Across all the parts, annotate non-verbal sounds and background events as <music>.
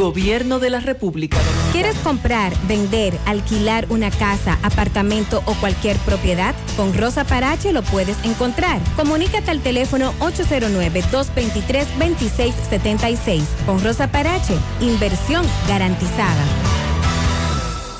Gobierno de la República. ¿Quieres comprar, vender, alquilar una casa, apartamento o cualquier propiedad? Con Rosa Parache lo puedes encontrar. Comunícate al teléfono 809-223-2676. Con Rosa Parache, inversión garantizada.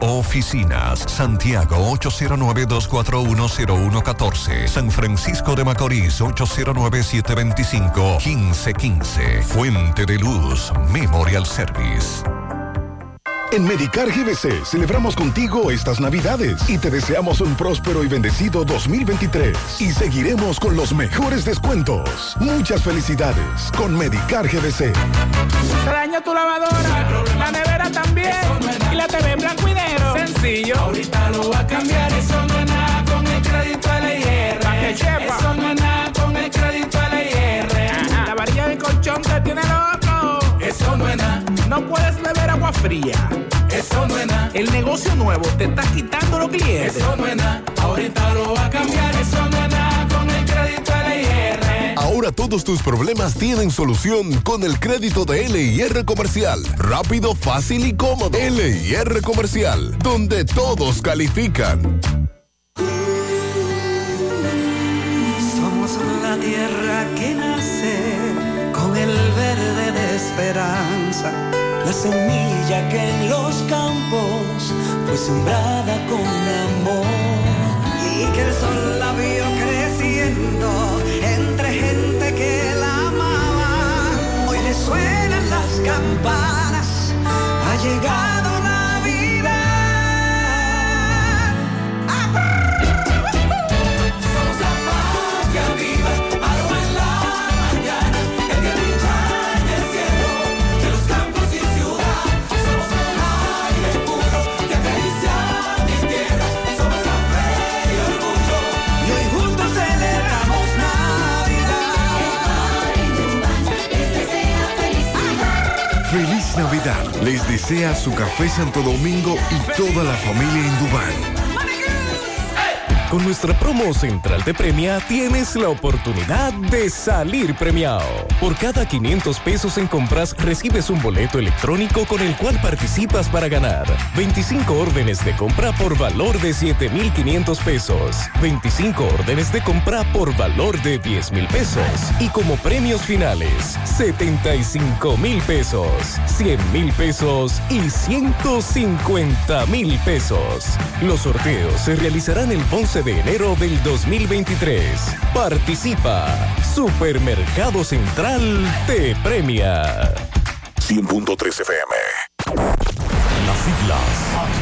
oficinas. Santiago 809-241-0114. San Francisco de Macorís 809-725-1515. Fuente de Luz Memorial Service. En Medicar GBC celebramos contigo estas Navidades y te deseamos un próspero y bendecido 2023 y seguiremos con los mejores descuentos. Muchas felicidades con Medicar GBC. Se daña tu lavadora, la nevera también y la TV en blanco y negro. Sencillo. Ahorita lo va a cambiar, eso no es nada con el crédito LIR. Eso no es nada con el crédito LIR. La varilla de colchón te tiene loco. Eso no es nada. No puedes beber agua fría. Eso no es nada. El negocio nuevo te está quitando los clientes. Eso no es nada. Ahorita lo va a cambiar, eso no es nada con el crédito LIR. Ahora todos tus problemas tienen solución con el crédito de LIR Comercial. Rápido, fácil y cómodo. LIR Comercial, donde todos califican. Somos la tierra que nace con el verde de esperanza, la semilla que en los campos fue sembrada con amor y que el sol la vio creciendo entre gente que la amaba. Hoy le suenan las campanas, ha llegado Navidad. Les desea su café Santo Domingo y toda la familia Indubán. Con nuestra promo central de premia tienes la oportunidad de salir premiado. Por cada 500 pesos en compras recibes un boleto electrónico con el cual participas para ganar 25 órdenes de compra por valor de 7,500 pesos, 25 órdenes de compra por valor de 10 mil pesos y como premios finales 75 mil pesos, 100 mil pesos y 150 mil pesos. Los sorteos se realizarán el 11 de enero del 2023. Participa. Supermercado Central te premia. 100.3 FM. Las siglas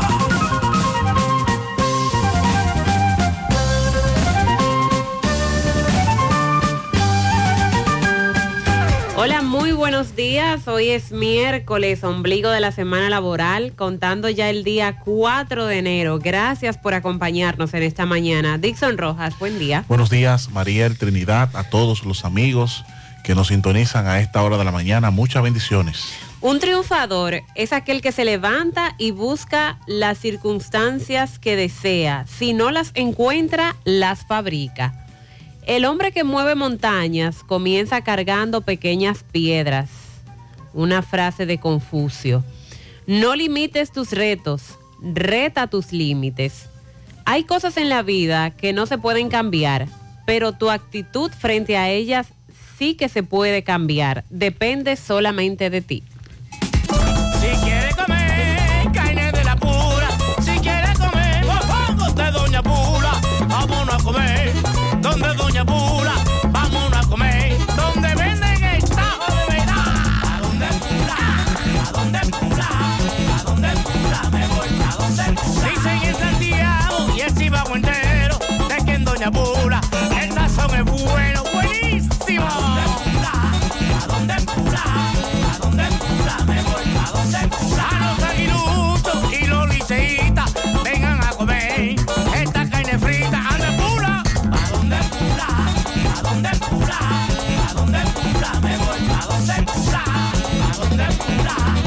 Hola, muy buenos días. Hoy es miércoles, ombligo de la semana laboral, contando ya el día 4 de enero. Gracias por acompañarnos en esta mañana. Dixon Rojas, buen día. Buenos días, María el Trinidad, a todos los amigos que nos sintonizan a esta hora de la mañana. Muchas bendiciones. Un triunfador es aquel que se levanta y busca las circunstancias que desea. Si no las encuentra, las fabrica. El hombre que mueve montañas comienza cargando pequeñas piedras. Una frase de Confucio. No limites tus retos, reta tus límites. Hay cosas en la vida que no se pueden cambiar, pero tu actitud frente a ellas sí que se puede cambiar. Depende solamente de ti. se. El sazón es bueno, buenísimo. ¿A dónde empula? ¿A dónde empula? Me voy, ¿a dónde empula? A los aguiluchos y los liceitas, vengan a comer esta carne frita. ¡Anda pula! ¿A dónde empula? ¿A dónde empula? ¿A dónde empula? Me voy, ¿a dónde empula? ¿A dónde empula? ¿A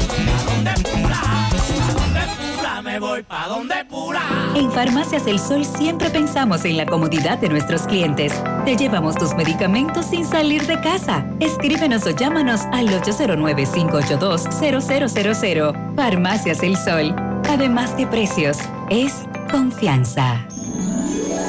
dónde empula? ¿A dónde empula? Me voy, ¿pa' dónde empula? En Farmacias El Sol siempre pensamos en la comodidad de nuestros clientes. Te llevamos tus medicamentos sin salir de casa. Escríbenos o llámanos al 809-582-0000. Farmacias El Sol. Además de precios, es confianza.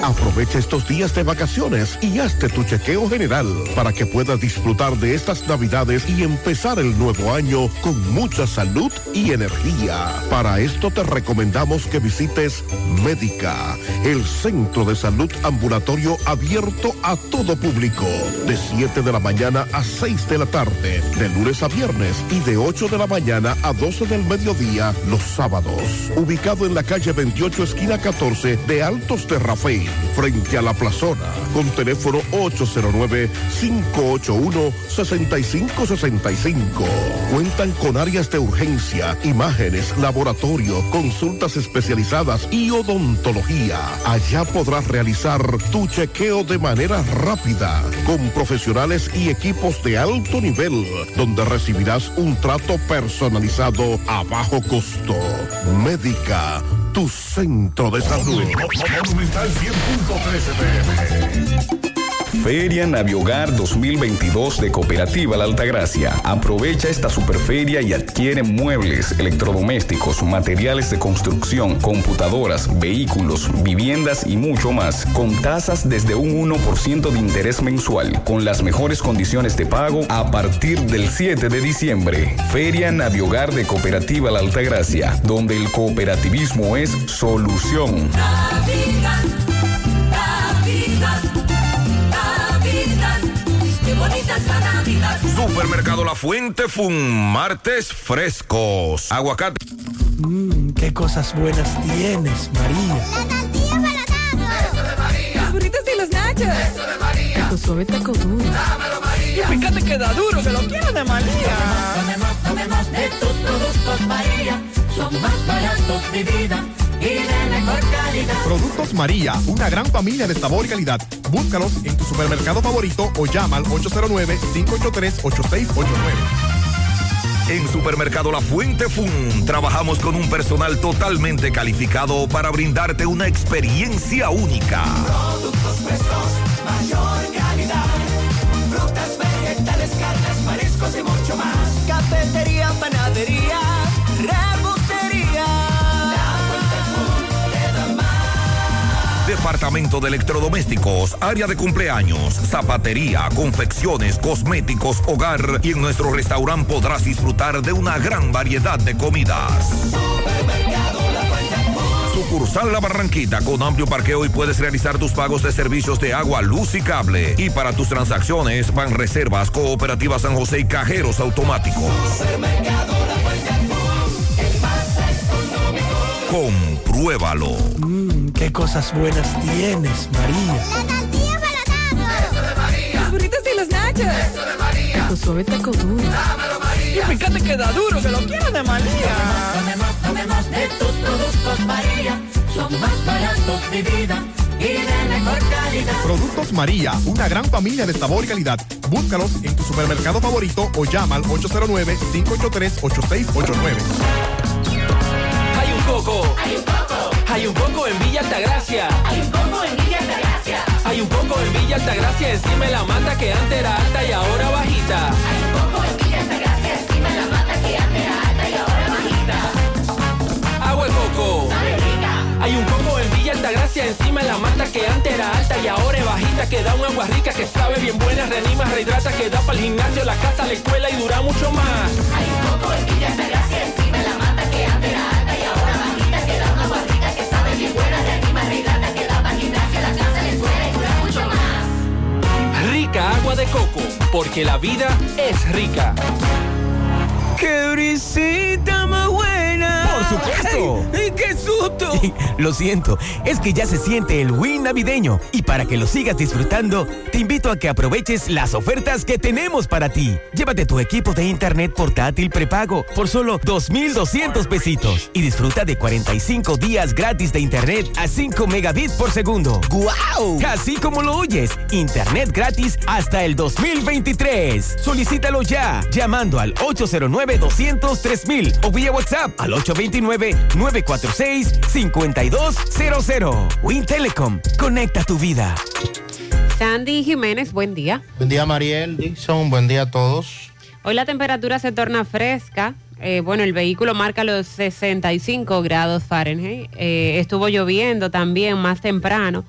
Aprovecha estos días de vacaciones y hazte tu chequeo general para que puedas disfrutar de estas navidades y empezar el nuevo año con mucha salud y energía. Para esto te recomendamos que visites Médica, el centro de salud ambulatorio abierto a todo público, de 7 de la mañana a 6 de la tarde, de lunes a viernes y de 8 de la mañana a 12 del mediodía los sábados. Ubicado en la calle 28 esquina 14 de Altos de Rafael frente a la plazona, con teléfono 809-581-6565. Cuentan con áreas de urgencia, imágenes, laboratorio, consultas especializadas y odontología. Allá podrás realizar tu chequeo de manera rápida, con profesionales y equipos de alto nivel, donde recibirás un trato personalizado a bajo costo. Médica tu centro de salud. Monumental 100.13 Feria Naviogar 2022 de Cooperativa La Altagracia. Aprovecha esta superferia y adquiere muebles, electrodomésticos, materiales de construcción, computadoras, vehículos, viviendas y mucho más, con tasas desde un 1% de interés mensual, con las mejores condiciones de pago a partir del 7 de diciembre. Feria Naviogar de Cooperativa La Altagracia, donde el cooperativismo es solución. Supermercado La Fuente Fun, martes frescos. Aguacate. Mmm, qué cosas buenas tienes, María. La tortilla para Eso de María. Los burritos y los nachos. Eso de María. Tu suave taco duro. Dámelo, María. Y fíjate que da duro, que lo quiero de María. Tomemos, tomemos de tus productos, María. Son más baratos, de vida y de mejor calidad. Productos María, una gran familia de sabor y calidad. Búscalos en tu supermercado favorito o llama al 809-583-8689. En Supermercado La Fuente Fun trabajamos con un personal totalmente calificado para brindarte una experiencia única. Productos frescos, mayor calidad. Frutas, vegetales, carnes, mariscos y mucho más. Cafetería, panadería, Departamento de Electrodomésticos, área de cumpleaños, zapatería, confecciones, cosméticos, hogar y en nuestro restaurante podrás disfrutar de una gran variedad de comidas. Sucursal La Barranquita con amplio parqueo y puedes realizar tus pagos de servicios de agua, luz y cable. Y para tus transacciones van reservas, cooperativas San José y cajeros automáticos. Compruébalo. Qué cosas buenas tienes, María. La tortilla para Eso de María. Los burritos y los nachos. Eso de María. Tu suave taco duro. Dámelo, María. Y fíjate que da duro, que lo quiero de María. Tomemos, tomemos de tus productos, María. Son más baratos, de vida y de mejor calidad. Productos María, una gran familia de sabor y calidad. Búscalos en tu supermercado favorito o llama al 809-583-8689. Hay un coco. Hay un coco. Hay un coco en Villa Altagracia. Hay un coco en Villa Altagracia. Hay un coco en Villa Altagracia encima de la mata que antes era alta y ahora bajita. Hay un coco en Villa Altagracia encima de la mata que antes era alta y ahora bajita. Agua de coco. Sabe rica. Hay un coco en Villa Altagracia encima de la mata que antes era alta y ahora es bajita que da un agua rica que sabe bien buena, reanima, rehidrata, que da para el gimnasio, la casa, la escuela y dura mucho más. Hay un coco en Villa Altagracia agua de coco, porque la vida es rica. ¡Qué brisita más supuesto! ¡Ay, ¡Qué susto! <laughs> Lo siento, es que ya se siente el win navideño y para que lo sigas disfrutando, te invito a que aproveches las ofertas que tenemos para ti. Llévate tu equipo de internet portátil prepago por solo 2,200 pesitos y disfruta de 45 días gratis de internet a 5 megabits por segundo. ¡Guau! Así como lo oyes, internet gratis hasta el 2023. Solicítalo ya llamando al 809 203 mil o vía WhatsApp al 829 5200. Win Telecom, conecta tu vida. Sandy Jiménez, buen día. Buen día, Mariel, Dixon, buen día a todos. Hoy la temperatura se torna fresca. Eh, bueno, el vehículo marca los 65 grados Fahrenheit. Eh, estuvo lloviendo también más temprano.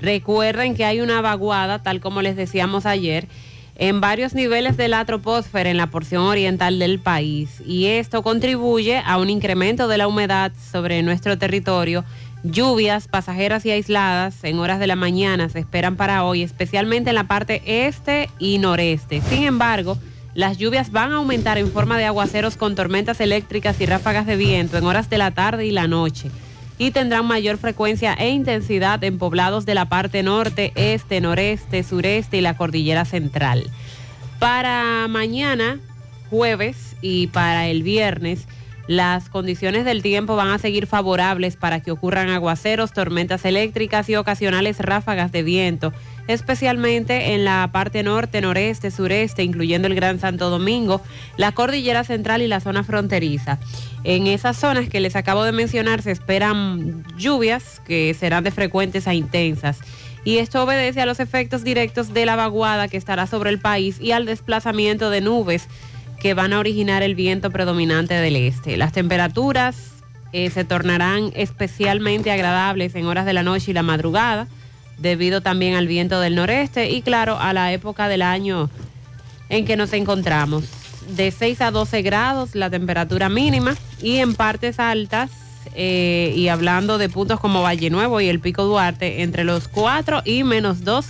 Recuerden que hay una vaguada, tal como les decíamos ayer, en varios niveles de la troposfera en la porción oriental del país. Y esto contribuye a un incremento de la humedad sobre nuestro territorio. Lluvias pasajeras y aisladas en horas de la mañana se esperan para hoy, especialmente en la parte este y noreste. Sin embargo, las lluvias van a aumentar en forma de aguaceros con tormentas eléctricas y ráfagas de viento en horas de la tarde y la noche. Y tendrán mayor frecuencia e intensidad en poblados de la parte norte, este, noreste, sureste y la cordillera central. Para mañana, jueves y para el viernes, las condiciones del tiempo van a seguir favorables para que ocurran aguaceros, tormentas eléctricas y ocasionales ráfagas de viento, especialmente en la parte norte, noreste, sureste, incluyendo el Gran Santo Domingo, la cordillera central y la zona fronteriza. En esas zonas que les acabo de mencionar se esperan lluvias que serán de frecuentes a intensas. Y esto obedece a los efectos directos de la vaguada que estará sobre el país y al desplazamiento de nubes que van a originar el viento predominante del este. Las temperaturas eh, se tornarán especialmente agradables en horas de la noche y la madrugada, debido también al viento del noreste y claro, a la época del año en que nos encontramos. De 6 a 12 grados la temperatura mínima y en partes altas, eh, y hablando de puntos como Valle Nuevo y el Pico Duarte, entre los 4 y menos 2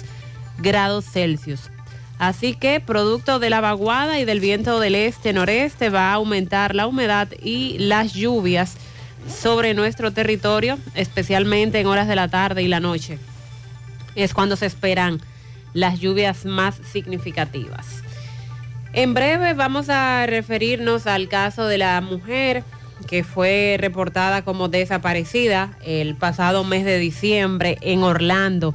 grados Celsius. Así que producto de la vaguada y del viento del este-noreste va a aumentar la humedad y las lluvias sobre nuestro territorio, especialmente en horas de la tarde y la noche. Es cuando se esperan las lluvias más significativas. En breve vamos a referirnos al caso de la mujer que fue reportada como desaparecida el pasado mes de diciembre en Orlando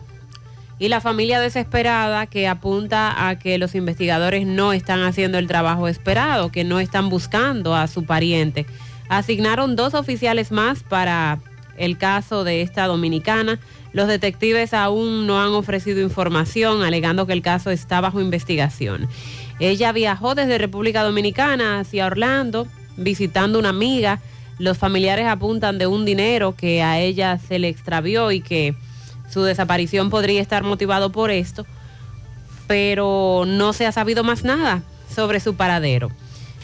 y la familia desesperada que apunta a que los investigadores no están haciendo el trabajo esperado, que no están buscando a su pariente. Asignaron dos oficiales más para el caso de esta dominicana. Los detectives aún no han ofrecido información alegando que el caso está bajo investigación. Ella viajó desde República Dominicana hacia Orlando visitando una amiga. Los familiares apuntan de un dinero que a ella se le extravió y que su desaparición podría estar motivado por esto, pero no se ha sabido más nada sobre su paradero.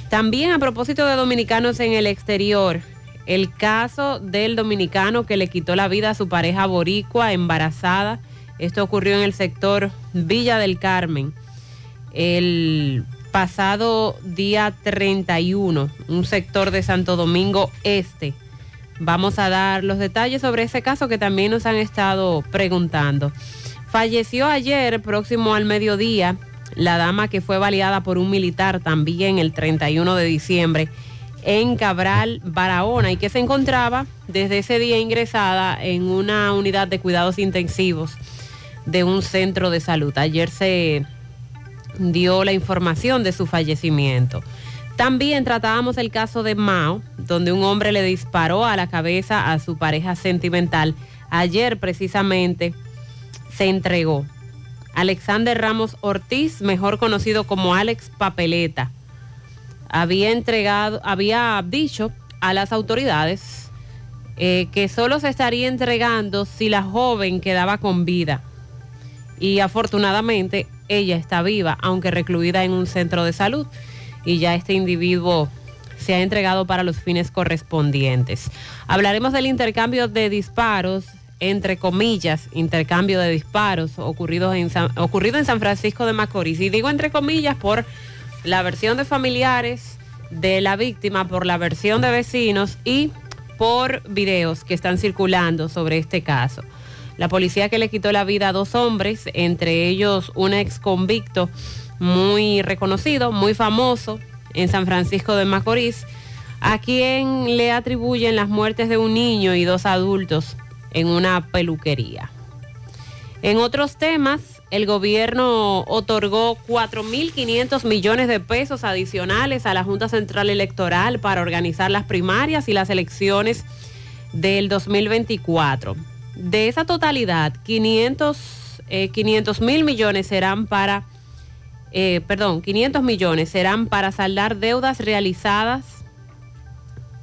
También a propósito de dominicanos en el exterior, el caso del dominicano que le quitó la vida a su pareja boricua embarazada, esto ocurrió en el sector Villa del Carmen el pasado día 31, un sector de Santo Domingo Este. Vamos a dar los detalles sobre ese caso que también nos han estado preguntando. Falleció ayer, próximo al mediodía, la dama que fue baleada por un militar también el 31 de diciembre en Cabral, Barahona, y que se encontraba desde ese día ingresada en una unidad de cuidados intensivos de un centro de salud. Ayer se dio la información de su fallecimiento. También tratábamos el caso de Mao, donde un hombre le disparó a la cabeza a su pareja sentimental. Ayer precisamente se entregó. Alexander Ramos Ortiz, mejor conocido como Alex Papeleta, había entregado, había dicho a las autoridades eh, que solo se estaría entregando si la joven quedaba con vida. Y afortunadamente ella está viva, aunque recluida en un centro de salud. Y ya este individuo se ha entregado para los fines correspondientes. Hablaremos del intercambio de disparos, entre comillas, intercambio de disparos ocurridos en San, ocurrido en San Francisco de Macorís. Y digo entre comillas por la versión de familiares de la víctima, por la versión de vecinos y por videos que están circulando sobre este caso. La policía que le quitó la vida a dos hombres, entre ellos un ex convicto muy reconocido, muy famoso en San Francisco de Macorís, a quien le atribuyen las muertes de un niño y dos adultos en una peluquería. En otros temas, el gobierno otorgó 4.500 millones de pesos adicionales a la Junta Central Electoral para organizar las primarias y las elecciones del 2024. De esa totalidad, 500 mil millones serán para, eh, perdón, 500 millones serán para saldar deudas realizadas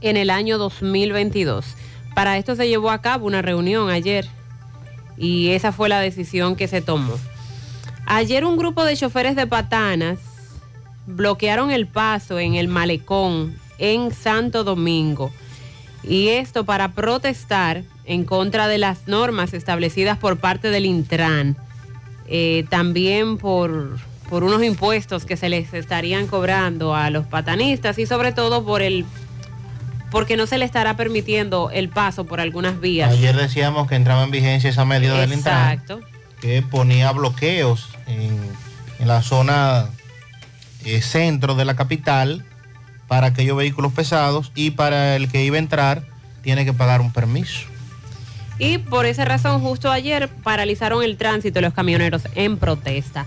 en el año 2022. Para esto se llevó a cabo una reunión ayer y esa fue la decisión que se tomó. Ayer un grupo de choferes de patanas bloquearon el paso en el malecón en Santo Domingo y esto para protestar en contra de las normas establecidas por parte del Intran, eh, también por, por unos impuestos que se les estarían cobrando a los patanistas y sobre todo por el porque no se le estará permitiendo el paso por algunas vías. Ayer decíamos que entraba en vigencia esa medida del Intran Exacto. que ponía bloqueos en, en la zona eh, centro de la capital para aquellos vehículos pesados y para el que iba a entrar tiene que pagar un permiso. Y por esa razón, justo ayer paralizaron el tránsito de los camioneros en protesta.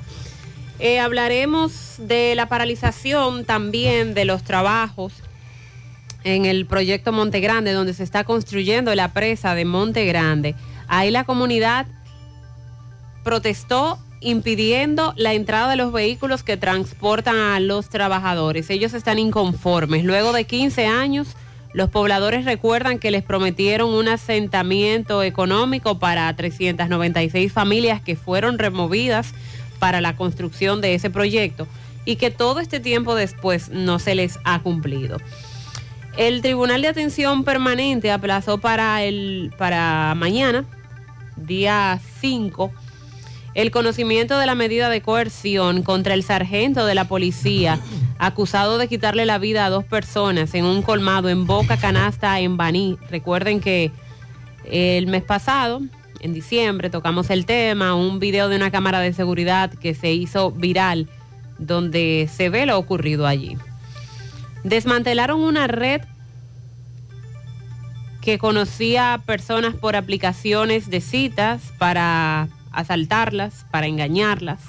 Eh, hablaremos de la paralización también de los trabajos en el proyecto Monte Grande, donde se está construyendo la presa de Monte Grande. Ahí la comunidad protestó impidiendo la entrada de los vehículos que transportan a los trabajadores. Ellos están inconformes. Luego de 15 años, los pobladores recuerdan que les prometieron un asentamiento económico para 396 familias que fueron removidas para la construcción de ese proyecto y que todo este tiempo después no se les ha cumplido. El Tribunal de Atención Permanente aplazó para, el, para mañana, día 5, el conocimiento de la medida de coerción contra el sargento de la policía acusado de quitarle la vida a dos personas en un colmado en Boca Canasta, en Baní. Recuerden que el mes pasado, en diciembre, tocamos el tema, un video de una cámara de seguridad que se hizo viral donde se ve lo ocurrido allí. Desmantelaron una red que conocía personas por aplicaciones de citas para asaltarlas, para engañarlas.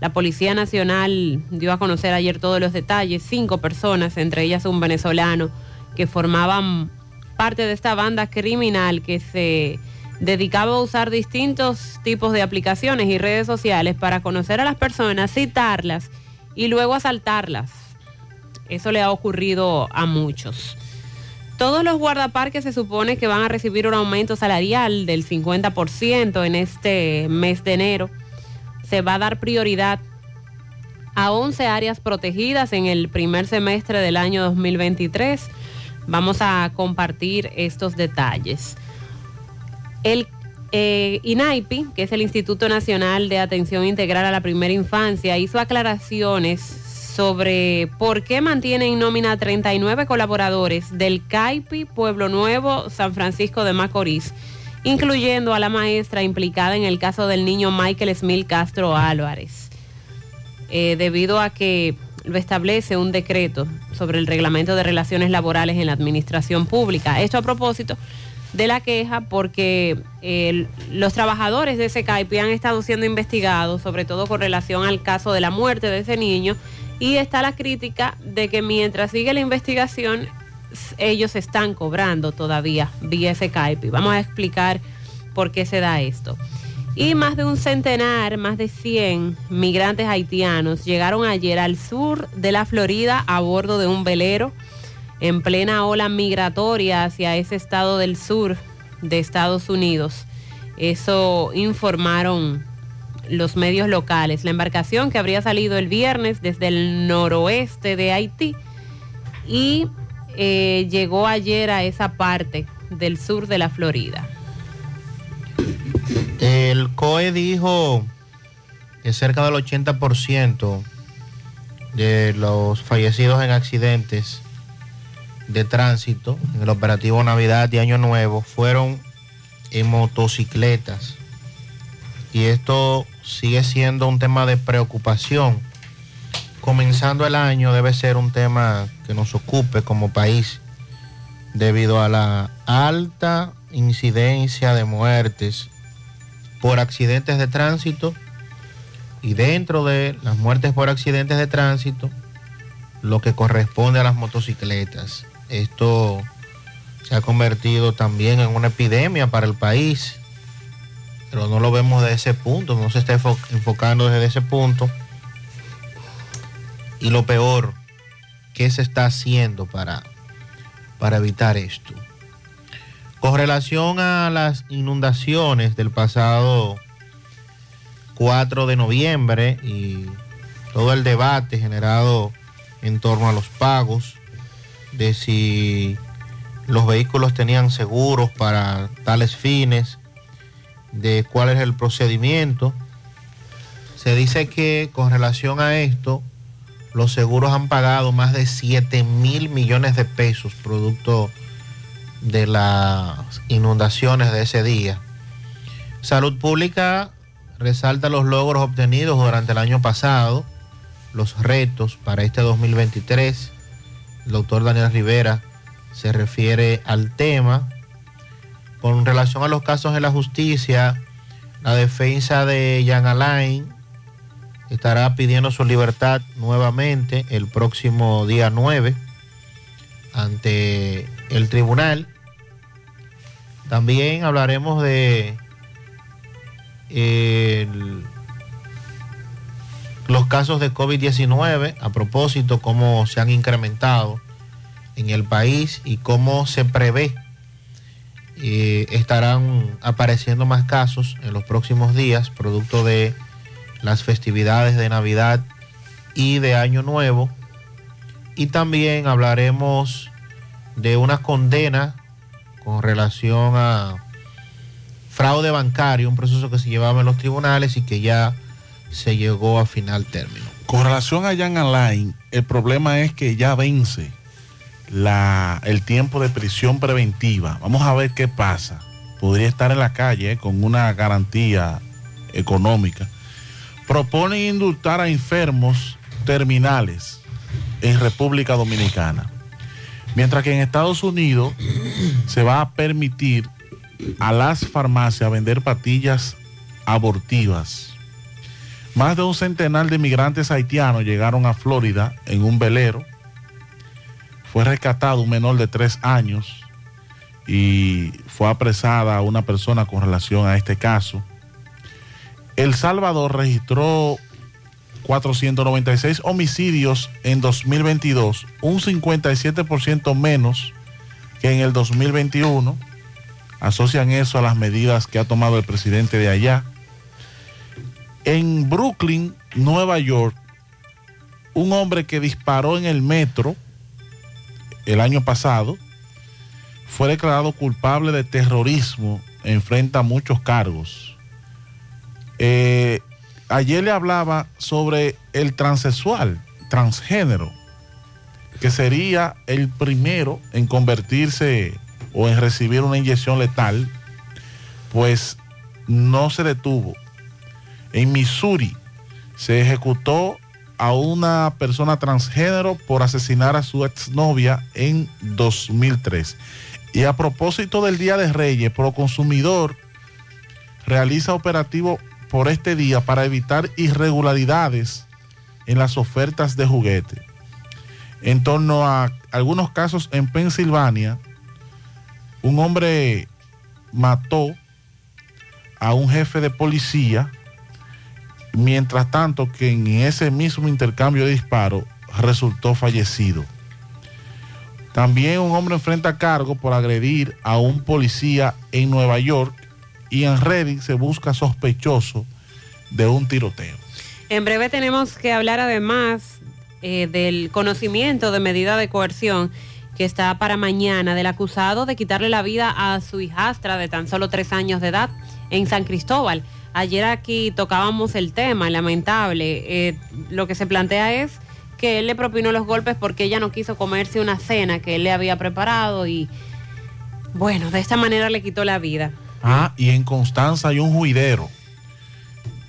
La Policía Nacional dio a conocer ayer todos los detalles, cinco personas, entre ellas un venezolano, que formaban parte de esta banda criminal que se dedicaba a usar distintos tipos de aplicaciones y redes sociales para conocer a las personas, citarlas y luego asaltarlas. Eso le ha ocurrido a muchos. Todos los guardaparques se supone que van a recibir un aumento salarial del 50% en este mes de enero. Se va a dar prioridad a 11 áreas protegidas en el primer semestre del año 2023. Vamos a compartir estos detalles. El eh, INAIPI, que es el Instituto Nacional de Atención Integral a la Primera Infancia, hizo aclaraciones sobre por qué mantienen nómina 39 colaboradores del CAIPI Pueblo Nuevo San Francisco de Macorís, incluyendo a la maestra implicada en el caso del niño Michael Smil Castro Álvarez, eh, debido a que lo establece un decreto sobre el reglamento de relaciones laborales en la administración pública. Esto a propósito de la queja porque eh, los trabajadores de ese CAIPI han estado siendo investigados, sobre todo con relación al caso de la muerte de ese niño, y está la crítica de que mientras sigue la investigación, ellos están cobrando todavía vía ese CAIPI. Vamos a explicar por qué se da esto. Y más de un centenar, más de 100 migrantes haitianos llegaron ayer al sur de la Florida a bordo de un velero en plena ola migratoria hacia ese estado del sur de Estados Unidos. Eso informaron los medios locales. La embarcación que habría salido el viernes desde el noroeste de Haití y eh, llegó ayer a esa parte del sur de la Florida. El COE dijo que cerca del 80% de los fallecidos en accidentes de tránsito en el operativo Navidad y Año Nuevo fueron en motocicletas. Y esto sigue siendo un tema de preocupación. Comenzando el año debe ser un tema que nos ocupe como país debido a la alta incidencia de muertes por accidentes de tránsito y dentro de las muertes por accidentes de tránsito lo que corresponde a las motocicletas. Esto se ha convertido también en una epidemia para el país, pero no lo vemos desde ese punto, no se está enfo- enfocando desde ese punto. Y lo peor, ¿qué se está haciendo para, para evitar esto? Con relación a las inundaciones del pasado 4 de noviembre y todo el debate generado en torno a los pagos, de si los vehículos tenían seguros para tales fines, de cuál es el procedimiento. Se dice que con relación a esto, los seguros han pagado más de 7 mil millones de pesos producto de las inundaciones de ese día. Salud Pública resalta los logros obtenidos durante el año pasado, los retos para este 2023. El doctor Daniel Rivera se refiere al tema. Con relación a los casos de la justicia, la defensa de Jan Alain estará pidiendo su libertad nuevamente el próximo día 9 ante el tribunal. También hablaremos de el- los casos de COVID-19, a propósito, cómo se han incrementado en el país y cómo se prevé eh, estarán apareciendo más casos en los próximos días, producto de las festividades de Navidad y de Año Nuevo. Y también hablaremos de una condena con relación a fraude bancario, un proceso que se llevaba en los tribunales y que ya se llegó a final término. Con relación a Jan Alain, el problema es que ya vence la, el tiempo de prisión preventiva. Vamos a ver qué pasa. Podría estar en la calle eh, con una garantía económica. Proponen indultar a enfermos terminales en República Dominicana. Mientras que en Estados Unidos se va a permitir a las farmacias vender patillas abortivas. Más de un centenar de migrantes haitianos llegaron a Florida en un velero. Fue rescatado un menor de tres años y fue apresada una persona con relación a este caso. El Salvador registró 496 homicidios en 2022, un 57% menos que en el 2021. Asocian eso a las medidas que ha tomado el presidente de allá. En Brooklyn, Nueva York, un hombre que disparó en el metro el año pasado fue declarado culpable de terrorismo, enfrenta muchos cargos. Eh, ayer le hablaba sobre el transexual, transgénero, que sería el primero en convertirse o en recibir una inyección letal, pues no se detuvo. En Missouri se ejecutó a una persona transgénero por asesinar a su exnovia en 2003. Y a propósito del Día de Reyes, Proconsumidor realiza operativo por este día para evitar irregularidades en las ofertas de juguete. En torno a algunos casos en Pensilvania, un hombre mató a un jefe de policía, mientras tanto que en ese mismo intercambio de disparos resultó fallecido. También un hombre enfrenta cargo por agredir a un policía en Nueva York y en Redding se busca sospechoso de un tiroteo. En breve tenemos que hablar además eh, del conocimiento de medida de coerción que está para mañana del acusado de quitarle la vida a su hijastra de tan solo tres años de edad en San Cristóbal. Ayer aquí tocábamos el tema, lamentable. Eh, lo que se plantea es que él le propinó los golpes porque ella no quiso comerse una cena que él le había preparado y bueno, de esta manera le quitó la vida. Ah, y en Constanza hay un juidero.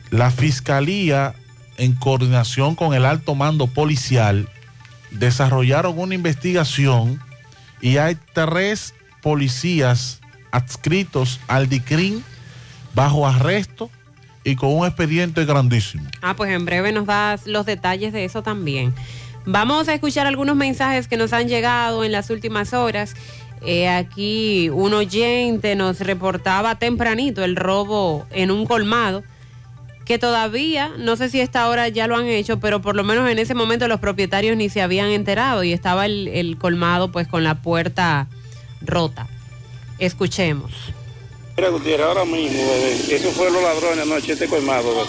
La fiscalía, en coordinación con el alto mando policial, desarrollaron una investigación y hay tres policías adscritos al DICRIN bajo arresto y con un expediente grandísimo. Ah, pues en breve nos das los detalles de eso también. Vamos a escuchar algunos mensajes que nos han llegado en las últimas horas. Eh, aquí un oyente nos reportaba tempranito el robo en un colmado, que todavía, no sé si esta hora ya lo han hecho, pero por lo menos en ese momento los propietarios ni se habían enterado y estaba el, el colmado pues con la puerta rota. Escuchemos. Mira, Gutiérrez, ahora mismo, eso fue los ladrones anoche, este colmado.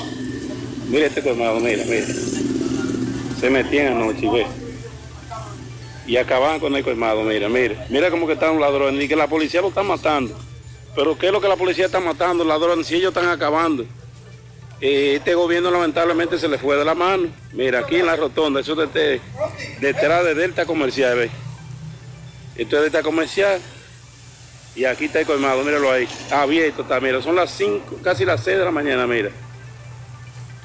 Mira este colmado, mira, mira. Se metían anoche, ve. Y acababan con el colmado, mira, mira. Mira cómo que están los ladrones, y que la policía lo está matando. Pero ¿qué es lo que la policía está matando, ladrones, si ellos están acabando? Eh, este gobierno lamentablemente se le fue de la mano. Mira, aquí en la rotonda, eso es de, detrás de Delta Comercial, ve. Esto es Delta Comercial. Y aquí está el colmado, míralo ahí. Abierto está, mira, son las 5, casi las 6 de la mañana, mira.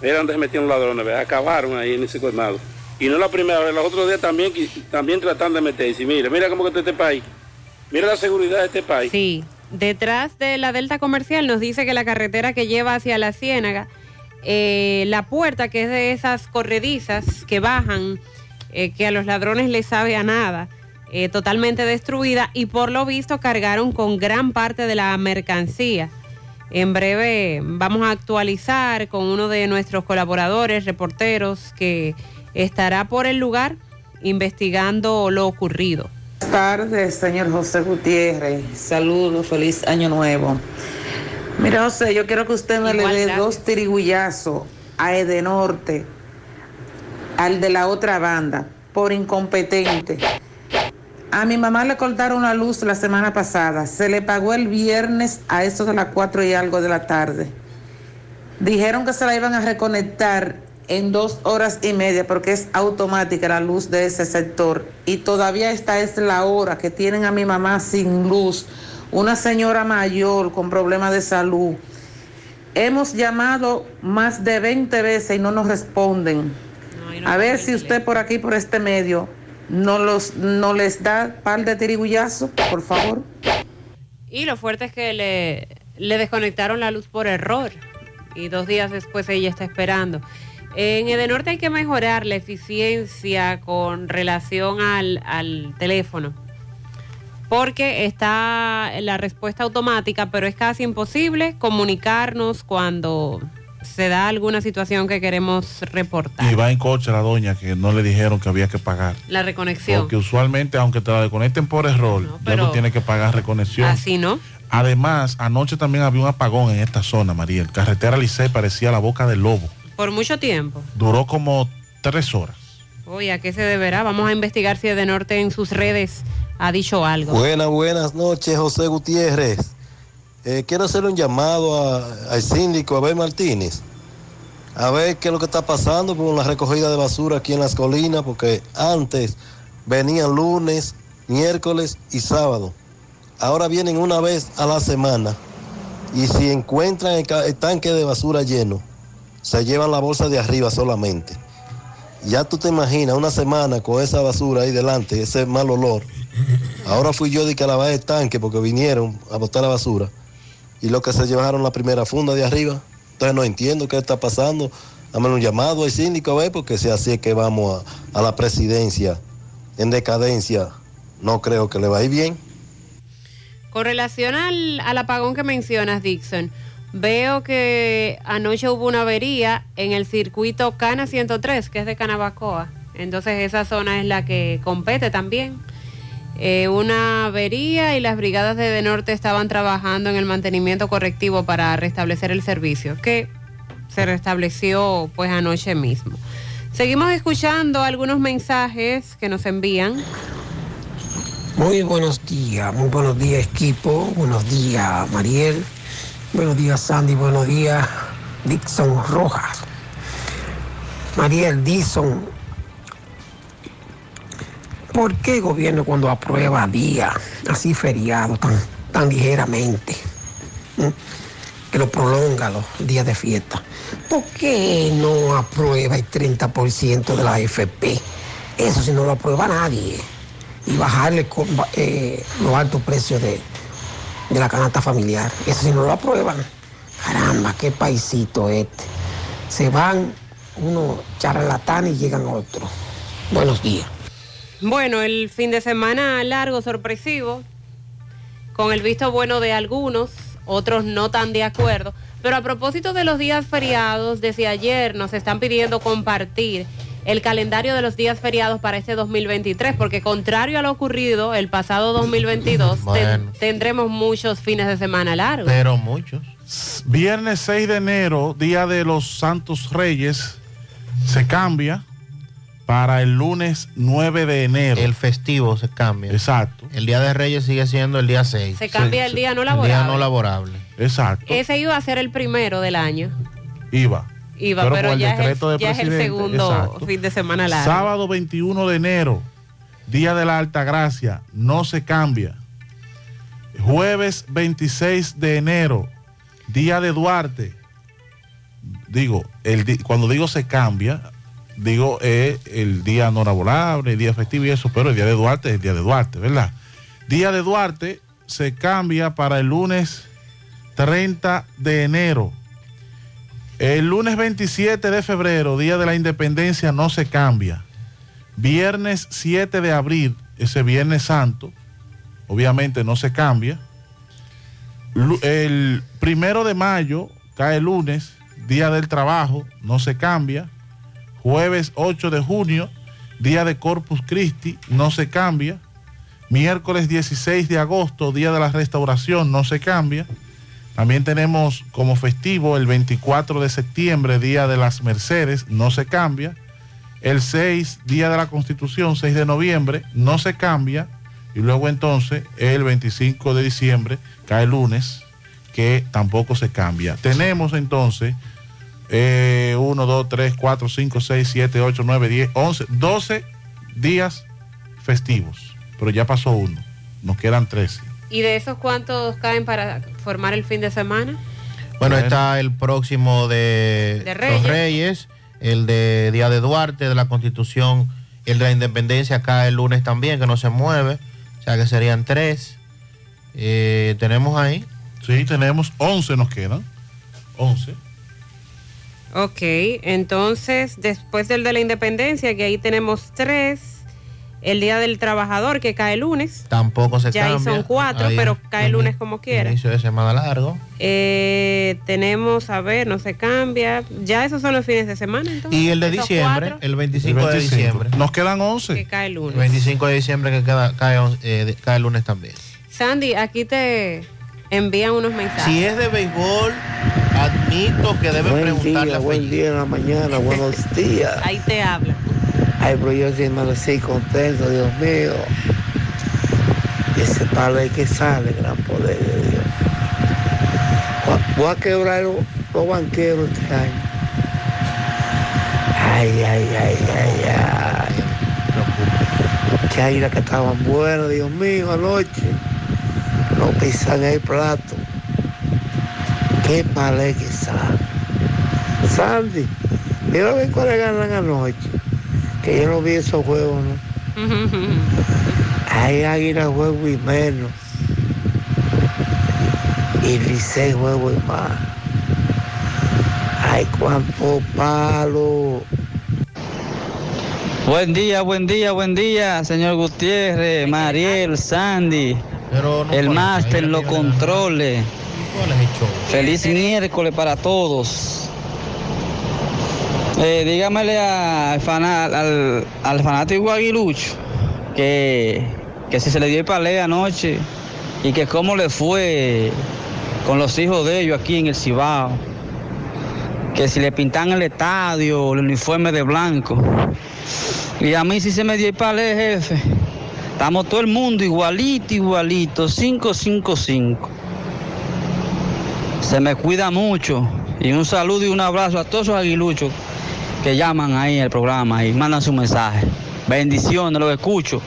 Mira dónde se metieron ladrones, acabaron ahí en ese colmado. Y no la primera vez, los otros días también, también tratando de meterse. Mira, mira cómo que está este país. Mira la seguridad de este país. Sí, detrás de la Delta Comercial nos dice que la carretera que lleva hacia la Ciénaga, eh, la puerta que es de esas corredizas que bajan, eh, que a los ladrones les sabe a nada, eh, totalmente destruida y por lo visto cargaron con gran parte de la mercancía. En breve vamos a actualizar con uno de nuestros colaboradores, reporteros, que estará por el lugar investigando lo ocurrido. Buenas tardes, señor José Gutiérrez. Saludos, feliz año nuevo. Mira, José, yo quiero que usted me Igual, le dé dos tirigullazos a Edenorte, al de la otra banda, por incompetente. A mi mamá le cortaron la luz la semana pasada. Se le pagó el viernes a eso de las cuatro y algo de la tarde. Dijeron que se la iban a reconectar en dos horas y media porque es automática la luz de ese sector. Y todavía esta es la hora que tienen a mi mamá sin luz. Una señora mayor con problemas de salud. Hemos llamado más de 20 veces y no nos responden. A ver si usted por aquí, por este medio, no, los, no les da par de tirigullazos, por favor. Y lo fuerte es que le, le desconectaron la luz por error y dos días después ella está esperando. En Edenorte hay que mejorar la eficiencia con relación al, al teléfono, porque está la respuesta automática, pero es casi imposible comunicarnos cuando se da alguna situación que queremos reportar. Y va en coche la doña que no le dijeron que había que pagar. La reconexión. Porque usualmente, aunque te la desconecten por error, ya pero- tú tienes que pagar reconexión. Así, ¿no? Además, anoche también había un apagón en esta zona, María. El carretera Licey parecía la boca del lobo. Por mucho tiempo. Duró como tres horas. Oye, ¿a qué se deberá? Vamos a investigar si Edenorte en sus redes ha dicho algo. Buenas, buenas noches, José Gutiérrez. Eh, quiero hacer un llamado al síndico Abel Martínez. A ver qué es lo que está pasando con la recogida de basura aquí en las colinas, porque antes venían lunes, miércoles y sábado. Ahora vienen una vez a la semana. Y si encuentran el, tanque de basura lleno, se llevan la bolsa de arriba solamente. Ya tú te imaginas una semana con esa basura ahí delante, ese mal olor. Ahora fui yo de que lavar el tanque porque vinieron a botar la basura. Y lo que se llevaron la primera funda de arriba. Entonces no entiendo qué está pasando. Dame un llamado al síndico a ver, porque si así es que vamos a, a la presidencia en decadencia, no creo que le va a ir bien. Con relación al, al apagón que mencionas, Dixon, veo que anoche hubo una avería en el circuito Cana 103, que es de Canabacoa. Entonces esa zona es la que compete también. Eh, una avería y las brigadas de, norte estaban trabajando en el mantenimiento correctivo para restablecer el servicio, que se restableció pues anoche mismo. Seguimos escuchando algunos mensajes que nos envían. Muy buenos días, muy buenos días equipo, buenos días Mariel, buenos días Sandy, buenos días Dixon Rojas. Mariel Dixon, ¿por qué el gobierno cuando aprueba días así feriados tan, tan ligeramente, que lo prolonga los días de fiesta? ¿Por qué no aprueba el 30% de la AFP? Eso si no lo aprueba nadie y bajarle eh, los altos precios de, de la canasta familiar. Eso si no lo aprueban. Caramba, qué paisito este. Se van unos charlatanes y llegan otros. Buenos días. Bueno, el fin de semana largo, sorpresivo, con el visto bueno de algunos, otros no tan de acuerdo. Pero a propósito de los días feriados, desde ayer nos están pidiendo compartir el calendario de los días feriados para este 2023, porque contrario a lo ocurrido el pasado 2022, <laughs> ten- Bueno. tendremos muchos fines de semana largos. Pero muchos. Viernes 6 de enero, Día de los Santos Reyes, se cambia para el lunes 9 de enero. El festivo se cambia. Exacto. El Día de Reyes sigue siendo el día 6. Se cambia el día no El día laborable. no laborable. Exacto. Ese iba a ser el primero del año. Iba. Iba, Pero pero, por el ya, es el, ya es el segundo exacto. fin de semana largo. Sábado 21 de enero, Día de la Alta Gracia, no se cambia. Jueves 26 de enero, Día de Duarte. Digo, el cuando digo se cambia, digo eh, el día no laborable, el día festivo y eso, pero el día de Duarte es el día de Duarte, ¿verdad? Día de Duarte se cambia para el lunes 30 de enero. El lunes 27 de febrero, Día de la Independencia, no se cambia. Viernes 7 de abril, ese Viernes Santo, obviamente no se cambia. El primero de mayo, cae lunes, Día del Trabajo, no se cambia. Jueves 8 de junio, Día de Corpus Christi, no se cambia. Miércoles 16 de agosto, Día de la Restauración, no se cambia. También tenemos como festivo el 24 de septiembre, Día de las Mercedes, no se cambia. El 6, Día de la Constitución, 6 de noviembre, no se cambia. Y luego entonces el 25 de diciembre, cae lunes, que tampoco se cambia. Tenemos entonces 1, 2, 3, 4, 5, 6, 7, 8, 9, 10, 11, 12 días festivos. Pero ya pasó uno, nos quedan 13. ¿Y de esos cuántos caen para formar el fin de semana? Bueno, está el próximo de, De los Reyes. Reyes, el de Día de Duarte, de la Constitución, el de la Independencia acá el lunes también, que no se mueve, o sea que serían tres. Eh, tenemos ahí. Sí, tenemos 11 nos quedan. 11. Ok, entonces después del de la independencia, que ahí tenemos tres, el Día del Trabajador, que cae lunes. Tampoco se Ya ahí cambia. son cuatro, Ahí, pero cae lunes como quiera. Inicio de semana largo. Eh, tenemos, a ver, no se cambia. Ya esos son los fines de semana, entonces. Y el de diciembre, cuatro el 25, El de 25. diciembre. Nos quedan 11. Que cae lunes. El 25 de diciembre que queda, cae, eh, cae lunes también. Sandy, aquí te envían unos mensajes. Si es de béisbol, admito que debe Buen preguntarle día, a buen día en la mañana, buenos <laughs> días. Ahí te habla. Ay, pero yo sí me así contento, Dios mío. Ese palo que sale, gran poder de Dios. Voy a- quebrar los, banqueros este año. Ay, ay, ay, ay, ay. Que águilas que estaban buenas, Dios mío, anoche. No pisan el plato. Qué palé que sale. Sandy, mira a ver cuáles ganan anoche. Que yo no vi esos juegos, ¿no? Hay águila juego y menos. Y Licey juego y más. Ay, cuánto palo. Buen día, buen día, buen día, señor Gutiérrez, Mariel, Sandy, el máster, los controles. Feliz miércoles para todos. Eh, dígamele al, al, al fanático aguilucho que, que si se le dio el palé anoche y que cómo le fue con los hijos de ellos aquí en el Cibao. Que si le pintan el estadio, el uniforme de blanco. Y a mí sí se me dio el palé, jefe. Estamos todo el mundo igualito, igualito, 555. Se me cuida mucho. Y un saludo y un abrazo a todos esos aguiluchos que llaman ahí al programa y mandan su mensaje. Bendiciones, los escucho.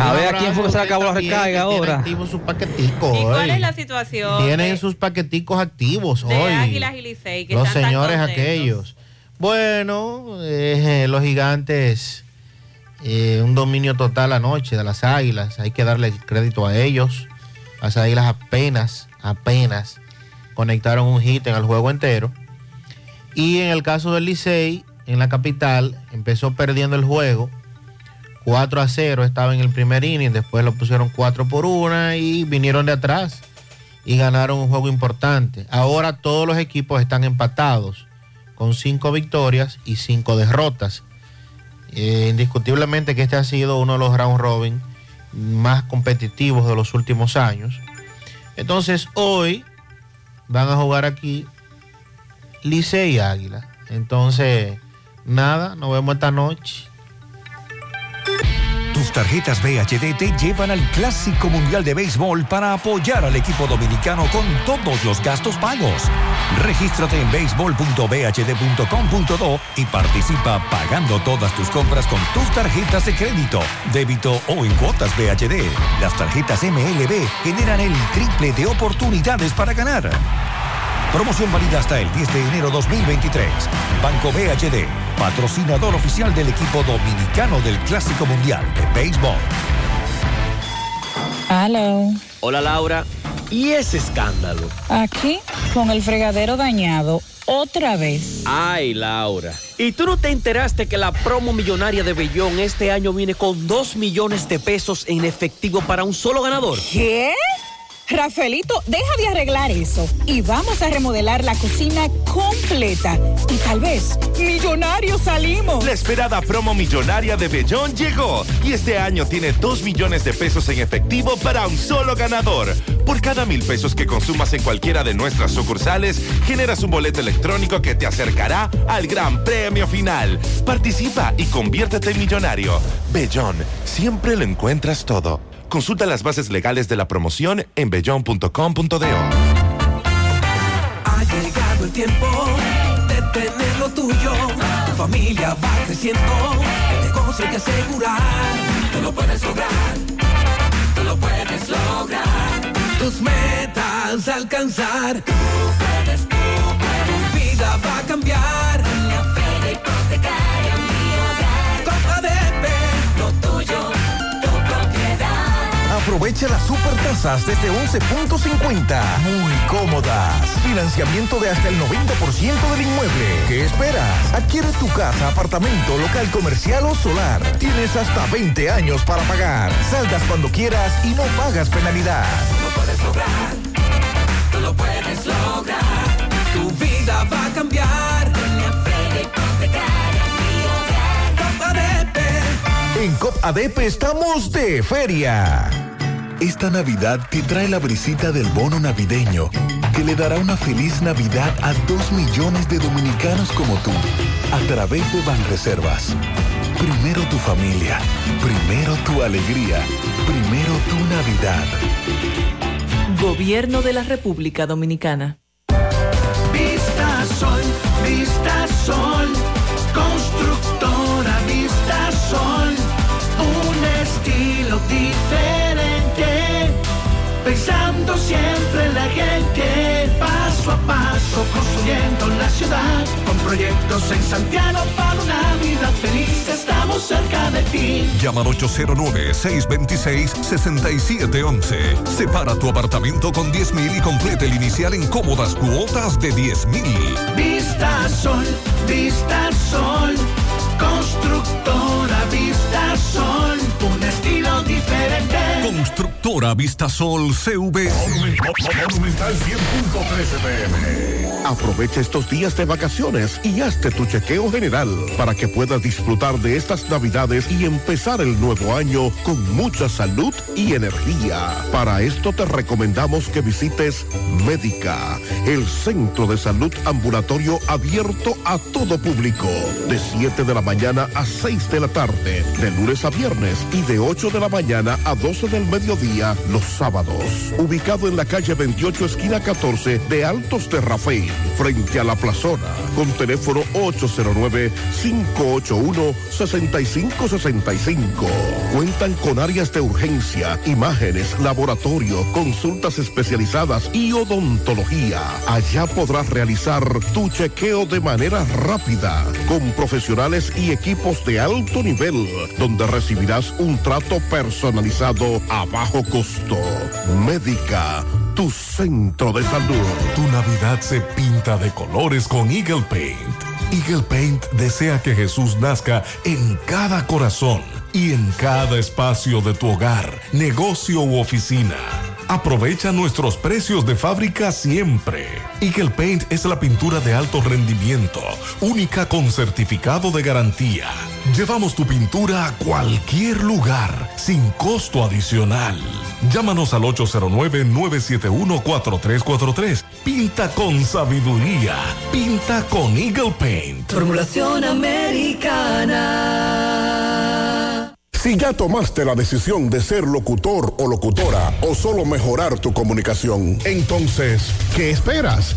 A Un ver a quién fue que se acabó la recarga ahora. sus paqueticos ¿Y cuál es la situación Tienen de, sus paqueticos activos de hoy. Águilas y Licey? Que los están señores aquellos. Bueno, eh, los gigantes, eh, un dominio total anoche de las águilas. Hay que darle crédito a ellos. Las águilas apenas, apenas conectaron un hit en el juego entero. Y en el caso del Licey, en la capital, empezó perdiendo el juego 4 a 0 estaba en el primer inning, después lo pusieron 4 por 1 y vinieron de atrás y ganaron un juego importante. Ahora todos los equipos están empatados con 5 victorias y 5 derrotas. Eh, indiscutiblemente que este ha sido uno de los round robin más competitivos de los últimos años. Entonces hoy van a jugar aquí Licey y Águila. Entonces, nada, nos vemos esta noche. Tarjetas VHD te llevan al Clásico Mundial de Béisbol para apoyar al equipo dominicano con todos los gastos pagos. Regístrate en béisbol.bhd.com.do y participa pagando todas tus compras con tus tarjetas de crédito, débito o en cuotas VHD. Las tarjetas MLB generan el triple de oportunidades para ganar. Promoción válida hasta el 10 de enero 2023. Banco BHD, patrocinador oficial del equipo dominicano del Clásico Mundial de Béisbol. Hello. Hola Laura, ¿y ese escándalo? Aquí, con el fregadero dañado, otra vez. Ay Laura, ¿y tú no te enteraste que la promo millonaria de Bellón este año viene con 2 millones de pesos en efectivo para un solo ganador? ¿Qué? Rafaelito, deja de arreglar eso y vamos a remodelar la cocina completa. Y tal vez, millonarios salimos. La esperada promo millonaria de Bellón llegó y este año tiene 2 millones de pesos en efectivo para un solo ganador. Por cada mil pesos que consumas en cualquiera de nuestras sucursales, generas un boleto electrónico que te acercará al gran premio final. Participa y conviértete en millonario. Bellón, siempre lo encuentras todo. Consulta las bases legales de la promoción en bellón.com.do. Ha llegado el tiempo de tener lo tuyo. Tu familia va creciendo. El negocio hay que asegurar. Tú lo puedes lograr. Tú lo puedes lograr. Tus metas alcanzar. Tú puedes, tú puedes. Tu vida va a cambiar. Aprovecha las super tasas desde 11.50. Muy cómodas. Financiamiento de hasta el 90% del inmueble. ¿Qué esperas? Adquiere tu casa, apartamento, local comercial o solar. Tienes hasta 20 años para pagar. Saldas cuando quieras y no pagas penalidad. Lo puedes lograr. Tú lo puedes lograr. Tu vida va a cambiar. En COP ADP estamos de feria. Esta Navidad te trae la brisita del bono navideño, que le dará una feliz Navidad a dos millones de dominicanos como tú, a través de Banreservas. Primero tu familia, primero tu alegría, primero tu Navidad. Gobierno de la República Dominicana. Vista Sol, Vista Sol, pensando siempre en la gente, paso a paso construyendo la ciudad, con proyectos en Santiago para una vida feliz, estamos cerca de ti. Llama al 809-626-6711. Separa tu apartamento con 10 mil y complete el inicial en cómodas cuotas de 10 mil. Vista Sol, Vista Sol, constructora Vista Sol, un estilo diferente. Constructora Vistasol CV. Monumental 100.13 pm. Aprovecha estos días de vacaciones y hazte tu chequeo general para que puedas disfrutar de estas navidades y empezar el nuevo año con mucha salud y energía. Para esto te recomendamos que visites Médica, el centro de salud ambulatorio abierto a todo público, de 7 de la mañana a 6 de la tarde, de lunes a viernes y de 8 de la mañana a 12 del mediodía los sábados. Ubicado en la calle 28, esquina 14 de Altos de Rafael, frente a la plazona, con teléfono 809-581-6565. Cuentan con áreas de urgencia, imágenes, laboratorio, consultas especializadas y odontología. Allá podrás realizar tu chequeo de manera rápida, con profesionales y equipos de alto nivel, donde recibirás un trato personalizado a bajo costo. Médica, tu centro de salud. Tu Navidad se pinta de colores con Eagle Paint. Eagle Paint desea que Jesús nazca en cada corazón y en cada espacio de tu hogar, negocio u oficina. Aprovecha nuestros precios de fábrica siempre. Eagle Paint es la pintura de alto rendimiento, única con certificado de garantía. Llevamos tu pintura a cualquier lugar, sin costo adicional. Llámanos al 809-971-4343. Pinta con sabiduría. Pinta con Eagle Paint. Formulación americana. Si ya tomaste la decisión de ser locutor o locutora o solo mejorar tu comunicación, entonces, ¿qué esperas?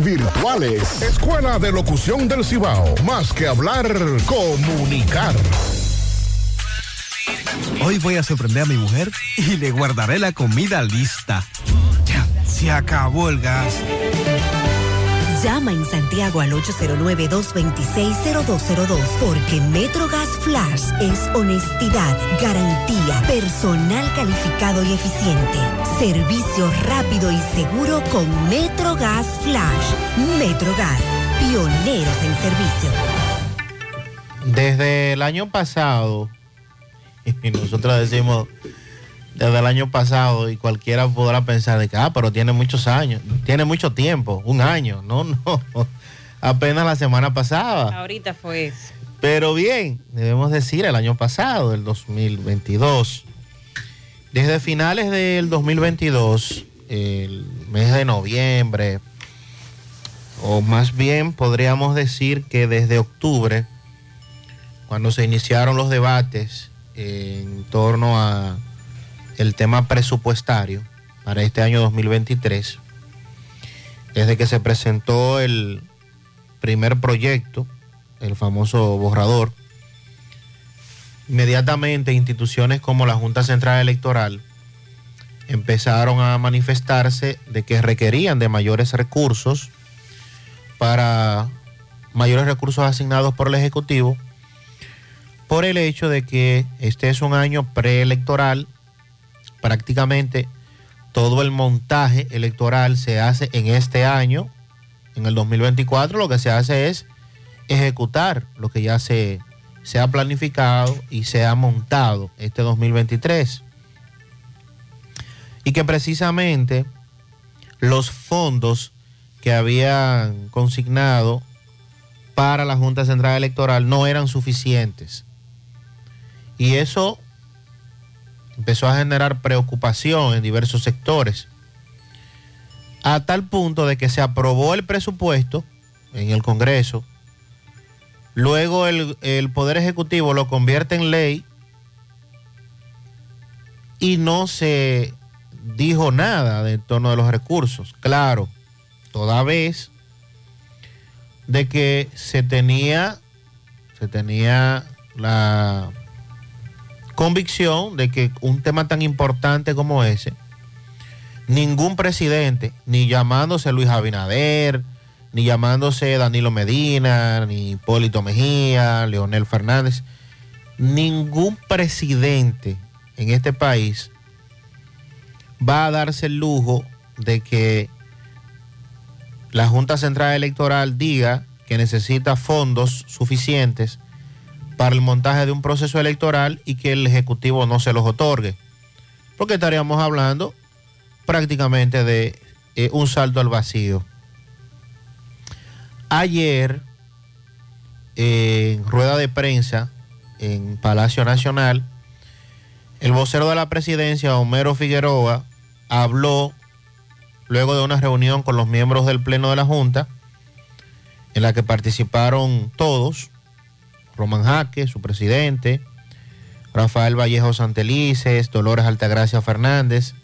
virtuales. Escuela de Locución del Cibao. Más que hablar, comunicar. Hoy voy a sorprender a mi mujer y le guardaré la comida lista. Ya, se acabó el gas. Llama en Santiago al 809-226-0202 porque MetroGas Flash es honestidad, garantía, personal calificado y eficiente, servicio rápido y seguro con MetroGas Flash. MetroGas, pioneros en servicio. Desde el año pasado, y <laughs> nosotros decimos desde el año pasado y cualquiera podrá pensar de que, ah, pero tiene muchos años, tiene mucho tiempo, un año, no, <laughs> no, apenas la semana pasada. Ahorita fue eso. Pero bien, debemos decir el año pasado, el 2022. Desde finales del 2022, el mes de noviembre, o más bien podríamos decir que desde octubre, cuando se iniciaron los debates en torno a el tema presupuestario para este año 2023, desde que se presentó el primer proyecto, el famoso borrador, inmediatamente instituciones como la Junta Central Electoral empezaron a manifestarse de que requerían de mayores recursos para mayores recursos asignados por el Ejecutivo por el hecho de que este es un año preelectoral prácticamente todo el montaje electoral se hace en este año, en el 2024, lo que se hace es ejecutar lo que ya se, se ha planificado y se ha montado este 2023. Y que precisamente los fondos que habían consignado para la Junta Central Electoral no eran suficientes. Y eso empezó a generar preocupación en diversos sectores, a tal punto de que se aprobó el presupuesto en el Congreso, luego el, el Poder Ejecutivo lo convierte en ley y no se dijo nada de torno de los recursos. Claro, toda vez de que se tenía, se tenía la convicción de que un tema tan importante como ese, ningún presidente, ni llamándose Luis Abinader, ni llamándose Danilo Medina, ni Hipólito Mejía, Leonel Fernández, ningún presidente en este país va a darse el lujo de que la Junta Central Electoral diga que necesita fondos suficientes para el montaje de un proceso electoral y que el Ejecutivo no se los otorgue. Porque estaríamos hablando prácticamente de eh, un salto al vacío. Ayer, en rueda de prensa en Palacio Nacional, el vocero de la presidencia, Homero Figueroa, habló luego de una reunión con los miembros del Pleno de la Junta, en la que participaron todos, Román Jaque, su presidente, Rafael Vallejo Santelices, Dolores Altagracia Fernández,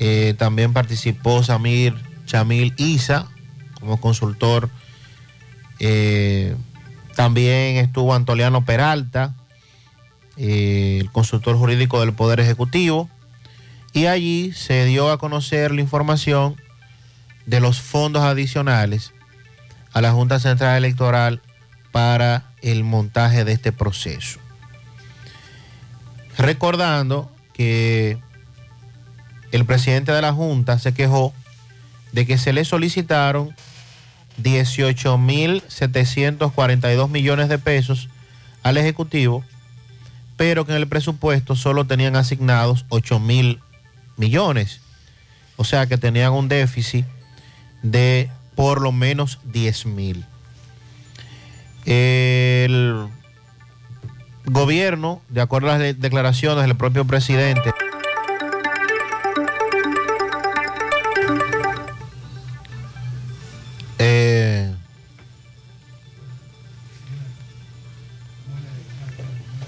eh, también participó Samir Chamil Isa como consultor, eh, también estuvo Antoliano Peralta, eh, el consultor jurídico del Poder Ejecutivo, y allí se dio a conocer la información de los fondos adicionales a la Junta Central Electoral para el montaje de este proceso. Recordando que el presidente de la Junta se quejó de que se le solicitaron 18.742 millones de pesos al Ejecutivo, pero que en el presupuesto solo tenían asignados 8.000 millones. O sea que tenían un déficit de por lo menos 10.000. El gobierno, de acuerdo a las de- declaraciones del propio presidente, eh,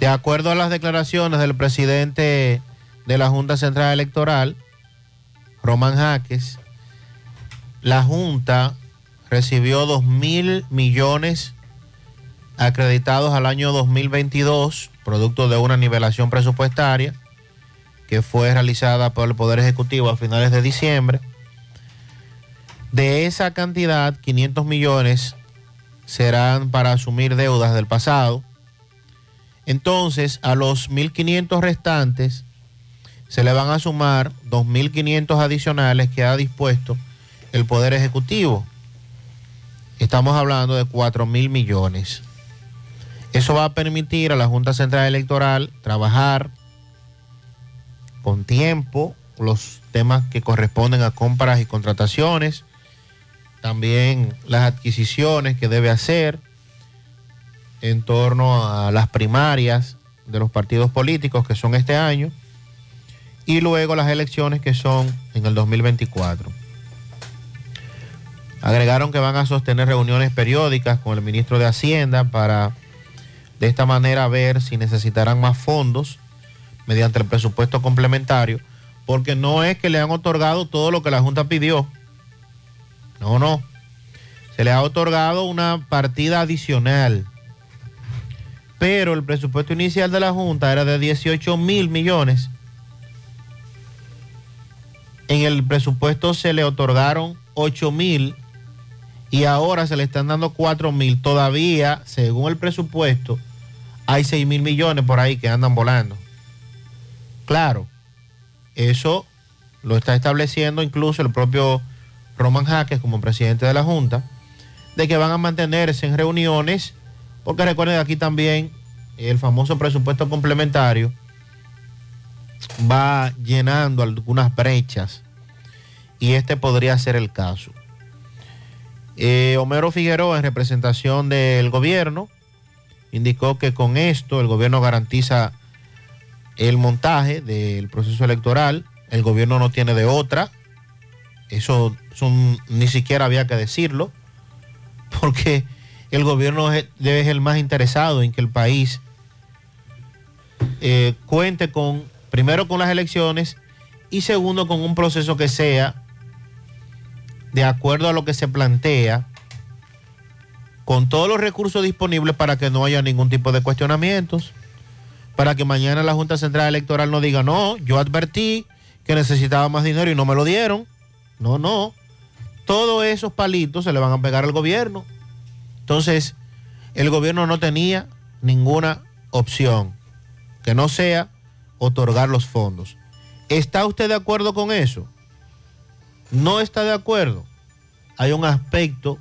de acuerdo a las declaraciones del presidente de la Junta Central Electoral, Román Jaques, la Junta recibió 2 mil millones acreditados al año 2022, producto de una nivelación presupuestaria que fue realizada por el Poder Ejecutivo a finales de diciembre. De esa cantidad, 500 millones serán para asumir deudas del pasado. Entonces, a los 1.500 restantes se le van a sumar 2.500 adicionales que ha dispuesto el Poder Ejecutivo. Estamos hablando de 4.000 millones. Eso va a permitir a la Junta Central Electoral trabajar con tiempo los temas que corresponden a compras y contrataciones, también las adquisiciones que debe hacer en torno a las primarias de los partidos políticos que son este año y luego las elecciones que son en el 2024. Agregaron que van a sostener reuniones periódicas con el ministro de Hacienda para de esta manera ver si necesitarán más fondos mediante el presupuesto complementario, porque no es que le han otorgado todo lo que la Junta pidió. No, no. Se le ha otorgado una partida adicional. Pero el presupuesto inicial de la Junta era de 18 mil millones. En el presupuesto se le otorgaron 8 mil y ahora se le están dando 4 mil. Todavía, según el presupuesto, hay 6 mil millones por ahí que andan volando. Claro, eso lo está estableciendo incluso el propio Roman Jaques como presidente de la Junta, de que van a mantenerse en reuniones, porque recuerden aquí también el famoso presupuesto complementario va llenando algunas brechas y este podría ser el caso. Eh, Homero Figueroa, en representación del gobierno, indicó que con esto el gobierno garantiza el montaje del proceso electoral. El gobierno no tiene de otra. Eso, ni siquiera había que decirlo, <laughs> porque el gobierno es, es el más interesado en que el país eh, cuente con, primero con las elecciones y segundo con un proceso que sea de acuerdo a lo que se plantea, con todos los recursos disponibles para que no haya ningún tipo de cuestionamientos, para que mañana la Junta Central Electoral no diga, no, yo advertí que necesitaba más dinero y no me lo dieron. No, no. Todos esos palitos se le van a pegar al gobierno. Entonces, el gobierno no tenía ninguna opción que no sea otorgar los fondos. ¿Está usted de acuerdo con eso? no está de acuerdo, hay un aspecto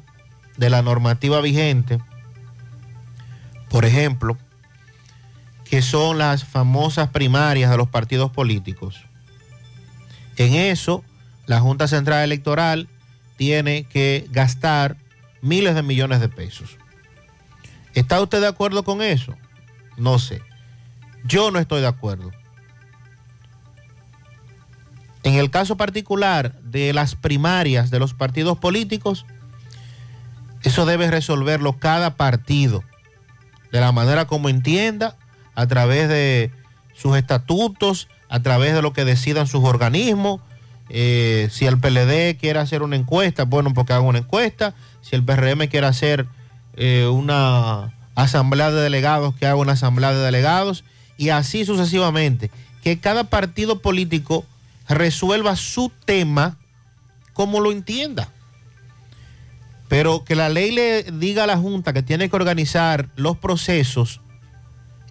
de la normativa vigente, por ejemplo, que son las famosas primarias de los partidos políticos. En eso, la Junta Central Electoral tiene que gastar miles de millones de pesos. ¿Está usted de acuerdo con eso? No sé. Yo no estoy de acuerdo. En el caso particular de las primarias de los partidos políticos, eso debe resolverlo cada partido de la manera como entienda, a través de sus estatutos, a través de lo que decidan sus organismos. Eh, si el PLD quiere hacer una encuesta, bueno, porque haga una encuesta. Si el PRM quiere hacer eh, una asamblea de delegados, que haga una asamblea de delegados. y así sucesivamente. Que cada partido político resuelva su tema como lo entienda. Pero que la ley le diga a la Junta que tiene que organizar los procesos,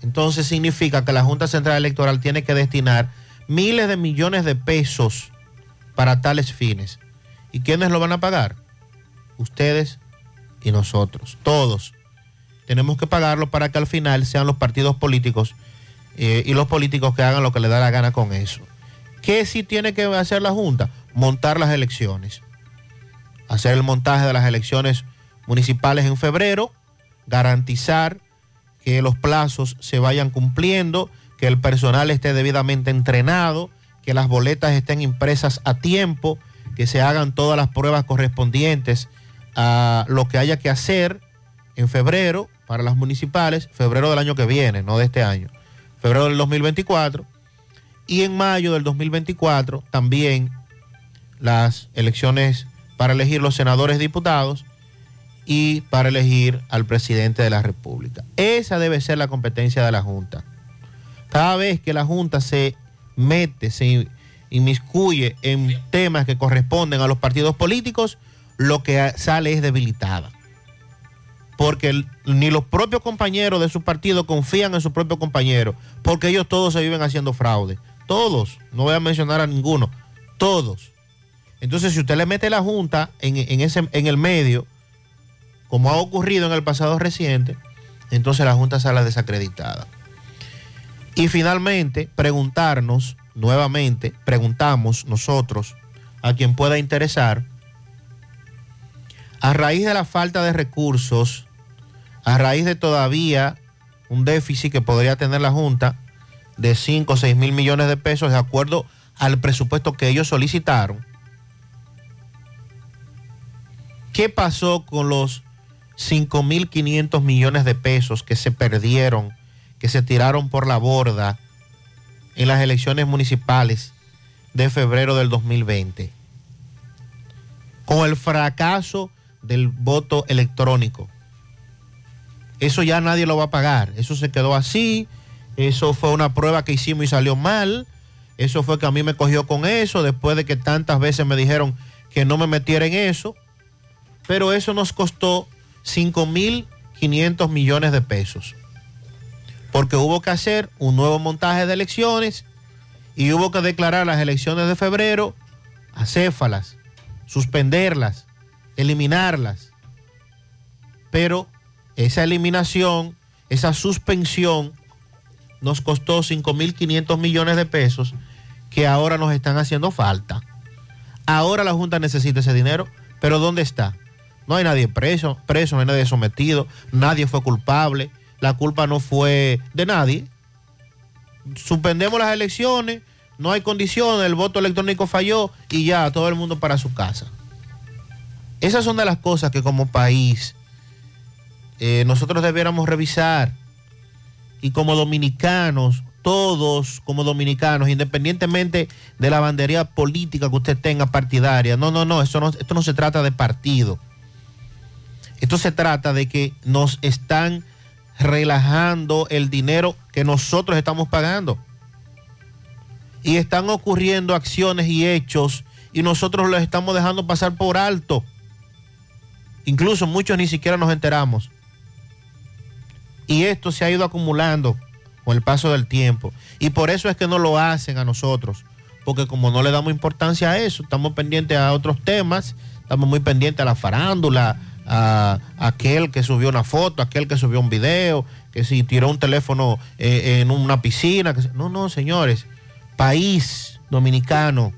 entonces significa que la Junta Central Electoral tiene que destinar miles de millones de pesos para tales fines. ¿Y quiénes lo van a pagar? Ustedes y nosotros, todos. Tenemos que pagarlo para que al final sean los partidos políticos eh, y los políticos que hagan lo que les da la gana con eso. ¿Qué sí tiene que hacer la Junta? Montar las elecciones hacer el montaje de las elecciones municipales en febrero, garantizar que los plazos se vayan cumpliendo, que el personal esté debidamente entrenado, que las boletas estén impresas a tiempo, que se hagan todas las pruebas correspondientes a lo que haya que hacer en febrero para las municipales, febrero del año que viene, no de este año, febrero del 2024, y en mayo del 2024 también las elecciones para elegir los senadores y diputados y para elegir al presidente de la República. Esa debe ser la competencia de la Junta. Cada vez que la Junta se mete, se inmiscuye en temas que corresponden a los partidos políticos, lo que sale es debilitada. Porque ni los propios compañeros de su partido confían en su propio compañero, porque ellos todos se viven haciendo fraude. Todos, no voy a mencionar a ninguno, todos. Entonces, si usted le mete la Junta en, ese, en el medio, como ha ocurrido en el pasado reciente, entonces la Junta sale desacreditada. Y finalmente, preguntarnos nuevamente, preguntamos nosotros, a quien pueda interesar, a raíz de la falta de recursos, a raíz de todavía un déficit que podría tener la Junta de 5 o 6 mil millones de pesos de acuerdo al presupuesto que ellos solicitaron, ¿Qué pasó con los 5.500 millones de pesos que se perdieron, que se tiraron por la borda en las elecciones municipales de febrero del 2020? Con el fracaso del voto electrónico. Eso ya nadie lo va a pagar. Eso se quedó así. Eso fue una prueba que hicimos y salió mal. Eso fue que a mí me cogió con eso después de que tantas veces me dijeron que no me metiera en eso pero eso nos costó 5.500 millones de pesos. Porque hubo que hacer un nuevo montaje de elecciones y hubo que declarar las elecciones de febrero acéfalas, suspenderlas, eliminarlas. Pero esa eliminación, esa suspensión, nos costó 5.500 millones de pesos que ahora nos están haciendo falta. Ahora la Junta necesita ese dinero, pero ¿dónde está? No hay nadie preso, preso, no hay nadie sometido, nadie fue culpable, la culpa no fue de nadie. Suspendemos las elecciones, no hay condiciones, el voto electrónico falló y ya todo el mundo para su casa. Esas son de las cosas que como país eh, nosotros debiéramos revisar y como dominicanos, todos como dominicanos, independientemente de la bandería política que usted tenga partidaria, no, no, no, esto no, esto no se trata de partido esto se trata de que nos están relajando el dinero que nosotros estamos pagando. Y están ocurriendo acciones y hechos y nosotros los estamos dejando pasar por alto. Incluso muchos ni siquiera nos enteramos. Y esto se ha ido acumulando con el paso del tiempo. Y por eso es que no lo hacen a nosotros. Porque como no le damos importancia a eso, estamos pendientes a otros temas, estamos muy pendientes a la farándula, a aquel que subió una foto, aquel que subió un video, que si tiró un teléfono eh, en una piscina. Que... No, no, señores. País dominicano,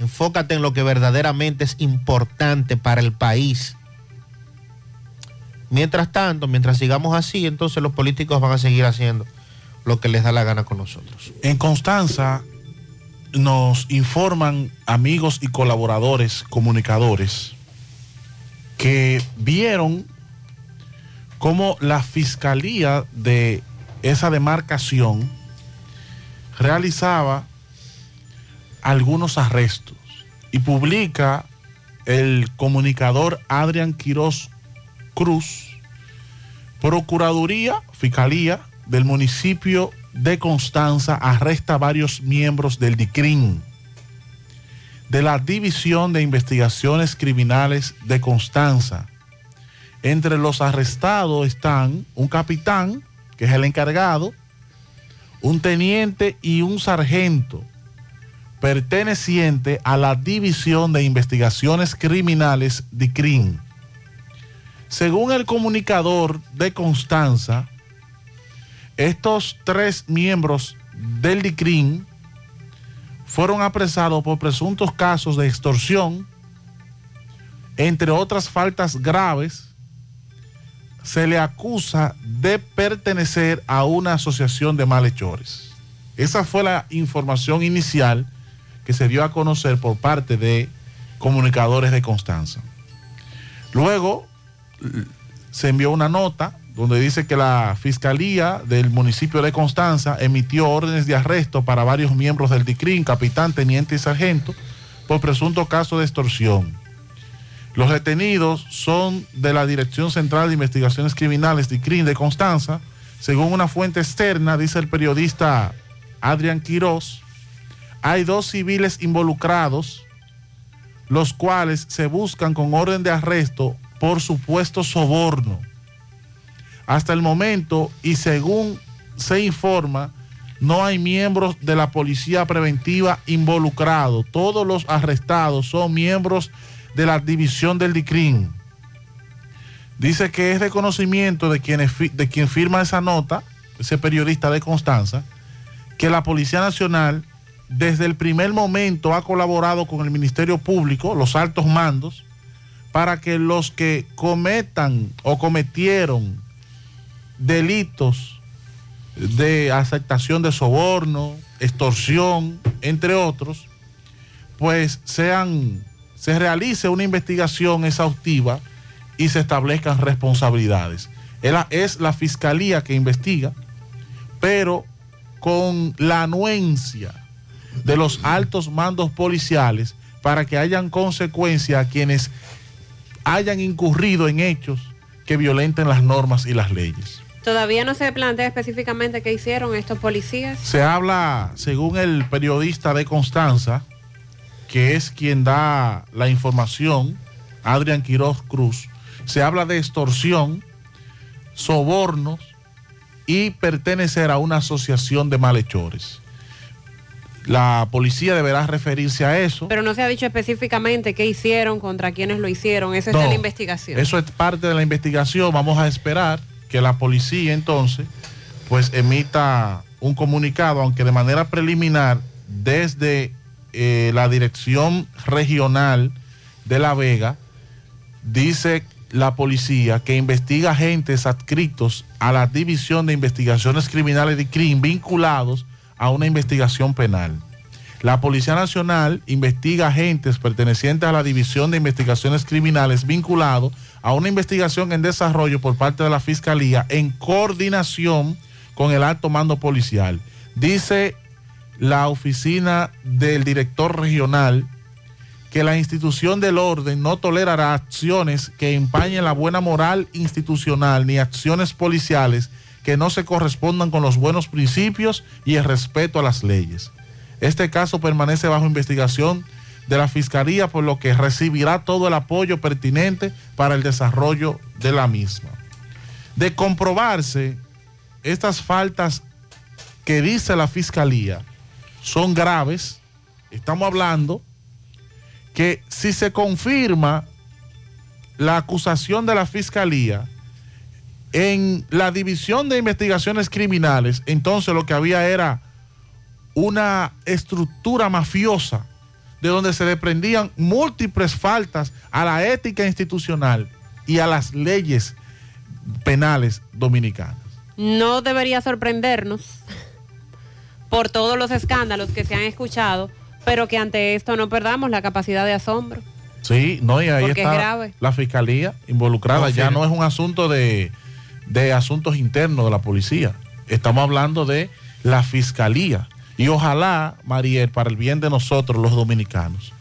enfócate en lo que verdaderamente es importante para el país. Mientras tanto, mientras sigamos así, entonces los políticos van a seguir haciendo lo que les da la gana con nosotros. En Constanza nos informan amigos y colaboradores, comunicadores, que vieron cómo la fiscalía de esa demarcación realizaba algunos arrestos y publica el comunicador Adrián Quirós Cruz, Procuraduría, Fiscalía del municipio de Constanza arresta a varios miembros del DICRIN, de la División de Investigaciones Criminales de Constanza. Entre los arrestados están un capitán, que es el encargado, un teniente y un sargento perteneciente a la División de Investigaciones Criminales DICRIN. Según el comunicador de Constanza, estos tres miembros del DICRIN fueron apresados por presuntos casos de extorsión, entre otras faltas graves. Se le acusa de pertenecer a una asociación de malhechores. Esa fue la información inicial que se dio a conocer por parte de comunicadores de Constanza. Luego se envió una nota donde dice que la Fiscalía del municipio de Constanza emitió órdenes de arresto para varios miembros del DICRIN, capitán, teniente y sargento, por presunto caso de extorsión. Los detenidos son de la Dirección Central de Investigaciones Criminales DICRIN de Constanza. Según una fuente externa, dice el periodista Adrián Quirós, hay dos civiles involucrados, los cuales se buscan con orden de arresto por supuesto soborno. Hasta el momento, y según se informa, no hay miembros de la policía preventiva involucrados. Todos los arrestados son miembros de la división del DICRIN. Dice que es de conocimiento de, quienes, de quien firma esa nota, ese periodista de Constanza, que la Policía Nacional desde el primer momento ha colaborado con el Ministerio Público, los altos mandos, para que los que cometan o cometieron delitos de aceptación de soborno, extorsión, entre otros, pues sean, se realice una investigación exhaustiva y se establezcan responsabilidades. Es la fiscalía que investiga, pero con la anuencia de los altos mandos policiales para que hayan consecuencias a quienes hayan incurrido en hechos que violenten las normas y las leyes. Todavía no se plantea específicamente qué hicieron estos policías. Se habla, según el periodista de Constanza, que es quien da la información, Adrián Quiroz Cruz, se habla de extorsión, sobornos y pertenecer a una asociación de malhechores la policía deberá referirse a eso. Pero no se ha dicho específicamente qué hicieron, contra quiénes lo hicieron. Eso es de la investigación. Eso es parte de la investigación. Vamos a esperar que la policía entonces pues emita un comunicado, aunque de manera preliminar, desde eh, la dirección regional de La Vega, dice la policía que investiga agentes adscritos a la División de Investigaciones Criminales de CRIM vinculados a una investigación penal. La Policía Nacional investiga agentes pertenecientes a la División de Investigaciones Criminales vinculados a una investigación en desarrollo por parte de la Fiscalía en coordinación con el alto mando policial. Dice la oficina del director regional que la institución del orden no tolerará acciones que empañen la buena moral institucional ni acciones policiales que no se correspondan con los buenos principios y el respeto a las leyes. Este caso permanece bajo investigación de la Fiscalía, por lo que recibirá todo el apoyo pertinente para el desarrollo de la misma. De comprobarse estas faltas que dice la Fiscalía son graves, estamos hablando que si se confirma la acusación de la Fiscalía, en la División de Investigaciones Criminales, entonces lo que había era una estructura mafiosa de donde se desprendían múltiples faltas a la ética institucional y a las leyes penales dominicanas. No debería sorprendernos por todos los escándalos que se han escuchado, pero que ante esto no perdamos la capacidad de asombro. Sí, no, y ahí está la fiscalía involucrada. ya no es un asunto de, de asuntos internos de la policía. Estamos hablando de la fiscalía. Y ojalá, Mariel, para el bien de nosotros los dominicanos,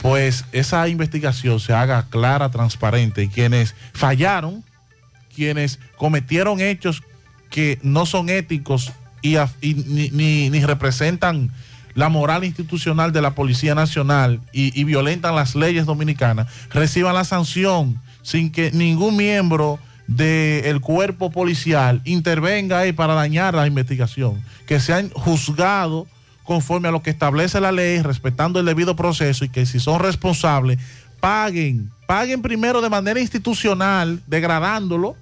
pues esa investigación se haga clara, transparente y quienes fallaron, quienes cometieron hechos que no son éticos y, ni representan la moral institucional de la Policía Nacional y, y violentan las leyes dominicanas, reciban la sanción sin que ningún miembro del cuerpo policial intervenga ahí para dañar la investigación, que sean juzgados conforme a lo que establece la ley, respetando el debido proceso y que si son responsables, paguen, paguen primero de manera institucional, degradándolo,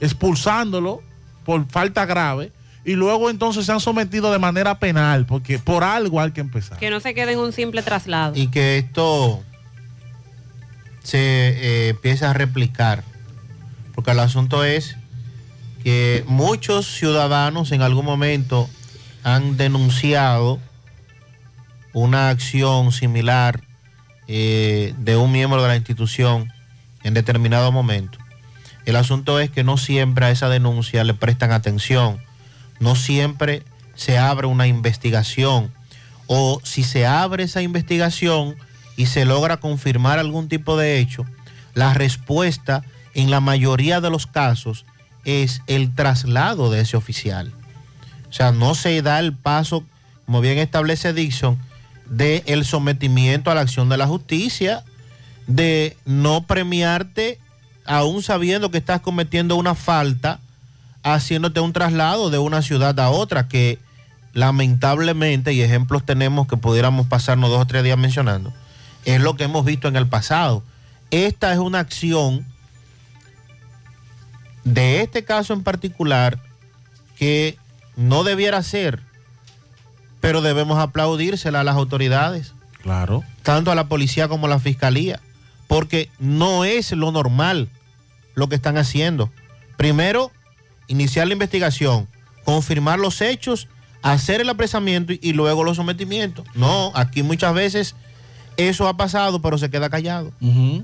expulsándolo por falta grave y luego entonces se han sometido de manera penal, porque por algo hay que empezar. Que no se quede en un simple traslado. y que esto se eh, empiece a replicar. Porque el asunto es que muchos ciudadanos en algún momento han denunciado una acción similar eh, de un miembro de la institución en determinado momento. El asunto es que no siempre a esa denuncia le prestan atención, no siempre se abre una investigación o si se abre esa investigación y se logra confirmar algún tipo de hecho, la respuesta en la mayoría de los casos es el traslado de ese oficial. O sea, no se da el paso, como bien establece Dixon, de el sometimiento a la acción de la justicia, de no premiarte aún sabiendo que estás cometiendo una falta, haciéndote un traslado de una ciudad a otra, que lamentablemente, y ejemplos tenemos que pudiéramos pasarnos dos o tres días mencionando, es lo que hemos visto en el pasado. Esta es una acción de este caso en particular que no debiera ser, pero debemos aplaudírsela a las autoridades. Claro. Tanto a la policía como a la fiscalía, porque no es lo normal lo que están haciendo. Primero, iniciar la investigación, confirmar los hechos, hacer el apresamiento y, y luego los sometimientos. No, aquí muchas veces eso ha pasado, pero se queda callado,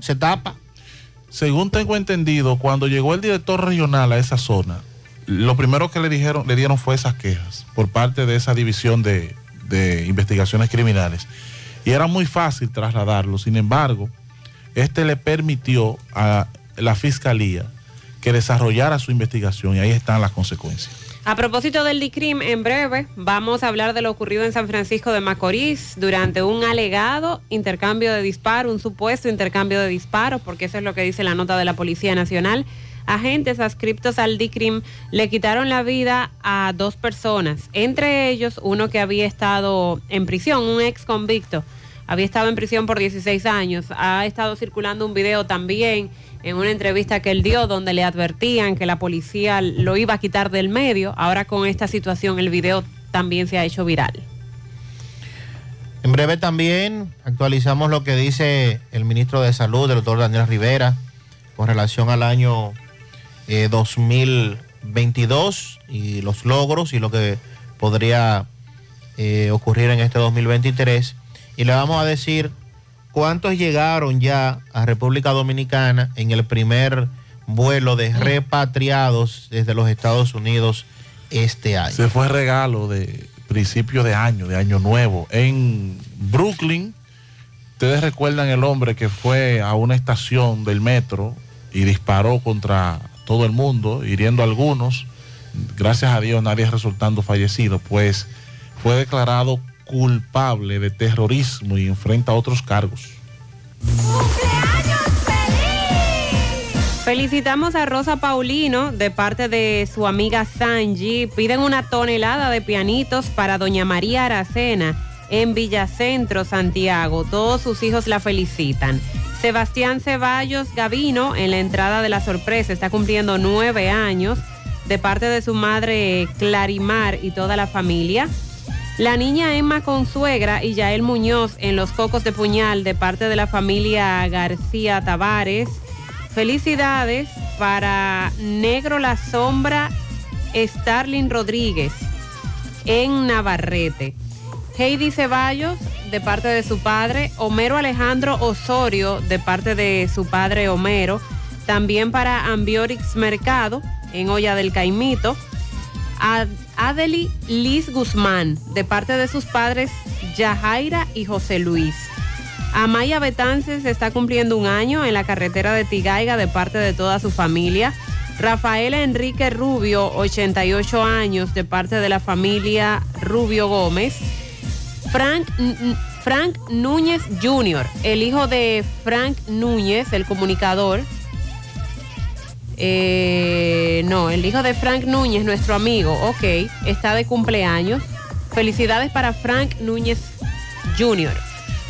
se tapa. Según tengo entendido, cuando llegó el director regional a esa zona, lo primero que le dijeron, le dieron fue esas quejas por parte de esa división de, de investigaciones criminales. Y era muy fácil trasladarlo. Sin embargo, este le permitió a la fiscalía que desarrollara su investigación y ahí están las consecuencias. A propósito del DICRIM, en breve vamos a hablar de lo ocurrido en San Francisco de Macorís durante un alegado intercambio de disparos, un supuesto intercambio de disparos, porque eso es lo que dice la nota de la Policía Nacional. Agentes adscriptos al DICRIM le quitaron la vida a dos personas, entre ellos uno que había estado en prisión, un ex convicto. Había estado en prisión por 16 años. Ha estado circulando un video también en una entrevista que él dio donde le advertían que la policía lo iba a quitar del medio. Ahora con esta situación el video también se ha hecho viral. En breve también actualizamos lo que dice el ministro de Salud, el doctor Daniel Rivera, con relación al año eh, 2022 y los logros y lo que podría eh, ocurrir en este 2023. Y le vamos a decir cuántos llegaron ya a República Dominicana en el primer vuelo de repatriados desde los Estados Unidos este año. Se fue regalo de principio de año, de año nuevo. En Brooklyn, ustedes recuerdan el hombre que fue a una estación del metro y disparó contra todo el mundo, hiriendo a algunos. Gracias a Dios nadie resultando fallecido, pues fue declarado culpable de terrorismo y enfrenta otros cargos. Felicitamos a Rosa Paulino de parte de su amiga Sanji. Piden una tonelada de pianitos para doña María Aracena en Villacentro, Santiago. Todos sus hijos la felicitan. Sebastián Ceballos Gavino en la entrada de la sorpresa está cumpliendo nueve años de parte de su madre Clarimar y toda la familia. La niña Emma Consuegra y Yael Muñoz en Los Cocos de Puñal de parte de la familia García Tavares. Felicidades para Negro La Sombra, Starling Rodríguez en Navarrete. Heidi Ceballos de parte de su padre, Homero Alejandro Osorio de parte de su padre Homero, también para Ambiorix Mercado en Olla del Caimito, Adeli Liz Guzmán de parte de sus padres Yajaira y José Luis. Amaya Betances está cumpliendo un año en la carretera de Tigaiga de parte de toda su familia. Rafael Enrique Rubio, 88 años, de parte de la familia Rubio Gómez. Frank, Frank Núñez Jr., el hijo de Frank Núñez, el comunicador. Eh, no, el hijo de Frank Núñez, nuestro amigo, ok, está de cumpleaños. Felicidades para Frank Núñez Jr.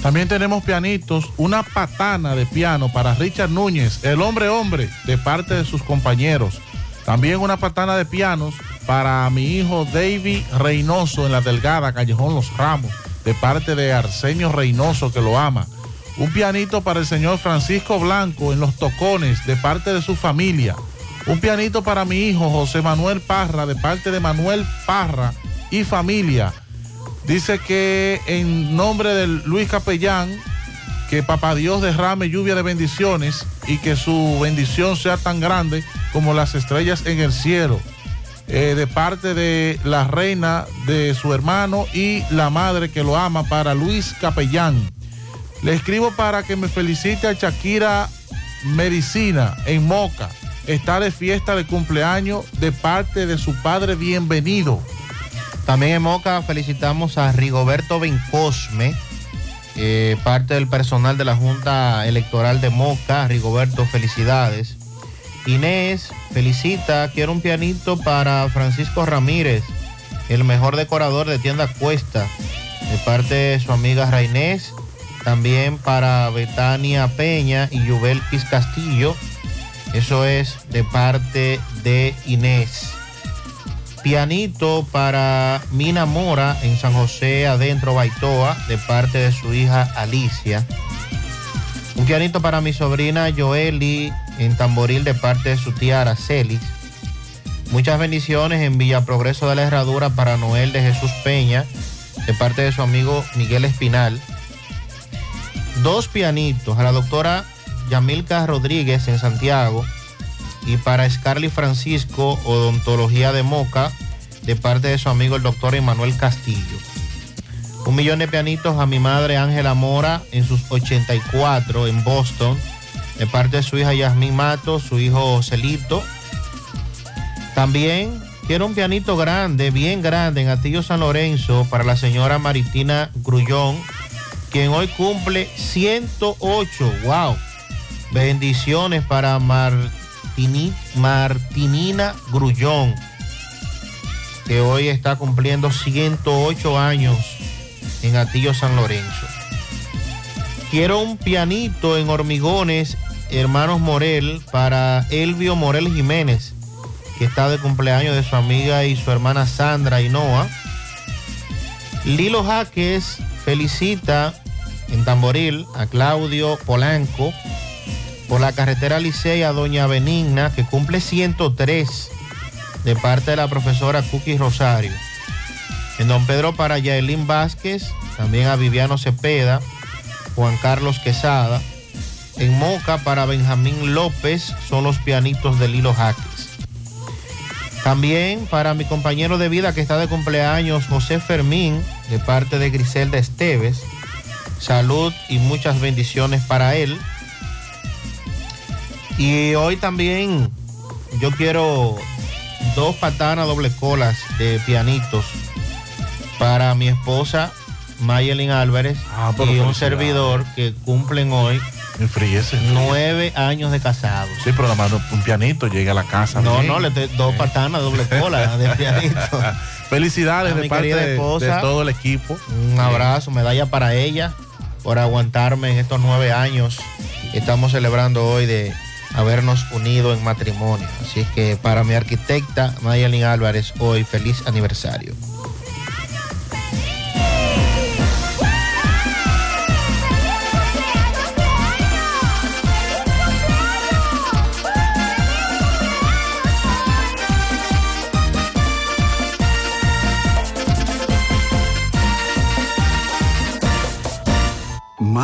También tenemos pianitos, una patana de piano para Richard Núñez, el hombre hombre, de parte de sus compañeros. También una patana de pianos para mi hijo David Reynoso en la Delgada, Callejón Los Ramos, de parte de Arsenio Reynoso, que lo ama. Un pianito para el señor Francisco Blanco en Los Tocones, de parte de su familia. Un pianito para mi hijo José Manuel Parra, de parte de Manuel Parra y familia. Dice que en nombre de Luis Capellán, que Papá Dios derrame lluvia de bendiciones y que su bendición sea tan grande como las estrellas en el cielo. Eh, de parte de la reina de su hermano y la madre que lo ama para Luis Capellán. Le escribo para que me felicite a Shakira Medicina en Moca. Está de fiesta de cumpleaños de parte de su padre bienvenido. También en Moca felicitamos a Rigoberto Bencosme, eh, parte del personal de la Junta Electoral de Moca. Rigoberto, felicidades. Inés felicita, quiero un pianito para Francisco Ramírez, el mejor decorador de tienda Cuesta, de parte de su amiga Rainés. También para Betania Peña y Yubelquis Castillo. Eso es de parte de Inés. Pianito para Mina Mora en San José Adentro Baitoa de parte de su hija Alicia. Un pianito para mi sobrina Joeli en Tamboril de parte de su tía Araceli. Muchas bendiciones en Villa Progreso de la Herradura para Noel de Jesús Peña de parte de su amigo Miguel Espinal. Dos pianitos a la doctora Yamilca Rodríguez en Santiago y para Scarly Francisco, Odontología de Moca, de parte de su amigo el doctor Emanuel Castillo. Un millón de pianitos a mi madre Ángela Mora en sus 84 en Boston, de parte de su hija Yasmín Mato, su hijo Celito. También quiero un pianito grande, bien grande, en Atillo San Lorenzo, para la señora Maritina Grullón, quien hoy cumple 108. ¡Wow! Bendiciones para Martini- Martinina Grullón, que hoy está cumpliendo 108 años en Atillo San Lorenzo. Quiero un pianito en hormigones, hermanos Morel, para Elvio Morel Jiménez, que está de cumpleaños de su amiga y su hermana Sandra Noah. Lilo Jaques felicita en Tamboril a Claudio Polanco por la carretera Licey a Doña Benigna, que cumple 103 de parte de la profesora Cookie Rosario. En Don Pedro para Yaelín Vázquez, también a Viviano Cepeda, Juan Carlos Quesada. En Moca para Benjamín López son los pianitos de Lilo Jaques. También para mi compañero de vida que está de cumpleaños, José Fermín, de parte de Griselda Esteves. Salud y muchas bendiciones para él. Y hoy también yo quiero dos patanas doble colas de pianitos para mi esposa Mayelin Álvarez Ah, y un servidor que cumplen hoy nueve años de casados. Sí, pero un pianito llega a la casa. No, bien. no, le doy dos patanas doble cola <laughs> de pianito. Felicidades A de mi parte de, esposa. de todo el equipo. Un abrazo, medalla para ella por aguantarme en estos nueve años que estamos celebrando hoy de habernos unido en matrimonio. Así que para mi arquitecta Mayelin Álvarez, hoy feliz aniversario.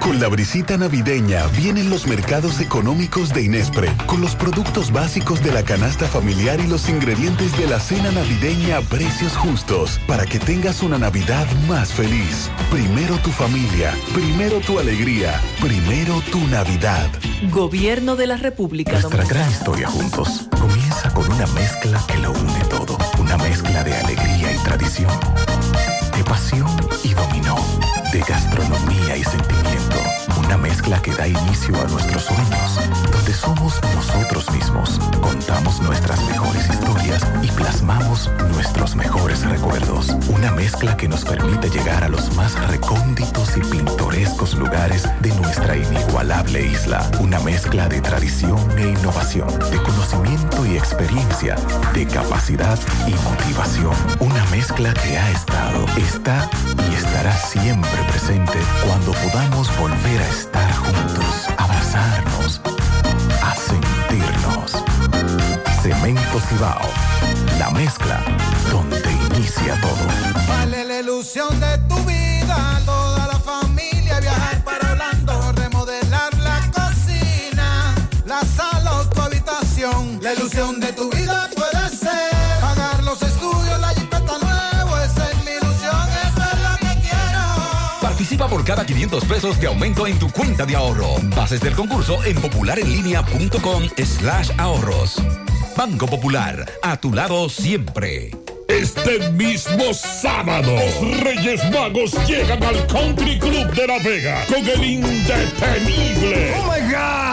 Con la brisita navideña vienen los mercados económicos de Inespre, con los productos básicos de la canasta familiar y los ingredientes de la cena navideña a precios justos, para que tengas una Navidad más feliz. Primero tu familia, primero tu alegría, primero tu Navidad. Gobierno de la República Nuestra Dominicana. gran historia juntos comienza con una mezcla que lo une todo. Una mezcla de alegría y tradición, de pasión y dominó, de gastronomía y sentimiento. Una mezcla que da inicio a nuestros sueños, donde somos nosotros mismos, contamos nuestras mejores historias y plasmamos nuestros mejores recuerdos. Una mezcla que nos permite llegar a los más recónditos y pintorescos lugares de nuestra inigualable isla. Una mezcla de tradición e innovación, de conocimiento y experiencia, de capacidad y motivación. Una mezcla que ha estado, está y estará siempre presente cuando podamos volver a estar juntos, abrazarnos, a sentirnos. Cemento Cibao, la mezcla donde inicia todo. Vale la ilusión de tu vida, toda la familia viajar para Orlando, remodelar la cocina, la sala o tu habitación. La ilusión de tu vida por cada 500 pesos de aumento en tu cuenta de ahorro. Bases del concurso en popularenlinea.com slash ahorros. Banco Popular, a tu lado siempre. Este mismo sábado, los Reyes Magos llegan al Country Club de La Vega con el indetenible. ¡Oh my God!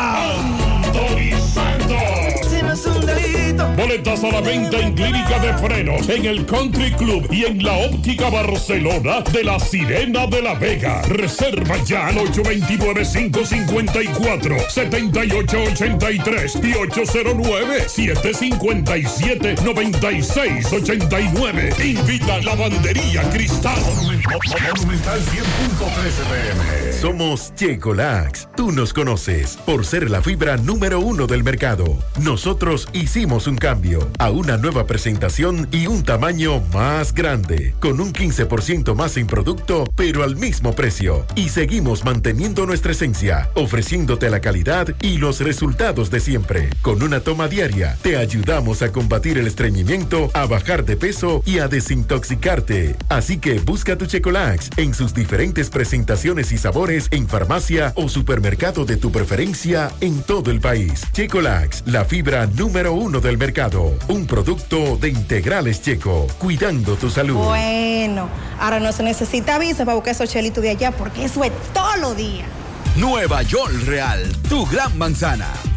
Boletas a la venta en Clínica de Frenos, en el Country Club y en la Óptica Barcelona de la Sirena de la Vega. Reserva ya al 829-554-7883 y 809-757-9689. Invita Lavandería Cristal. Monumental 100.13 pm. Somos Checolax. Tú nos conoces por ser la fibra número uno del mercado. Nosotros hicimos un cambio a una nueva presentación y un tamaño más grande, con un 15% más en producto, pero al mismo precio. Y seguimos manteniendo nuestra esencia, ofreciéndote la calidad y los resultados de siempre. Con una toma diaria, te ayudamos a combatir el estreñimiento, a bajar de peso y a desintoxicarte. Así que busca tu Checolax en sus diferentes presentaciones y sabores en farmacia o supermercado de tu preferencia en todo el país. Checolax, la fibra número uno del mercado. Un producto de integrales checo, cuidando tu salud. Bueno, ahora no se necesita visa para buscar esos chelitos de allá porque eso es todos los días. Nueva York Real, tu gran manzana.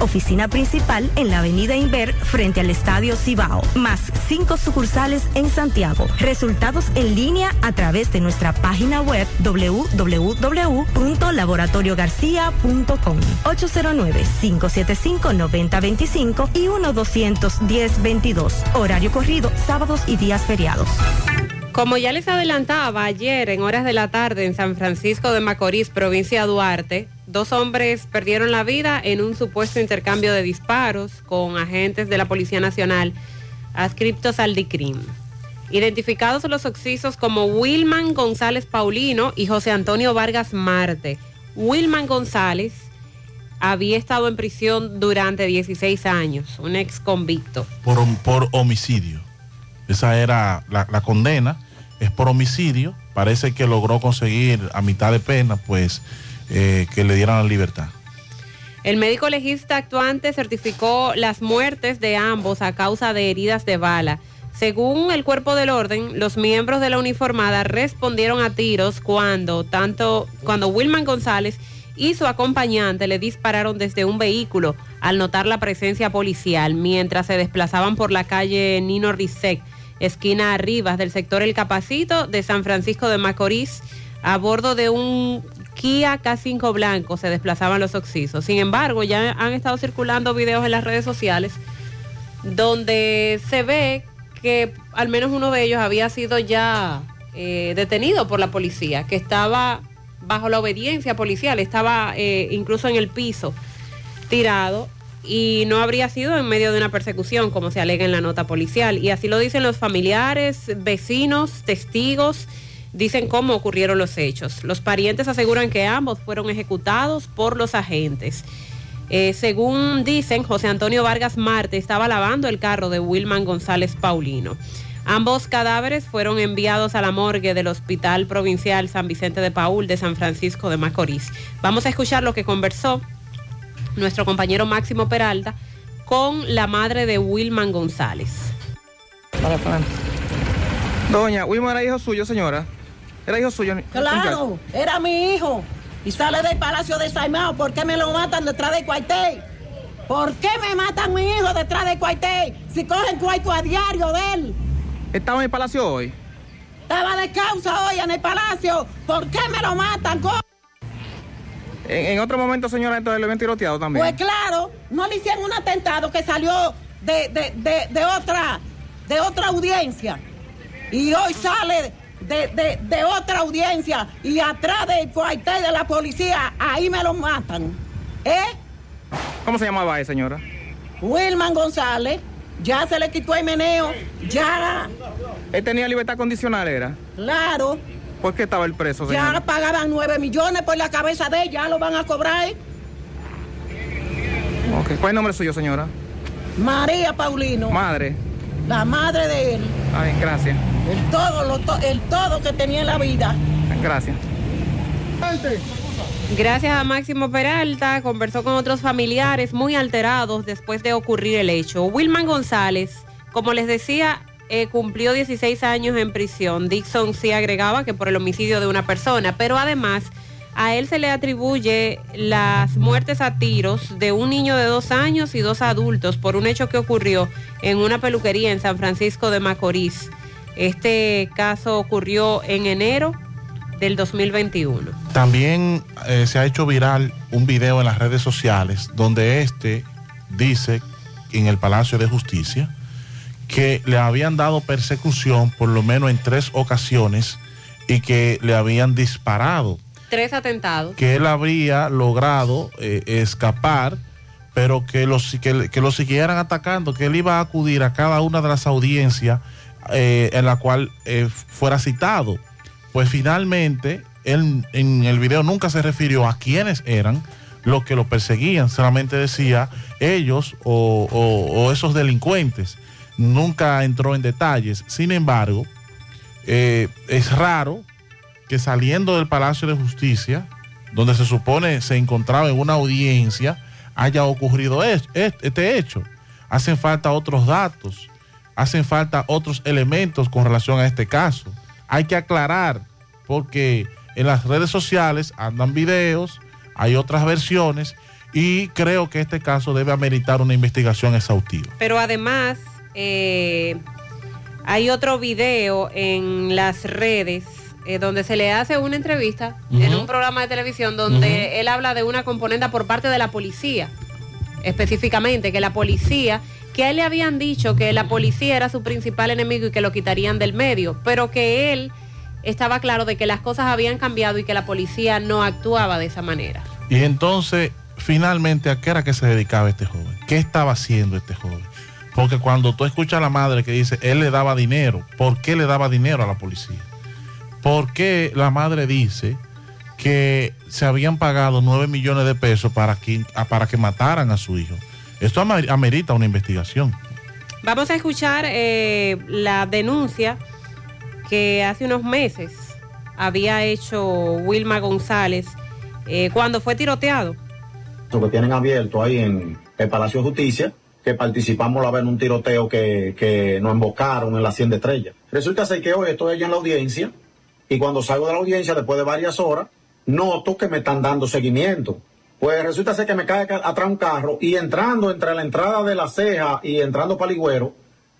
Oficina principal en la Avenida Inver frente al Estadio Cibao. Más cinco sucursales en Santiago. Resultados en línea a través de nuestra página web www.laboratoriogarcia.com 809-575-9025 y 1-210-22. Horario corrido, sábados y días feriados. Como ya les adelantaba ayer en horas de la tarde en San Francisco de Macorís, provincia Duarte, dos hombres perdieron la vida en un supuesto intercambio de disparos con agentes de la Policía Nacional adscriptos al DICRIM. Identificados los occisos como Wilman González Paulino y José Antonio Vargas Marte. Wilman González había estado en prisión durante 16 años, un ex convicto. por, por homicidio. Esa era la, la condena, es por homicidio parece que logró conseguir a mitad de pena, pues, eh, que le dieran la libertad. El médico legista actuante certificó las muertes de ambos a causa de heridas de bala. Según el cuerpo del orden, los miembros de la uniformada respondieron a tiros cuando tanto cuando Wilman González y su acompañante le dispararon desde un vehículo al notar la presencia policial mientras se desplazaban por la calle Nino Rizek, esquina Arribas del sector El Capacito de San Francisco de Macorís, a bordo de un Kia K5 blanco se desplazaban los oxisos. Sin embargo, ya han estado circulando videos en las redes sociales donde se ve que al menos uno de ellos había sido ya eh, detenido por la policía, que estaba bajo la obediencia policial, estaba eh, incluso en el piso tirado y no habría sido en medio de una persecución, como se alega en la nota policial. Y así lo dicen los familiares, vecinos, testigos, dicen cómo ocurrieron los hechos. Los parientes aseguran que ambos fueron ejecutados por los agentes. Eh, según dicen, José Antonio Vargas Marte estaba lavando el carro de Wilman González Paulino. Ambos cadáveres fueron enviados a la morgue del Hospital Provincial San Vicente de Paul de San Francisco de Macorís. Vamos a escuchar lo que conversó nuestro compañero Máximo Peralta con la madre de Wilman González. Doña, Wilman era hijo suyo, señora. Era hijo suyo. Claro, era mi hijo. Y sale del Palacio de Saimao. ¿Por qué me lo matan detrás de cuartel? ¿Por qué me matan mi hijo detrás de cuartel? Si cogen cuarto a diario de él. ¿Estaba en el palacio hoy? Estaba de causa hoy en el Palacio. ¿Por qué me lo matan? co- En, en otro momento, señora, entonces le habían tiroteado también. Pues claro, no le hicieron un atentado que salió de, de- de- de otra, de otra audiencia. Y hoy sale de, de- de otra audiencia y atrás del cuartel de la policía, ahí me lo matan. ¿Eh? ¿Cómo se llamaba esa señora? Wilman González, ya se le quitó el meneo, ya, Él tenía libertad condicional, ¿era? claro, ¿Por qué estaba el preso, ya señora? pagaban nueve millones por la cabeza de él, ya lo van a cobrar. Ok. ¿Cuál es el nombre suyo, señora? María Paulino, Madre. La madre de él, Ay, gracias. el todo, lo to- el todo que tenía en la vida. Gracias. Gracias a Máximo Peralta, conversó con otros familiares muy alterados después de ocurrir el hecho. Wilman González, como les decía, eh, cumplió 16 años en prisión. Dixon sí agregaba que por el homicidio de una persona, pero además a él se le atribuye las muertes a tiros de un niño de dos años y dos adultos por un hecho que ocurrió en una peluquería en San Francisco de Macorís. Este caso ocurrió en enero del 2021. También eh, se ha hecho viral un video en las redes sociales donde este dice en el Palacio de Justicia que le habían dado persecución por lo menos en tres ocasiones y que le habían disparado, Tres atentados. que él habría logrado eh, escapar, pero que los, que, lo siguieran atacando, que él iba a acudir a cada una de las audiencias eh, en la cual eh, fuera citado. Pues finalmente, él en el video nunca se refirió a quiénes eran los que lo perseguían, solamente decía ellos o, esos delincuentes. Nunca entró en detalles. Sin embargo, es raro que saliendo del Palacio de Justicia, donde se supone se encontraba en una audiencia, haya ocurrido es- es- este hecho. Hacen falta otros datos, hacen falta otros elementos con relación a este caso. Hay que aclarar, porque en las redes sociales andan videos, hay otras versiones, y creo que este caso debe ameritar una investigación exhaustiva. Pero además, eh, hay otro video en las redes eh, donde se le hace una entrevista en un programa de televisión donde él habla de una componenda por parte de la policía, específicamente, que la policía, que a él le habían dicho que la policía era su principal enemigo y que lo quitarían del medio, pero que él estaba claro de que las cosas habían cambiado y que la policía no actuaba de esa manera. Y entonces, finalmente, ¿a qué era que se dedicaba este joven? ¿Qué estaba haciendo este joven? Porque cuando tú escuchas a la madre que dice, él le daba dinero, ¿por qué le daba dinero a la policía? ¿Por qué la madre dice que se habían pagado 9 millones de pesos para que, a- para que mataran a su hijo? Esto amer- amerita una investigación. Vamos a escuchar eh, la denuncia que hace unos meses había hecho Wilma González eh, cuando fue tiroteado. Lo que tienen abierto ahí en el Palacio de Justicia, que participamos la vez en un tiroteo que, que nos embocaron en la Hacienda Estrella. Resulta ser que hoy estoy allá en la audiencia y cuando salgo de la audiencia después de varias horas, noto que me están dando seguimiento. Pues resulta ser que me cae ca- atrás un carro y entrando entre la entrada de la ceja y entrando para Ligüero,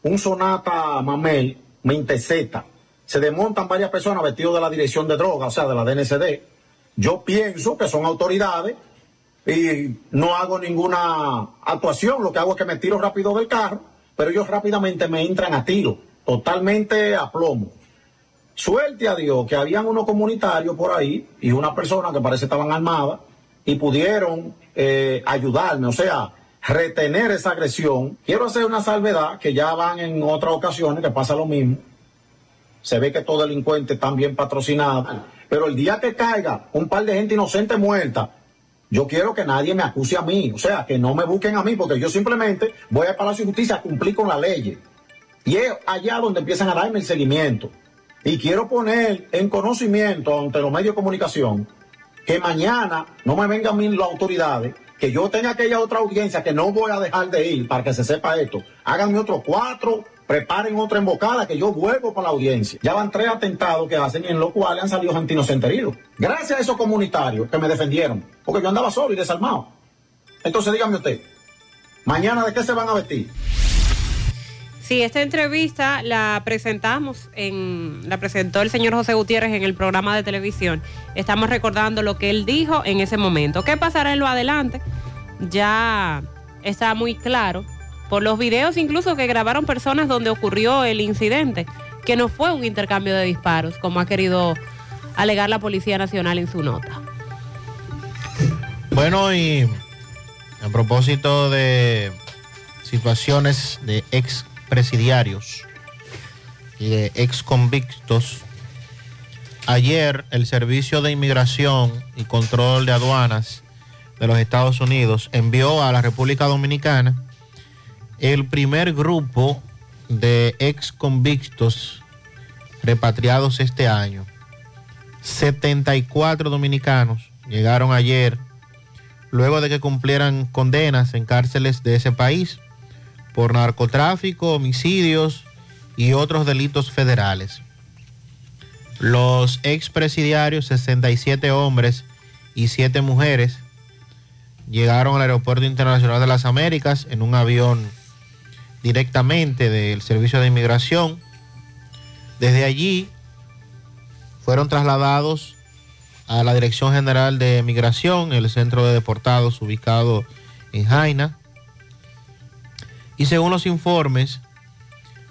un Sonata Mamel me intercepta. Se desmontan varias personas vestidos de la dirección de droga, o sea, de la DNCD. Yo pienso que son autoridades y no hago ninguna actuación. Lo que hago es que me tiro rápido del carro, pero ellos rápidamente me entran a tiro, totalmente a plomo. Suerte a Dios que habían unos comunitarios por ahí y una persona que parece estaban armadas y pudieron eh, ayudarme, o sea, retener esa agresión. Quiero hacer una salvedad que ya van en otras ocasiones que pasa lo mismo. Se ve que estos delincuentes están bien patrocinados. Pero el día que caiga un par de gente inocente muerta, yo quiero que nadie me acuse a mí. O sea, que no me busquen a mí, porque yo simplemente voy al Palacio de Justicia a cumplir con la ley. Y es allá donde empiezan a darme el seguimiento. Y quiero poner en conocimiento ante los medios de comunicación que mañana no me vengan mí las autoridades, que yo tenga aquella otra audiencia que no voy a dejar de ir para que se sepa esto. Háganme otros cuatro, preparen otra embocada que yo vuelvo para la audiencia. Ya van tres atentados que hacen en los cuales han salido gente inocente heridos. Gracias a esos comunitarios que me defendieron, porque yo andaba solo y desarmado. Entonces dígame usted, mañana de qué se van a vestir? Sí, esta entrevista la presentamos en, la presentó el señor José Gutiérrez en el programa de televisión. Estamos recordando lo que él dijo en ese momento. ¿Qué pasará en lo adelante? Ya está muy claro por los videos incluso que grabaron personas donde ocurrió el incidente, que no fue un intercambio de disparos, como ha querido alegar la Policía Nacional en su nota. Bueno, y a propósito de situaciones de ex presidiarios y de ex convictos, ayer el Servicio de Inmigración y Control de Aduanas de los Estados Unidos envió a la República Dominicana el primer grupo de ex convictos repatriados este año. 74 dominicanos llegaron ayer luego de que cumplieran condenas en cárceles de ese país por narcotráfico, homicidios y otros delitos federales. Los expresidiarios, 67 hombres y 7 mujeres, llegaron al Aeropuerto Internacional de las Américas en un avión directamente del Servicio de Inmigración. Desde allí fueron trasladados a la Dirección General de Migración, el centro de deportados ubicado en Jaina. Y según los informes,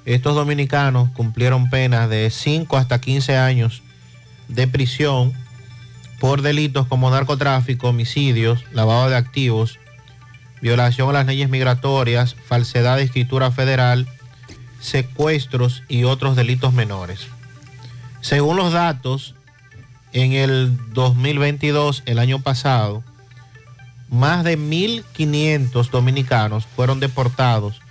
estos dominicanos cumplieron penas de 5 hasta 15 años de prisión por delitos como narcotráfico, homicidios, lavado de activos, violación a las leyes migratorias, falsedad de escritura federal, secuestros y otros delitos menores. Según los datos, en el 2022, el año pasado, más de 1.500 dominicanos fueron deportados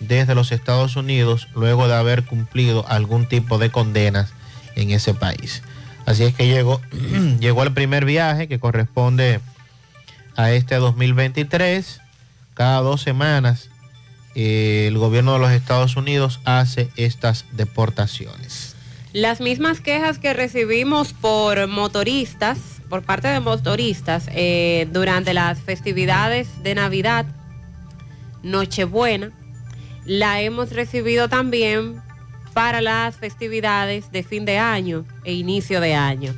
desde los Estados Unidos luego de haber cumplido algún tipo de condenas en ese país. Así es que llegó, <clears throat> llegó el primer viaje que corresponde a este 2023. Cada dos semanas eh, el gobierno de los Estados Unidos hace estas deportaciones. Las mismas quejas que recibimos por motoristas, por parte de motoristas, eh, durante las festividades de Navidad, Nochebuena, la hemos recibido también para las festividades de fin de año e inicio de año.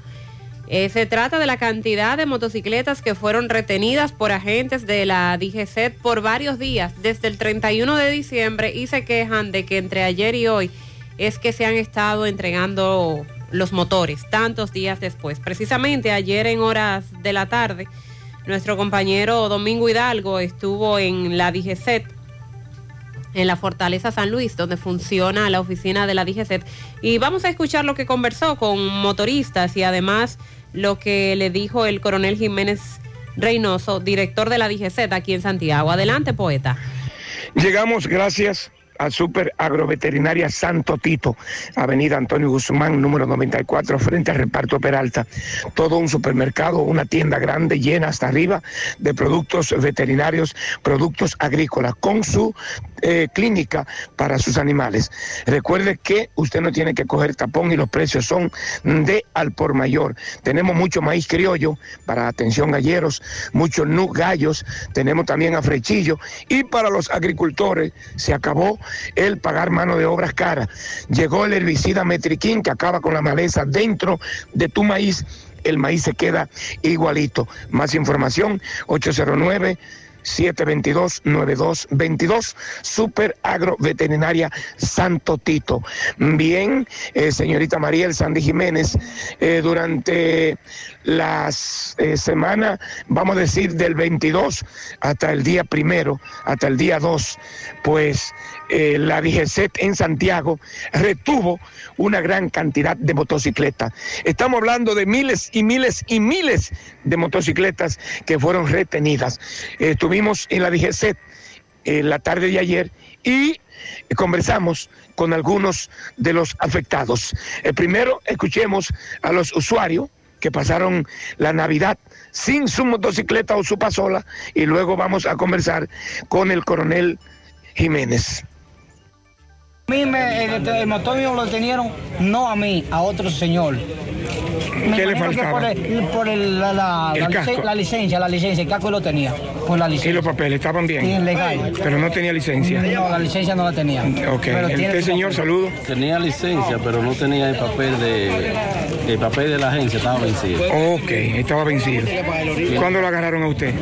Eh, se trata de la cantidad de motocicletas que fueron retenidas por agentes de la DGCET por varios días, desde el 31 de diciembre, y se quejan de que entre ayer y hoy es que se han estado entregando los motores, tantos días después. Precisamente ayer en horas de la tarde, nuestro compañero Domingo Hidalgo estuvo en la DGCET en la Fortaleza San Luis, donde funciona la oficina de la DGCET. Y vamos a escuchar lo que conversó con motoristas y además lo que le dijo el coronel Jiménez Reynoso, director de la DGCET aquí en Santiago. Adelante, poeta. Llegamos gracias a Super Agroveterinaria Santo Tito, Avenida Antonio Guzmán, número 94, frente al reparto Peralta. Todo un supermercado, una tienda grande, llena hasta arriba de productos veterinarios, productos agrícolas, con su eh, clínica para sus animales. Recuerde que usted no tiene que coger tapón y los precios son de al por mayor. Tenemos mucho maíz criollo para atención galleros, muchos nu gallos, tenemos también a frechillo y para los agricultores se acabó el pagar mano de obras cara. Llegó el herbicida metriquín que acaba con la maleza dentro de tu maíz. El maíz se queda igualito. Más información, 809 722-9222, Super Agro Veterinaria Santo Tito. Bien, eh, señorita Mariel Sandy Jiménez, eh, durante las eh, semanas, vamos a decir, del 22 hasta el día primero, hasta el día 2, pues eh, la DGCET en Santiago retuvo una gran cantidad de motocicletas. Estamos hablando de miles y miles y miles de motocicletas que fueron retenidas. estuvimos en la DGCET en la tarde de ayer y conversamos con algunos de los afectados. El primero, escuchemos a los usuarios que pasaron la Navidad sin su motocicleta o su pasola y luego vamos a conversar con el coronel Jiménez. A mí me, el, el motor mío lo tenieron no a mí, a otro señor. Me ¿Qué le faltaba? Por, el- por el- la, la- El la casco. licen- la licencia, la licencia, el casco lo tenía. Por la ¿Y licencia. los papeles estaban bien? Sí, legal. Pero no tenía licencia. No, la licencia no la tenía. Ok. Pero Este señor, papel. saludo. Tenía licencia, pero no tenía el papel de el papel de la agencia, estaba vencido. Ok, estaba vencido. ¿Cuándo lo agarraron a usted?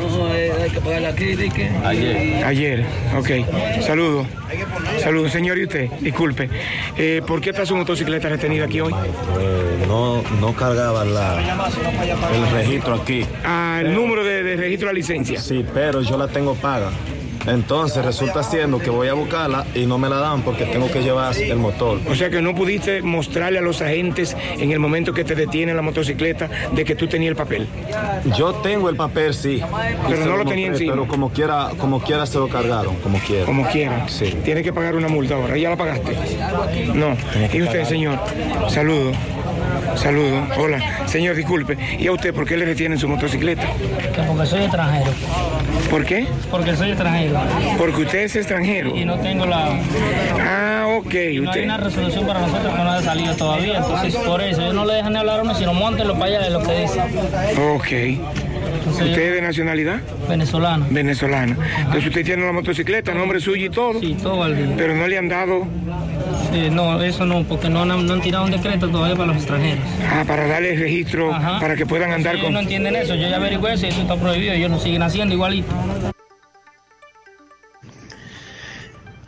Ayer. Ayer, ok. Saludo. Saludo, señor, y usted, disculpe. Eh, ¿Por qué está su motocicleta retenida aquí hoy? Eh, no, no cargaba la, el registro aquí. Ah, el número de, de registro de la licencia. Sí, pero yo la tengo paga. Entonces resulta siendo que voy a buscarla y no me la dan porque tengo que llevar el motor. O sea que no pudiste mostrarle a los agentes en el momento que te detiene la motocicleta de que tú tenías el papel. Yo tengo el papel, sí. Pero no lo tenía encima. Pero como quiera, como quiera se lo cargaron, como quiera. Como quiera. Sí. Tiene que pagar una multa ahora. ¿Ya la pagaste? No. ¿Y usted, señor? Saludo. Saludo. Hola. Señor, disculpe. ¿Y a usted por qué le retienen su motocicleta? Que Porque soy extranjero. ¿Por qué? Porque soy extranjero. Porque usted es extranjero. Y no tengo la. Ah, ok. No hay una resolución para nosotros que no haya salido todavía. Entonces, por eso, ellos no le dejan ni hablar a uno, sino montenlo para allá, es lo que dicen. Ok. ¿Usted es de nacionalidad? Venezolano. Venezolana. Entonces usted tiene la motocicleta, nombre suyo y todo. Sí, todo al día. Pero no le han dado. Sí, no, eso no, porque no, han- no han tirado un decreto todavía para los extranjeros. Ah, para darle registro, Ajá. para que puedan andar Ellos con. no entienden eso, yo ya averigüé y eso está prohibido, ellos lo siguen haciendo igualito.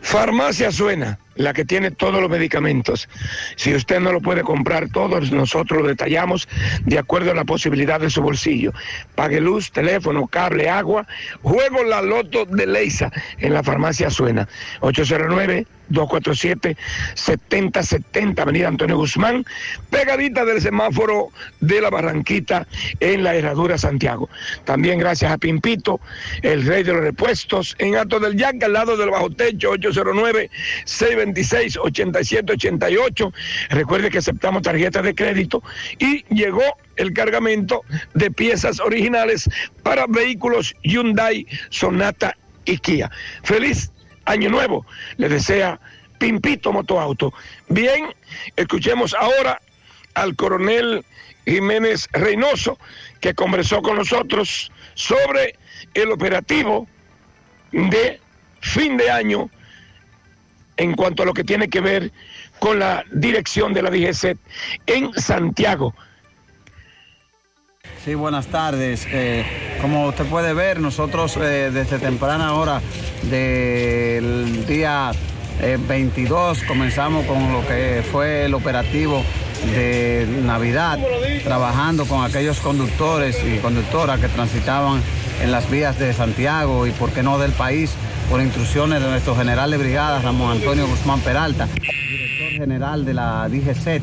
Farmacia Suena, la que tiene todos los medicamentos. Si usted no lo puede comprar todos, nosotros lo detallamos de acuerdo a la posibilidad de su bolsillo. Pague luz, teléfono, cable, agua. Juego la loto de Leisa en la Farmacia Suena. 809 247-7070, Avenida Antonio Guzmán, pegadita del semáforo de la Barranquita en la Herradura Santiago. También gracias a Pimpito, el rey de los repuestos, en Alto del Yaque, al lado del bajo techo, 809-626-8788. Recuerde que aceptamos tarjetas de crédito y llegó el cargamento de piezas originales para vehículos Hyundai, Sonata y Kia. Feliz Año Nuevo, le desea Pimpito Motoauto. Bien, escuchemos ahora al coronel Jiménez Reynoso, que conversó con nosotros sobre el operativo de fin de año en cuanto a lo que tiene que ver con la dirección de la DGC en Santiago. Sí, buenas tardes. Eh, como usted puede ver, nosotros eh, desde temprana hora del día eh, 22 comenzamos con lo que fue el operativo de Navidad, trabajando con aquellos conductores y conductoras que transitaban en las vías de Santiago y, por qué no, del país, por instrucciones de nuestro general de brigada, Ramón Antonio Guzmán Peralta, director general de la DGCET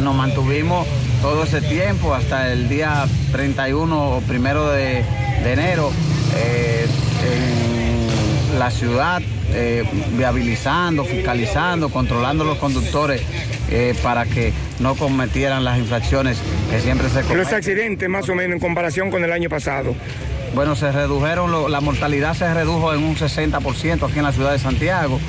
nos mantuvimos todo ese tiempo hasta el día 31 o primero de, de enero eh, en la ciudad, eh, viabilizando, fiscalizando, controlando los conductores eh, para que no cometieran las infracciones que siempre se cometen. Los accidentes más o menos en comparación con el año pasado. Bueno, se redujeron, lo- la mortalidad se redujo en un 60% aquí en la ciudad de Santiago,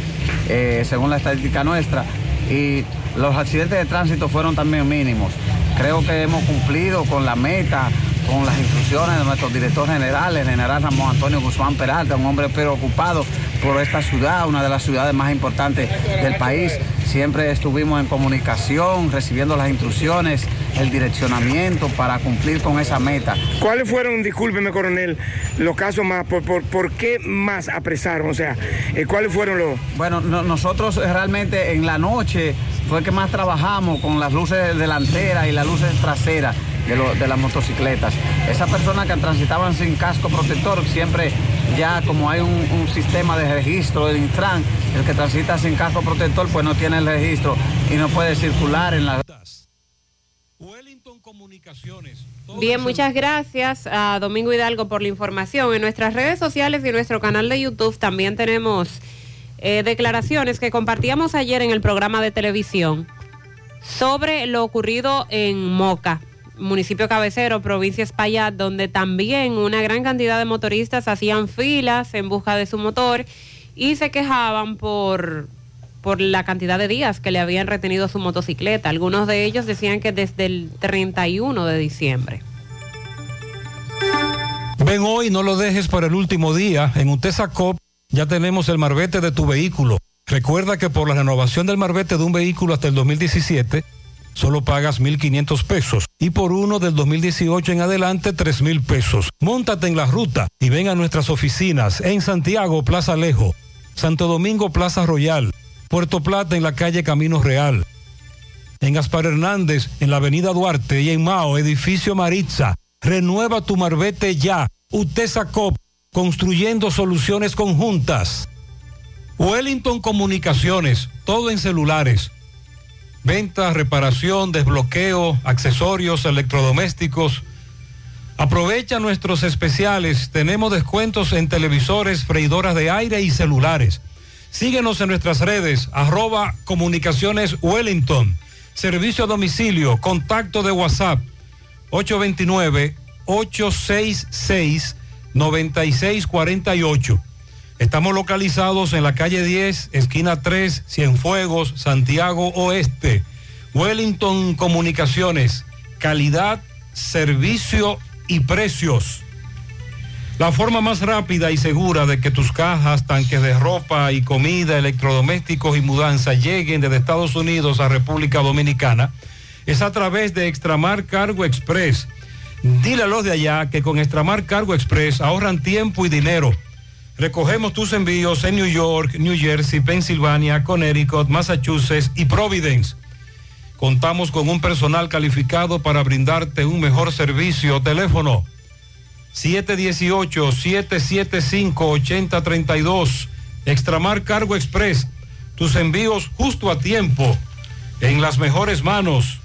según la estadística nuestra, y los accidentes de tránsito fueron también mínimos. Creo que hemos cumplido con la meta, con las instrucciones de nuestro director general, el general Ramón Antonio Guzmán Peralta, un hombre preocupado por esta ciudad, una de las ciudades más importantes del país. Siempre estuvimos en comunicación, recibiendo las instrucciones, el direccionamiento para cumplir con esa meta. ¿Cuáles fueron, discúlpeme coronel, los casos más, por, por, por qué más apresaron? O sea, eh, ¿cuáles fueron los...? Bueno, no- nosotros realmente en la noche fue que más trabajamos con las luces delanteras y las luces traseras de, lo- de las motocicletas. Esas personas que transitaban sin casco protector, siempre ya como hay un, un sistema de registro del Intran, el que transita sin casco protector pues no tiene el registro y no puede circular en la... Bien, muchas gracias a Domingo Hidalgo por la información. En nuestras redes sociales y en nuestro canal de YouTube también tenemos eh, declaraciones que compartíamos ayer en el programa de televisión sobre lo ocurrido en Moca, municipio cabecero, provincia Espaillat, donde también una gran cantidad de motoristas hacían filas en busca de su motor y se quejaban por, por la cantidad de días que le habían retenido su motocicleta. Algunos de ellos decían que desde el 31 de diciembre. Ven hoy, no lo dejes para el último día. En Utesa Cop ya tenemos el marbete de tu vehículo. Recuerda que por la renovación del marbete de un vehículo hasta el 2017, solo pagas 1.500 pesos y por uno del 2018 en adelante 3.000 pesos. Móntate en la ruta y ven a nuestras oficinas en Santiago, Plaza Alejo, Santo Domingo, Plaza Royal, Puerto Plata en la calle Camino Real, en Gaspar Hernández en la avenida Duarte y en Mao, edificio Maritza. Renueva tu marbete ya. Utesa Cop, construyendo soluciones conjuntas. Wellington Comunicaciones, todo en celulares. Venta, reparación, desbloqueo, accesorios, electrodomésticos. Aprovecha nuestros especiales. Tenemos descuentos en televisores, freidoras de aire y celulares. Síguenos en nuestras redes, arroba comunicaciones Wellington. Servicio a domicilio, contacto de WhatsApp 829-866-9648. Estamos localizados en la calle 10, esquina 3, Cienfuegos, Santiago Oeste. Wellington Comunicaciones, calidad, servicio y precios. La forma más rápida y segura de que tus cajas, tanques de ropa y comida, electrodomésticos y mudanza lleguen desde Estados Unidos a República Dominicana es a través de Extramar Cargo Express. Dile a los de allá que con Extramar Cargo Express ahorran tiempo y dinero. Recogemos tus envíos en New York, New Jersey, Pensilvania, Connecticut, Massachusetts y Providence. Contamos con un personal calificado para brindarte un mejor servicio. Teléfono 718-775-8032. Extramar Cargo Express. Tus envíos justo a tiempo. En las mejores manos.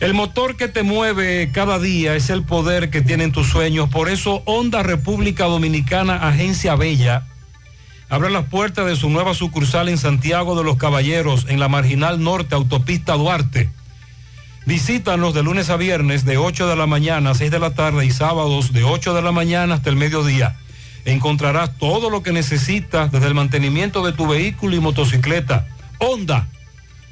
El motor que te mueve cada día es el poder que tienen tus sueños. Por eso Honda República Dominicana, Agencia Bella, abre las puertas de su nueva sucursal en Santiago de los Caballeros, en la Marginal Norte, Autopista Duarte. Visítanos de lunes a viernes de 8 de la mañana a 6 de la tarde y sábados de 8 de la mañana hasta el mediodía. Encontrarás todo lo que necesitas desde el mantenimiento de tu vehículo y motocicleta. Honda,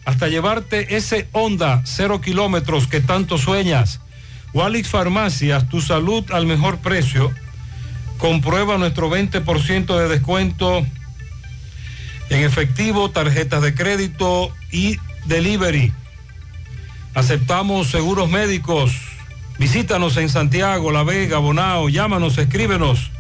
hasta llevarte ese Honda cero kilómetros que tanto sueñas. Walix Farmacias, tu salud al mejor precio. Comprueba nuestro 20% de descuento en efectivo, tarjetas de crédito y delivery. Aceptamos seguros médicos. Visítanos en Santiago, La Vega, Bonao. Llámanos, escríbenos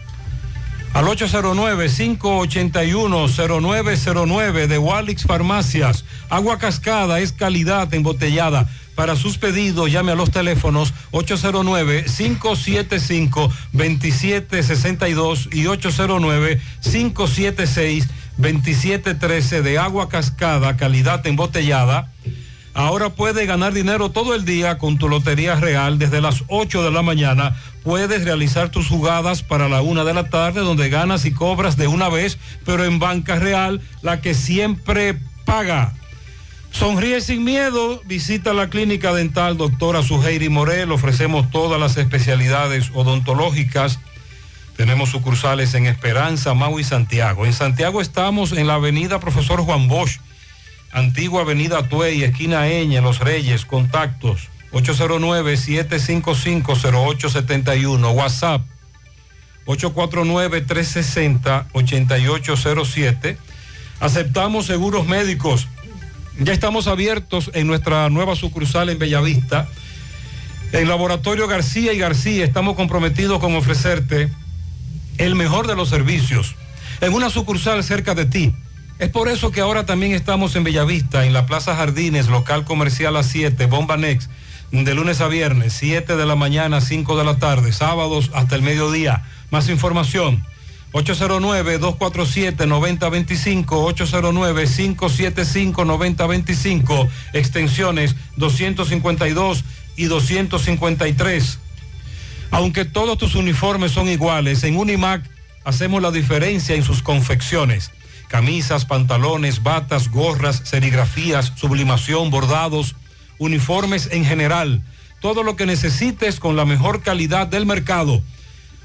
al 809-581-0909 de Walix Farmacias. Agua cascada es calidad embotellada. Para sus pedidos, llame a los teléfonos 809-575-2762 y 809-576-2713 de agua cascada, calidad embotellada. Ahora puedes ganar dinero todo el día con tu Lotería Real. Desde las 8 de la mañana puedes realizar tus jugadas para la 1 de la tarde donde ganas y cobras de una vez, pero en Banca Real, la que siempre paga. Sonríe sin miedo, visita la clínica dental doctora Suheiri Morel, ofrecemos todas las especialidades odontológicas. Tenemos sucursales en Esperanza, Mau y Santiago. En Santiago estamos en la avenida Profesor Juan Bosch, antigua avenida Tuey, esquina Eña, Los Reyes, contactos 809-755-0871, WhatsApp 849-360-8807. Aceptamos seguros médicos. Ya estamos abiertos en nuestra nueva sucursal en Bellavista. En Laboratorio García y García estamos comprometidos con ofrecerte el mejor de los servicios en una sucursal cerca de ti. Es por eso que ahora también estamos en Bellavista, en la Plaza Jardines, local comercial a 7, Bomba Next, de lunes a viernes, 7 de la mañana, 5 de la tarde, sábados hasta el mediodía. Más información, 809-247-9025, 809-575-9025, extensiones 252 y 253. Aunque todos tus uniformes son iguales, en Unimac hacemos la diferencia en sus confecciones. Camisas, pantalones, batas, gorras, serigrafías, sublimación, bordados, uniformes en general. Todo lo que necesites con la mejor calidad del mercado.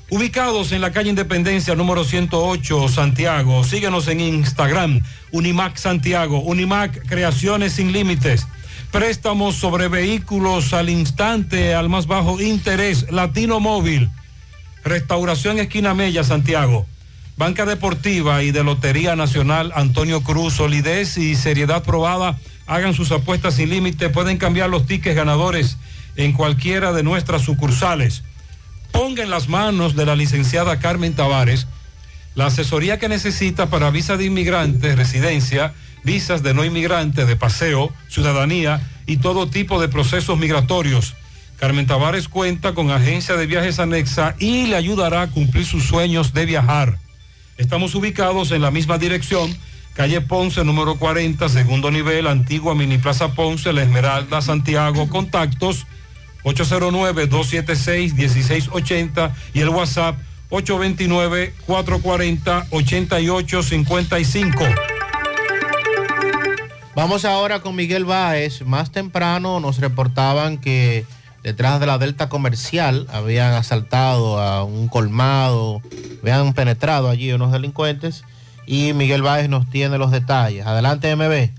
Ubicados en la calle Independencia número 108, Santiago. Síguenos en Instagram, Unimac Santiago, Unimac Creaciones sin Límites. Préstamos sobre vehículos al instante, al más bajo interés, Latino Móvil. Restauración Esquina Mella, Santiago. Banca Deportiva y de Lotería Nacional Antonio Cruz, solidez y seriedad probada. Hagan sus apuestas sin límite. Pueden cambiar los tickets ganadores en cualquiera de nuestras sucursales. Ponga en las manos de la licenciada Carmen Tavares la asesoría que necesita para visa de inmigrante, residencia, visas de no inmigrante, de paseo, ciudadanía y todo tipo de procesos migratorios. Carmen Tavares cuenta con agencia de viajes anexa y le ayudará a cumplir sus sueños de viajar. Estamos ubicados en la misma dirección, calle Ponce, número 40, segundo nivel, antigua Mini Plaza Ponce, La Esmeralda, Santiago. Contactos 809-276-1680 y el WhatsApp 829-440-8855. Vamos ahora con Miguel Báez. Más temprano nos reportaban que detrás de la Delta Comercial habían asaltado a un colmado, habían penetrado allí unos delincuentes y Miguel Báez nos tiene los detalles. Adelante, MB.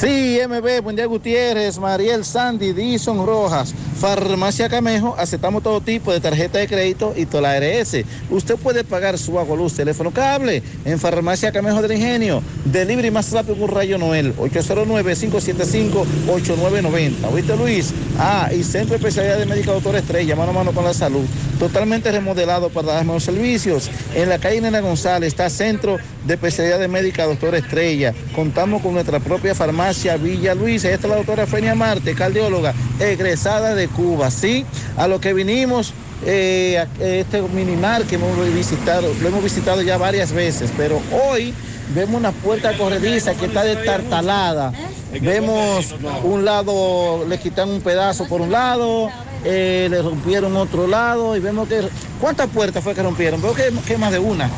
Sí, MB, buen día Gutiérrez, Mariel Sandy, Dison Rojas, Farmacia Camejo, aceptamos todo tipo de tarjeta de crédito y toda la ARS. Usted puede pagar su agua, luz, teléfono, cable en Farmacia Camejo del Ingenio. Delivery más rápido rayo Noel, 809-575-8990. ¿Oíste Luis? Ah, y Centro de Especialidad de Médica Doctor Estrella, mano a mano con la salud. Totalmente remodelado para dar mejores servicios. En la calle Nena González está Centro de Especialidad de Médica Doctor Estrella. Contamos con nuestra propia farmacia Villa Luisa. Esta es la doctora Fenia Marte, cardióloga, egresada de Cuba. Sí, a lo que vinimos, eh, este minimar que hemos visitado, lo hemos visitado ya varias veces, pero hoy vemos una puerta corrediza que está destartalada. Vemos un lado, le quitan un pedazo por un lado, eh, le rompieron otro lado y vemos que... ¿Cuántas puertas fue que rompieron? Veo que más de una.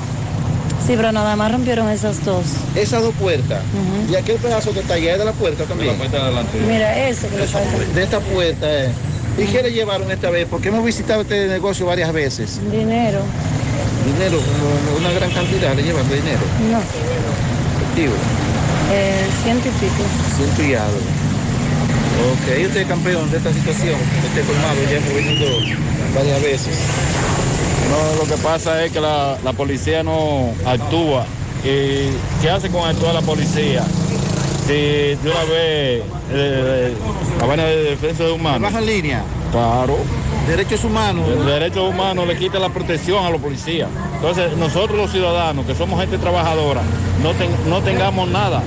Sí, pero nada más rompieron esas dos. Esas dos puertas. Y aquel pedazo que está allá es de la puerta también. la puerta de adelante. Mira, eso que. De esta puerta, eh. ¿Y qué le llevaron esta vez? Porque hemos visitado este negocio varias veces. Dinero. Dinero, una gran cantidad le llevan de dinero. No. Efectivo. Eh, ciento y pico. Ciento y algo. Ok, ¿y usted es campeón de esta situación? Este colmado ya hemos venido varias veces. No, lo que pasa es que la, la policía no actúa. ¿Y qué hace con actuar la policía? Si de una vez eh, la vaina de defensa de humanos. ¿Baja en línea? Claro. Derechos humanos. El derecho humano le quita la protección a los policías. Entonces, nosotros los ciudadanos, que somos gente trabajadora, no, ten- no tengamos nada.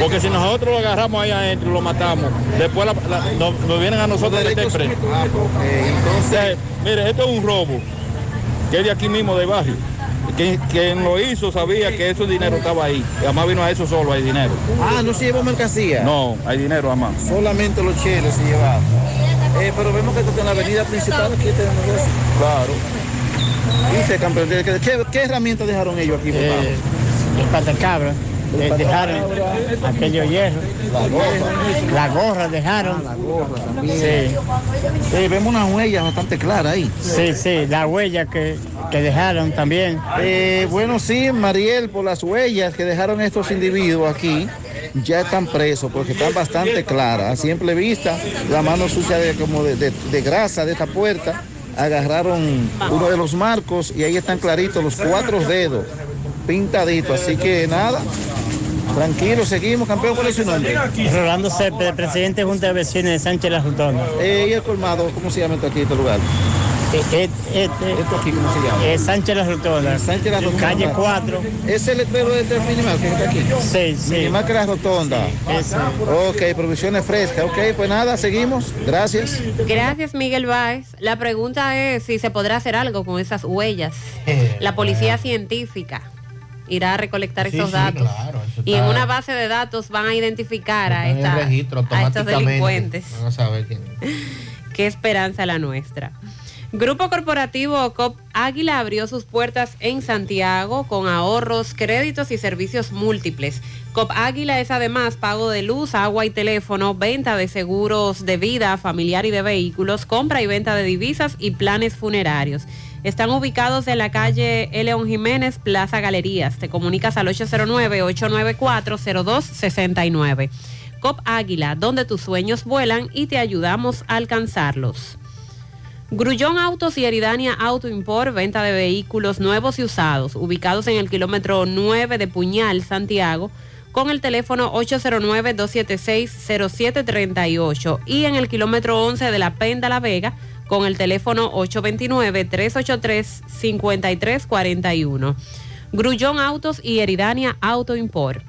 Porque si nosotros lo agarramos ahí adentro y lo matamos, después la- la- nos, nos vienen a nosotros a meter preso. entonces, mire, esto es un robo, que es de aquí mismo, del barrio. quien, quien lo hizo sabía que ese dinero estaba ahí. Y además vino a eso solo, hay dinero. Ah, no se llevó mercancía. No, hay dinero además. Solamente los cheles se llevaron. Eh, pero vemos que en la avenida principal aquí tenemos eso. Claro. Dice campeón, ¿qué, qué, herramientas dejaron ellos aquí? Eh, el patacabra, de- dejaron aquello hierro. La gorra dejaron. Sí. Eh, vemos unas huellas bastante claras ahí. Sí, sí, la huella que, que dejaron también. Eh, bueno, sí, Mariel, por las huellas que dejaron estos individuos aquí, ya están presos porque están bastante claras. A simple vista, la mano sucia de, como de, de- de grasa de esta puerta, agarraron uno de los marcos y ahí están claritos los cuatro dedos pintaditos. Así que nada, tranquilo, seguimos. Campeón, ¿cuál es su nombre? Rolando Cepeda, presidente de Junta de Vecinos de Sánchez La Rotonda. Eh, y el colmado, ¿cómo se llama esto aquí, este lugar? Este, ¿Esto aquí cómo se llama? Es Sánchez La Rotonda. Sánchez La Rotonda. Calle 4. ¿Es el letrero de este minimal que está aquí? Sí, sí. Minimal que la rotonda. Ese. Ok, provisiones frescas. Ok, pues nada, seguimos. Gracias. Gracias, Miguel Báez. La pregunta es si se podrá hacer algo con esas huellas. La policía científica irá a recolectar Sí, esos sí, datos. claro, eso y en una base de datos van a identificar a, esta- registro a estos delincuentes. Van a saber quién. <laughs> Qué esperanza la nuestra. Grupo Corporativo COP Águila abrió sus puertas en Santiago con ahorros, créditos y servicios múltiples. COP Águila es además pago de luz, agua y teléfono, venta de seguros de vida familiar y de vehículos, compra y venta de divisas y planes funerarios. Están ubicados en la calle León Jiménez, Plaza Galerías. Te comunicas al 809-894-0269. COP Águila, donde tus sueños vuelan y te ayudamos a alcanzarlos. Grullón Autos y Eridania Auto Import, venta de vehículos nuevos y usados, ubicados en el kilómetro 9 de Puñal, Santiago, con el teléfono 809-276-0738 y en el kilómetro 11 de La Penda La Vega, con el teléfono 829-383-5341. Grullón Autos y Eridania Auto Import.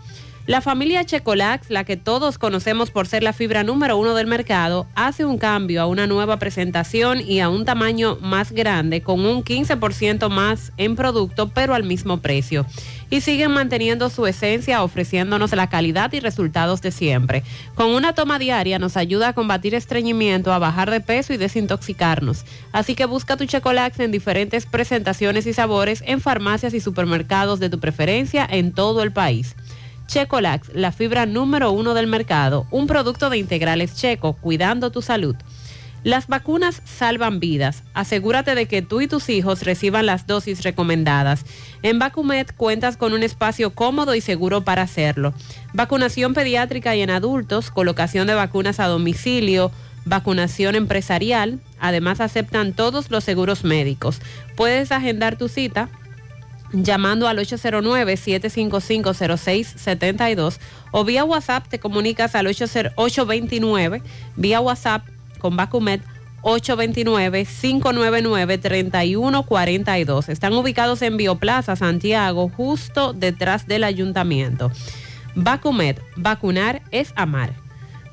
La familia Checolax, la que todos conocemos por ser la fibra número uno del mercado, hace un cambio a una nueva presentación y a un tamaño más grande con un 15% más en producto pero al mismo precio. Y siguen manteniendo su esencia ofreciéndonos la calidad y resultados de siempre. Con una toma diaria nos ayuda a combatir estreñimiento, a bajar de peso y desintoxicarnos. Así que busca tu Checolax en diferentes presentaciones y sabores en farmacias y supermercados de tu preferencia en todo el país. Checolax, la fibra número uno del mercado, un producto de integrales checo, cuidando tu salud. Las vacunas salvan vidas. Asegúrate de que tú y tus hijos reciban las dosis recomendadas. En Vacumed cuentas con un espacio cómodo y seguro para hacerlo. Vacunación pediátrica y en adultos, colocación de vacunas a domicilio, vacunación empresarial. Además aceptan todos los seguros médicos. Puedes agendar tu cita llamando al 809-755-0672 o vía WhatsApp te comunicas al 80 829 vía WhatsApp con Vacumet 829-599-3142. Están ubicados en Bioplaza, Santiago, justo detrás del ayuntamiento. Vacumet, vacunar es amar.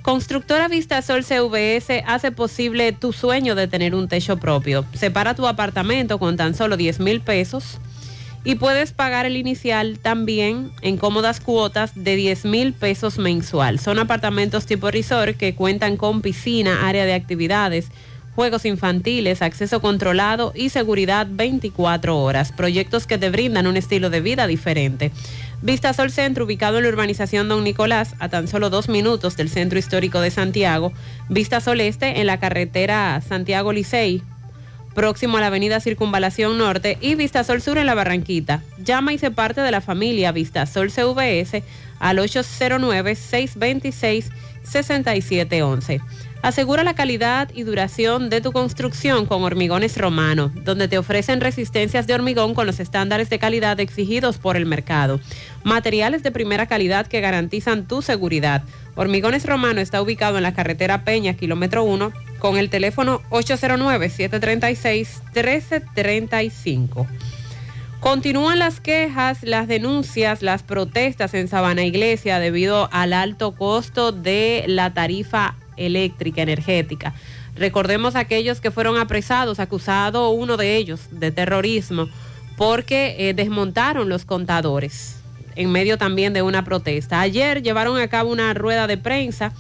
Constructora Vistasol CVS hace posible tu sueño de tener un techo propio. Separa tu apartamento con tan solo 10 mil pesos y puedes pagar el inicial también en cómodas cuotas de 10 mil pesos mensual. Son apartamentos tipo resort que cuentan con piscina, área de actividades, juegos infantiles, acceso controlado y seguridad 24 horas. Proyectos que te brindan un estilo de vida diferente. Vistasol Centro, ubicado en la urbanización Don Nicolás, a tan solo dos minutos del centro histórico de Santiago. Vistasol Este, en la carretera Santiago Licey, próximo a la avenida Circunvalación Norte y Vistasol Sur en la Barranquita. Llama y se parte de la familia Vistasol CVS al 809-626-6711. Asegura la calidad y duración de tu construcción con Hormigones Romano, donde te ofrecen resistencias de hormigón con los estándares de calidad exigidos por el mercado. Materiales de primera calidad que garantizan tu seguridad. Hormigones Romano está ubicado en la carretera Peña, kilómetro 1, con el teléfono 809-736-1335. Continúan las quejas, las denuncias, las protestas en Sabana Iglesia debido al alto costo de la tarifa eléctrica energética. Recordemos a aquellos que fueron apresados, acusado uno de ellos de terrorismo porque eh, desmontaron los contadores en medio también de una protesta. Ayer llevaron a cabo una rueda de prensa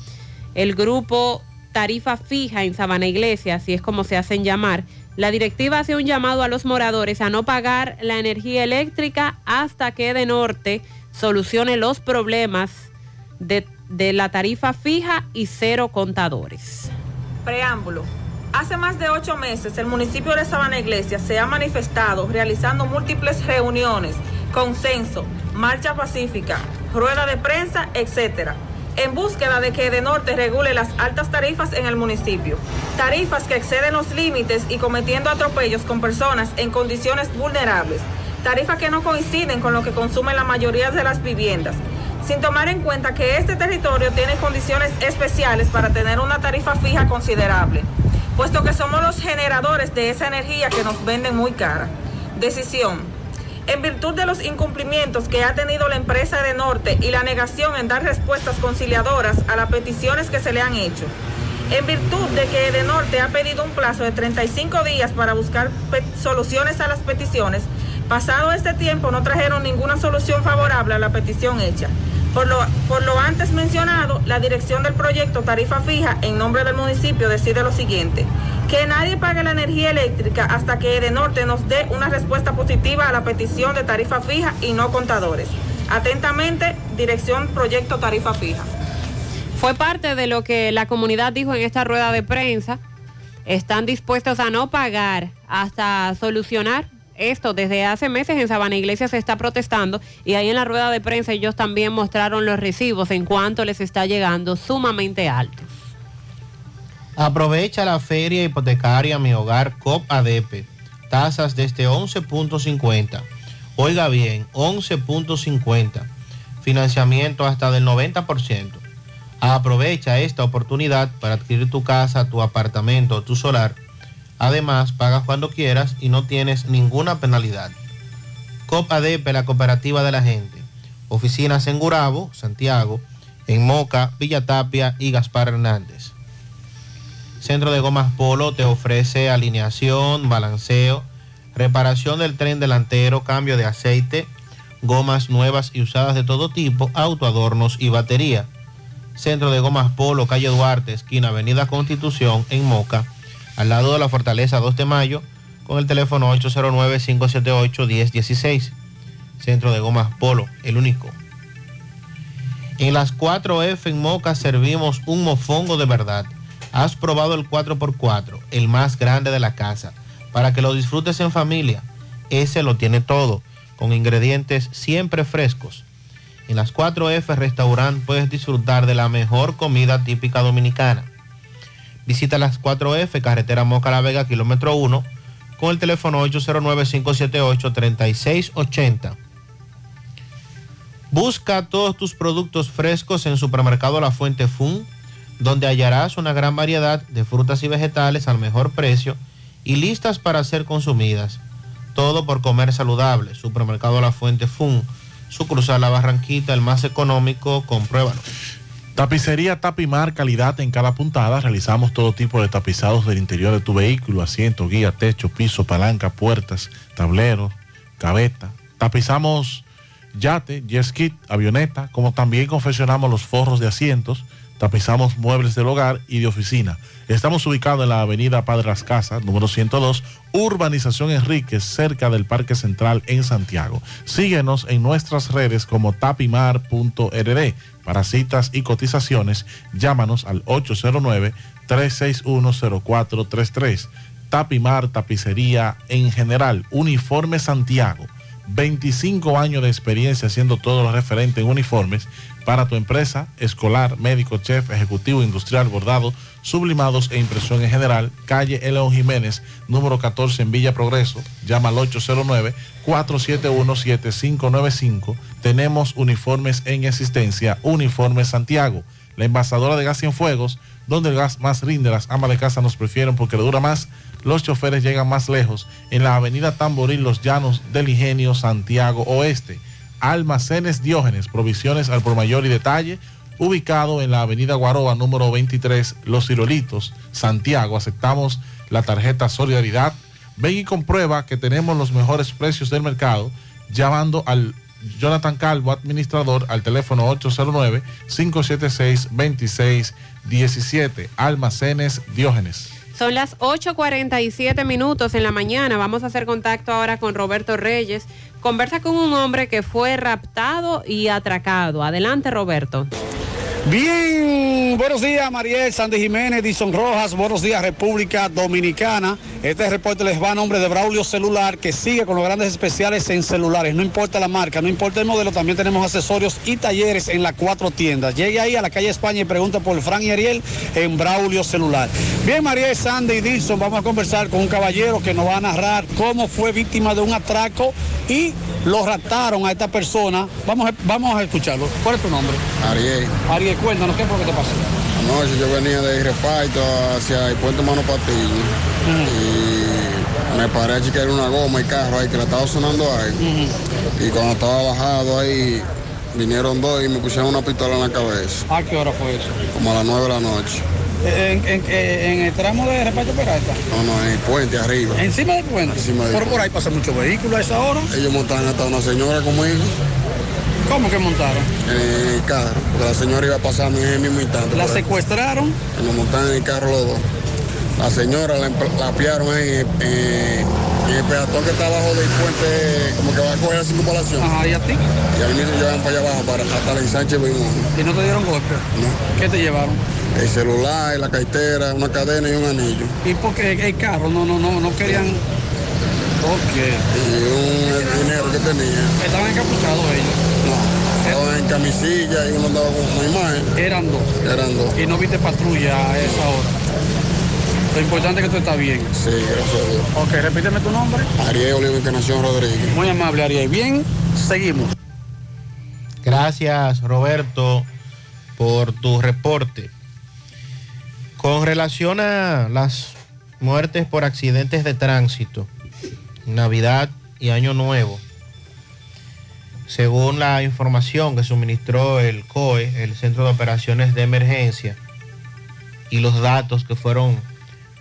el grupo Tarifa Fija en Sabana Iglesia, así es como se hacen llamar. La directiva hace un llamado a los moradores a no pagar la energía eléctrica hasta que de norte solucione los problemas de, de la tarifa fija y cero contadores. Preámbulo. Hace más de ocho meses el municipio de Sabana Iglesia se ha manifestado realizando múltiples reuniones, consenso, marcha pacífica, rueda de prensa, etcétera, en búsqueda de que de norte regule las altas tarifas en el municipio. Tarifas que exceden los límites y cometiendo atropellos con personas en condiciones vulnerables. Tarifas que no coinciden con lo que consumen la mayoría de las viviendas sin tomar en cuenta que este territorio tiene condiciones especiales para tener una tarifa fija considerable, puesto que somos los generadores de esa energía que nos venden muy cara. Decisión. En virtud de los incumplimientos que ha tenido la empresa de Norte y la negación en dar respuestas conciliadoras a las peticiones que se le han hecho, en virtud de que de Norte ha pedido un plazo de 35 días para buscar soluciones a las peticiones, pasado este tiempo no trajeron ninguna solución favorable a la petición hecha. Por lo, por lo antes mencionado, la dirección del proyecto Tarifa Fija en nombre del municipio decide lo siguiente, que nadie pague la energía eléctrica hasta que Edenorte nos dé una respuesta positiva a la petición de tarifa fija y no contadores. Atentamente, dirección Proyecto Tarifa Fija. Fue parte de lo que la comunidad dijo en esta rueda de prensa. Están dispuestos a no pagar hasta solucionar esto desde hace meses en Sabana Iglesia se está protestando y ahí en la rueda de prensa ellos también mostraron los recibos en cuanto les está llegando sumamente altos. Aprovecha la feria hipotecaria Mi Hogar COP ADP. Tasas desde 11.50. Oiga bien, 11.50. Financiamiento hasta del 90%. Aprovecha esta oportunidad para adquirir tu casa, tu apartamento, tu solar Además, pagas cuando quieras y no tienes ninguna penalidad. COP ADP, la cooperativa de la gente. Oficinas en Gurabo, Santiago, en Moca, Villa Tapia y Gaspar Hernández. Centro de Gomas Polo te ofrece alineación, balanceo, reparación del tren delantero, cambio de aceite, gomas nuevas y usadas de todo tipo, autoadornos y batería. Centro de Gomas Polo, calle Duarte, esquina Avenida Constitución, en Moca al lado de la Fortaleza 2 de Mayo, con el teléfono 809-578-1016. Centro de Gomas Polo, el único. En las 4F en Moca servimos un mofongo de verdad. Has probado el 4x4, el más grande de la casa, para que lo disfrutes en familia. Ese lo tiene todo, con ingredientes siempre frescos. En las 4F Restaurant puedes disfrutar de la mejor comida típica dominicana Visita las 4F, carretera Moca La Vega, kilómetro 1, con el teléfono 809-578-3680. Busca todos tus productos frescos en Supermercado La Fuente Fun, donde hallarás una gran variedad de frutas y vegetales al mejor precio y listas para ser consumidas. Todo por comer saludable. Supermercado La Fuente Fun, sucursal La Barranquita, el más económico, compruébalo. Tapicería Tapimar, calidad en cada puntada. Realizamos todo tipo de tapizados del interior de tu vehículo, asiento, guía, techo, piso, palanca, puertas, tableros, cabeta. Tapizamos yate, jet ski, avioneta, como también confeccionamos los forros de asientos, tapizamos muebles del hogar y de oficina. Estamos ubicados en la avenida Padre Las Casas, número 102, Urbanización Enríquez, cerca del Parque Central en Santiago. Síguenos en nuestras redes como tapimar.rd. Para citas y cotizaciones, llámanos al 809-361-0433. Tapimar, tapicería en general, Uniforme Santiago. 25 años de experiencia haciendo todo lo referente en uniformes para tu empresa, escolar, médico, chef, ejecutivo, industrial, bordado, sublimados e impresión en general, calle León Jiménez, número 14 en Villa Progreso, llama al 809-471-7595. Tenemos uniformes en existencia, Uniformes Santiago, la envasadora de gas y en fuegos, donde el gas más rinde, las amas de casa nos prefieren porque dura más, los choferes llegan más lejos, en la avenida Tamboril, Los Llanos del Ingenio, Santiago Oeste. Almacenes Diógenes, provisiones al por mayor y detalle, ubicado en la avenida Guaroa número 23, Los Cirolitos, Santiago. Aceptamos la tarjeta Solidaridad, Ven y comprueba que tenemos los mejores precios del mercado llamando al Jonathan Calvo, administrador, al teléfono 809-576-2617. Almacenes Diógenes. Son las 8.47 minutos en la mañana. Vamos a hacer contacto ahora con Roberto Reyes. Conversa con un hombre que fue raptado y atracado. Adelante, Roberto. Bien, buenos días Mariel, Sandy Jiménez, Dison Rojas, buenos días República Dominicana. Este reporte les va a nombre de Braulio Celular, que sigue con los grandes especiales en celulares. No importa la marca, no importa el modelo, también tenemos accesorios y talleres en las cuatro tiendas. Llegue ahí a la calle España y pregunta por Fran y Ariel en Braulio Celular. Bien, Mariel, Sandy y Dison, vamos a conversar con un caballero que nos va a narrar cómo fue víctima de un atraco y lo raptaron a esta persona. Vamos a, vamos a escucharlo. ¿Cuál es tu nombre? Ariel. Ariel, cuéntanos, ¿qué fue lo que te pasó? Anoche yo venía de reparto hacia el puente Mano Patillo y me paré a chequear una goma y carro ahí que la estaba sonando ahí. Y cuando estaba bajado ahí, vinieron dos y me pusieron una pistola en la cabeza, ¿A qué hora fue eso? como a las 9 de la noche. En, en- en el tramo de reparto Peralta. No, no, en el puente arriba. Encima del puente. Encima del Pero por puente. ahí pasan muchos vehículos a esa hora. Ellos montaron hasta una señora conmigo ¿Cómo que montaron? en el carro, porque la señora iba pasando en el mismo instante. ¿La por secuestraron? Nos montaron en el carro los dos. La señora la, la apiaron en, el- en- en el peatón que está abajo del puente, como que va a coger la circunvalación. Ajá, ¿y a ti? Y a mí me llevan para allá abajo, para, hasta la ensanche vimos. ¿Y no te dieron golpe? No. ¿Qué te llevaron? El celular, la cartera, una cadena y un anillo. ¿Y por qué el carro? No, no, no, no querían. Ok. Y un el dinero que tenía. ¿Estaban encapuchados ellos? No. Estaban en camisilla y uno andaba con una imagen. Eran dos. Eran dos. Y no viste patrulla a esa hora. Lo importante es que tú estás bien. Sí, gracias a Dios. Ok, repíteme tu nombre. Ariel Olivo Encarnación Rodríguez. Muy amable, Ariel. Bien, seguimos. Gracias, Roberto, por tu reporte. Con relación a las muertes por accidentes de tránsito, Navidad y Año Nuevo, según la información que suministró el COE, el Centro de Operaciones de Emergencia, y los datos que fueron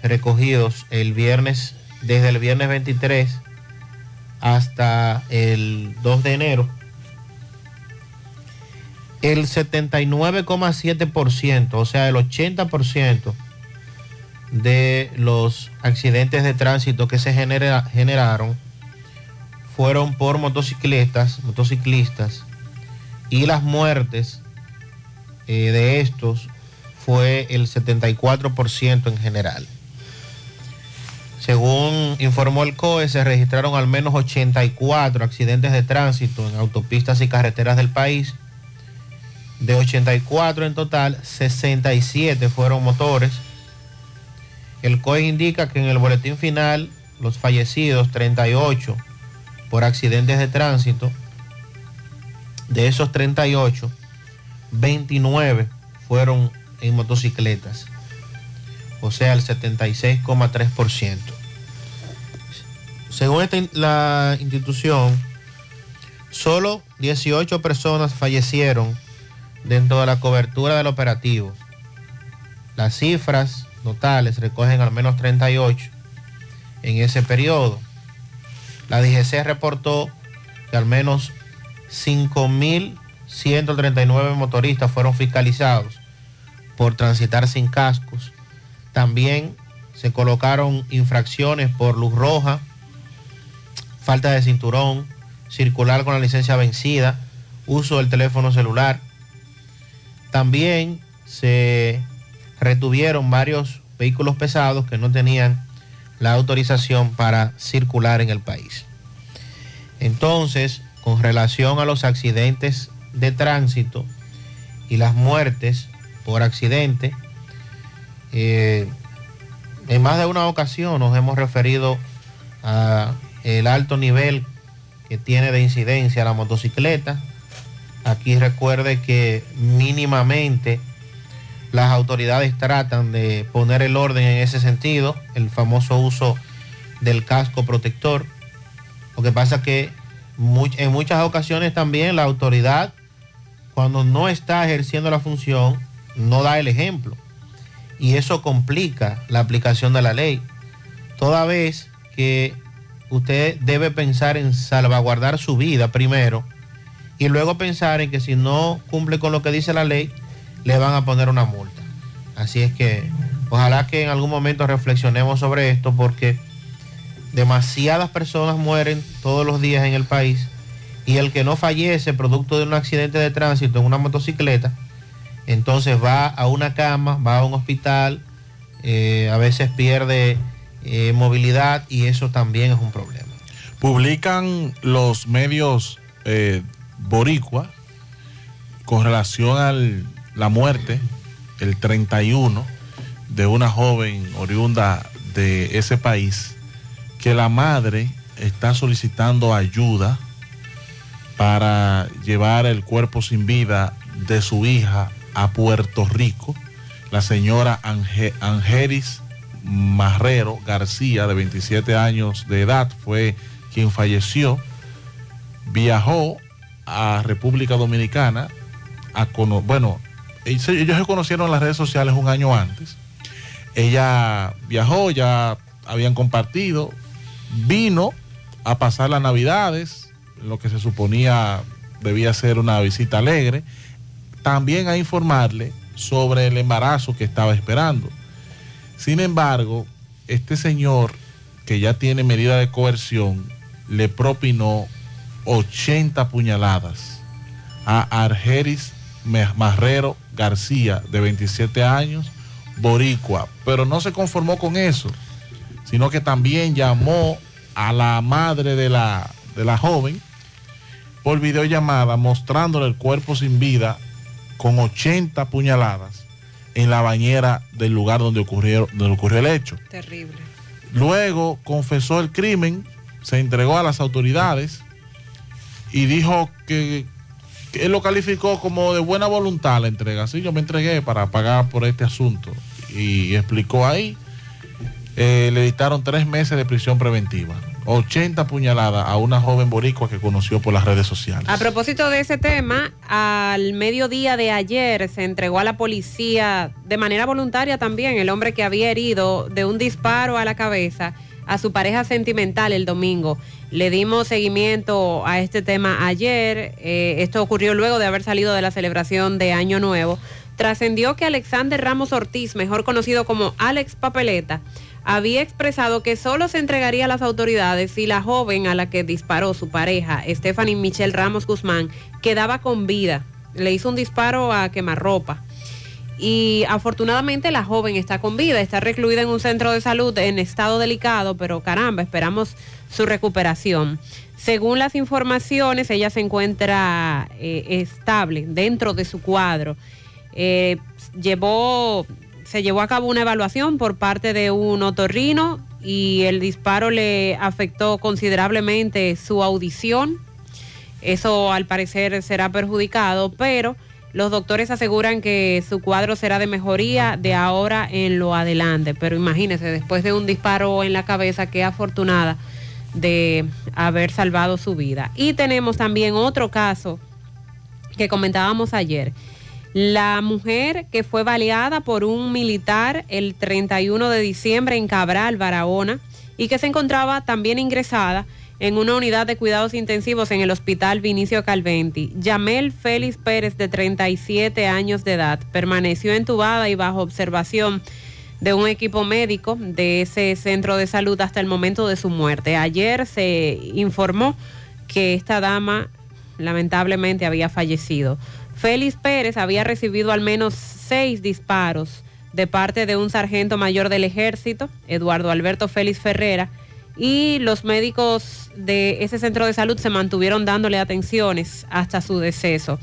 recogidos el viernes, desde el viernes 23 hasta el 2 de enero, el 79,7%, o sea, el 80% de los accidentes de tránsito que se genera- generaron fueron por motocicletas, motociclistas, y las muertes eh, de estos fue el 74% en general. Según informó el COE, se registraron al menos 84 accidentes de tránsito en autopistas y carreteras del país. De 84 en total, 67 fueron motores. El COE indica que en el boletín final los fallecidos, 38 por accidentes de tránsito, de esos 38, 29 fueron en motocicletas, o sea, el 76,3%. Según la institución, solo 18 personas fallecieron dentro de la cobertura del operativo. Las cifras totales recogen al menos 38 en ese periodo. La DGC reportó que al menos 5.139 motoristas fueron fiscalizados por transitar sin cascos. También se colocaron infracciones por luz roja, falta de cinturón, circular con la licencia vencida, uso del teléfono celular. También se retuvieron varios vehículos pesados que no tenían la autorización para circular en el país. Entonces, con relación a los accidentes de tránsito y las muertes por accidente, eh, en más de una ocasión nos hemos referido a el alto nivel que tiene de incidencia la motocicleta. Aquí recuerde que mínimamente las autoridades tratan de poner el orden en ese sentido, el famoso uso del casco protector. Lo que pasa que en muchas ocasiones también la autoridad, cuando no está ejerciendo la función, no da el ejemplo. Y eso complica la aplicación de la ley. Toda vez que usted debe pensar en salvaguardar su vida primero y luego pensar en que si no cumple con lo que dice la ley, le van a poner una multa. Así es que ojalá que en algún momento reflexionemos sobre esto porque demasiadas personas mueren todos los días en el país y el que no fallece producto de un accidente de tránsito en una motocicleta, entonces va a una cama, va a un hospital, eh, a veces pierde eh, movilidad y eso también es un problema. Publican los medios eh, boricua con relación a la muerte, el 31, de una joven oriunda de ese país, que la madre está solicitando ayuda para llevar el cuerpo sin vida de su hija a Puerto Rico. La señora Ange- Angeris Marrero García, de 27 años de edad, fue quien falleció. Viajó a República Dominicana a bueno, ellos se conocieron en las redes sociales un año antes. Ella viajó, ya habían compartido, vino a pasar las navidades, lo que se suponía debía ser una visita alegre, también a informarle sobre el embarazo que estaba esperando. Sin embargo, este señor que ya tiene medida de coerción le propinó 80 puñaladas a Argeris Marrero García, de 27 años, boricua, pero no se conformó con eso, sino que también llamó a la madre de la, de la joven por videollamada mostrándole el cuerpo sin vida con 80 puñaladas en la bañera del lugar donde ocurrió, donde ocurrió el hecho. Terrible. Luego confesó el crimen, se entregó a las autoridades y dijo que, que él lo calificó como de buena voluntad la entrega. Sí, yo me entregué para pagar por este asunto. Y explicó ahí, eh, le dictaron tres meses de prisión preventiva, 80 puñaladas a una joven boricua que conoció por las redes sociales. A propósito de ese tema, al mediodía de ayer se entregó a la policía de manera voluntaria también el hombre que había herido de un disparo a la cabeza a su pareja sentimental el domingo. Le dimos seguimiento a este tema ayer. eh, esto ocurrió luego de haber salido de la celebración de Año Nuevo. Trascendió que Alexander Ramos Ortiz, mejor conocido como Alex Papeleta, había expresado que solo se entregaría a las autoridades si la joven a la que disparó su pareja, Stephanie Michelle Ramos Guzmán, quedaba con vida. Le hizo un disparo a quemarropa. Y afortunadamente la joven está con vida, está recluida en un centro de salud en estado delicado, pero caramba, esperamos su recuperación. Según las informaciones, ella se encuentra eh, estable dentro de su cuadro. Eh, llevó, se llevó a cabo una evaluación por parte de un otorrino y el disparo le afectó considerablemente su audición. Eso al parecer será perjudicado, pero los doctores aseguran que su cuadro será de mejoría de ahora en lo adelante. Pero imagínense, después de un disparo en la cabeza, qué afortunada de haber salvado su vida. Y tenemos también otro caso que comentábamos ayer. La mujer que fue baleada por un militar el 31 de diciembre en Cabral, Barahona, y que se encontraba también ingresada en una unidad de cuidados intensivos en el hospital Vinicio Calventi. Yamel Félix Pérez, de 37 años de edad, permaneció entubada y bajo observación de un equipo médico de ese centro de salud hasta el momento de su muerte. Ayer se informó que esta dama lamentablemente había fallecido. Félix Pérez había recibido al menos seis disparos de parte de un sargento mayor del ejército, Eduardo Alberto Félix Ferrera, y los médicos de ese centro de salud se mantuvieron dándole atenciones hasta su deceso.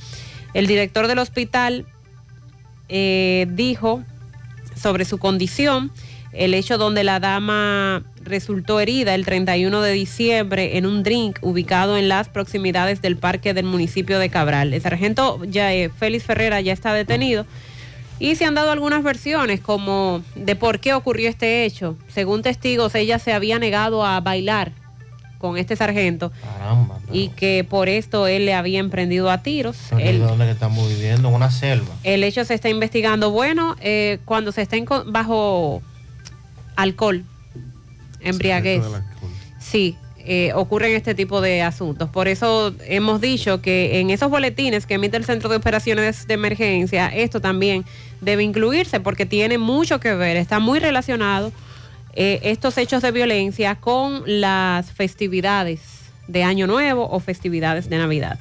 El director del hospital eh, dijo sobre su condición, el hecho donde la dama resultó herida el 31 de diciembre en un drink ubicado en las proximidades del parque del municipio de Cabral. El sargento eh, Félix Ferrera ya está detenido y se han dado algunas versiones como de por qué ocurrió este hecho. Según testigos, ella se había negado a bailar con este sargento Caramba. y que por esto él le había emprendido a tiros. ¿De Él- dónde que estamos viviendo? En una selva. el hecho se está investigando. Bueno, eh, cuando se co- bajo alcohol, embriaguez, sí, eh, ocurren este tipo de asuntos. Por eso hemos dicho que en esos boletines que emite el Centro de Operaciones de Emergencia, esto también debe incluirse porque tiene mucho que ver, está muy relacionado eh, estos hechos de violencia con las festividades de Año Nuevo o festividades de Navidad.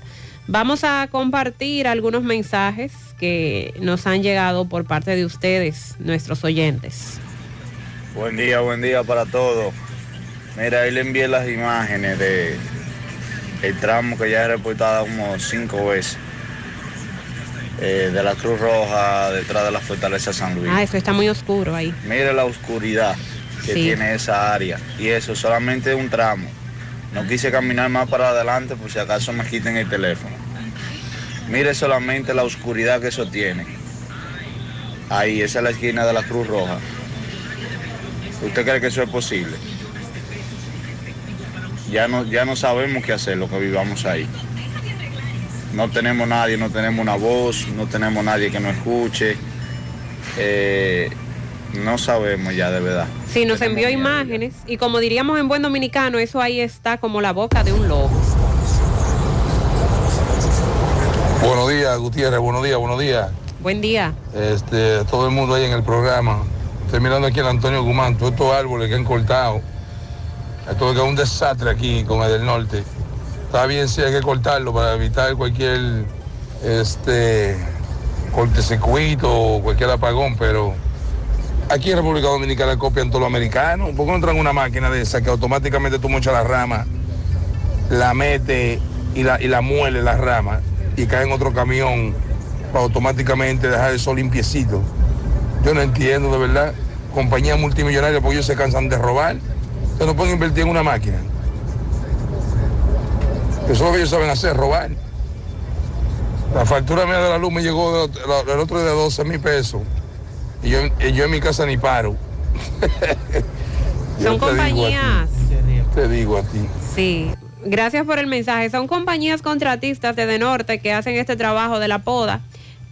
Vamos a compartir algunos mensajes que nos han llegado por parte de ustedes, nuestros oyentes. Buen día, buen día para todos. Mira, ahí le envié las imágenes de el tramo que ya he reportado como cinco veces. Eh, de la Cruz Roja detrás de la Fortaleza San Luis. Ah, eso está muy oscuro ahí. Mire la oscuridad que Sí. tiene esa área. Y eso solamente un tramo. No quise caminar más para adelante por si acaso me quiten el teléfono. Mire solamente la oscuridad que eso tiene. Ahí, esa es la esquina de la Cruz Roja. ¿Usted cree que eso es posible? Ya no, ya no sabemos qué hacer lo que vivamos ahí. No tenemos nadie, no tenemos una voz, no tenemos nadie que nos escuche. Eh, no sabemos ya de verdad. Sí, nos envió imágenes y como diríamos en buen dominicano, eso ahí está como la boca de un lobo. Buenos días, Gutiérrez, buenos días, buenos días. Buen día. Este, todo el mundo ahí en el programa. Estoy mirando aquí al Antonio Guzmán, todos estos árboles que han cortado. Esto es un desastre aquí con el del norte. Está bien si hay que cortarlo para evitar cualquier este cortecircuito o cualquier apagón, pero aquí en República Dominicana copian todo lo americano. ¿Por qué no traen una máquina de esa que automáticamente tú mochas la rama, la mete y la, y la muele la rama y cae en otro camión para automáticamente dejar eso limpiecito? Yo no entiendo de verdad. Compañías multimillonarias, porque ellos se cansan de robar. Entonces no pueden invertir en una máquina. Eso es lo que ellos saben hacer, robar. La factura mía de la luz me llegó el otro día de 12 mil pesos. Y yo, y yo en mi casa ni paro. Son te digo a ti, compañías. Te digo a ti. Sí, gracias por el mensaje. Son compañías contratistas de, de Norte que hacen este trabajo de la poda,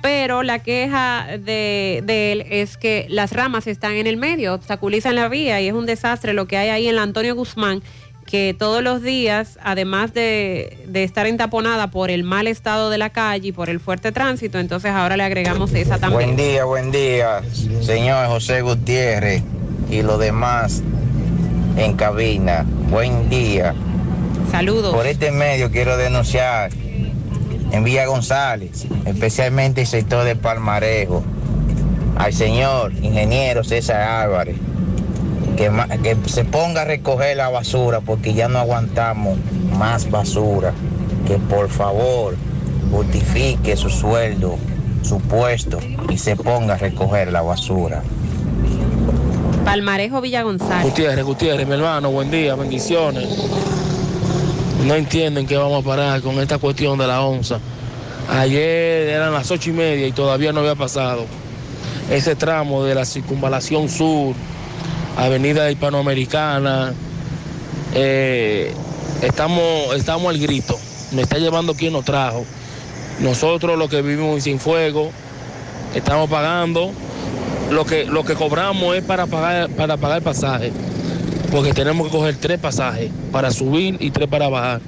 pero la queja de, de él es que las ramas están en el medio, obstaculizan la vía y es un desastre lo que hay ahí en la Antonio Guzmán, que todos los días, además de, de estar entaponada por el mal estado de la calle y por el fuerte tránsito, entonces ahora le agregamos esa también. Buen día, buen día, señor José Gutiérrez y los demás en cabina. Buen día. Saludos. Por este medio quiero denunciar en Villa González, especialmente el sector de Palmarejo, al señor ingeniero César Álvarez, que, se ponga a recoger la basura porque ya no aguantamos más basura. Que por favor justifique su sueldo, su puesto y se ponga a recoger la basura. Palmarejo Villa González. Gutiérrez, Gutiérrez, mi hermano, buen día, bendiciones. No entienden que vamos a parar con esta cuestión de la onza. Ayer eran las ocho y media y todavía no había pasado. Ese tramo de la circunvalación sur, avenida hispanoamericana, eh, estamos, estamos al grito. Me está llevando quien nos trajo. Nosotros los que vivimos sin fuego, estamos pagando. Lo que, lo que cobramos es para pagar, para pagar el pasaje. Porque tenemos que coger tres pasajes para subir y tres para bajar.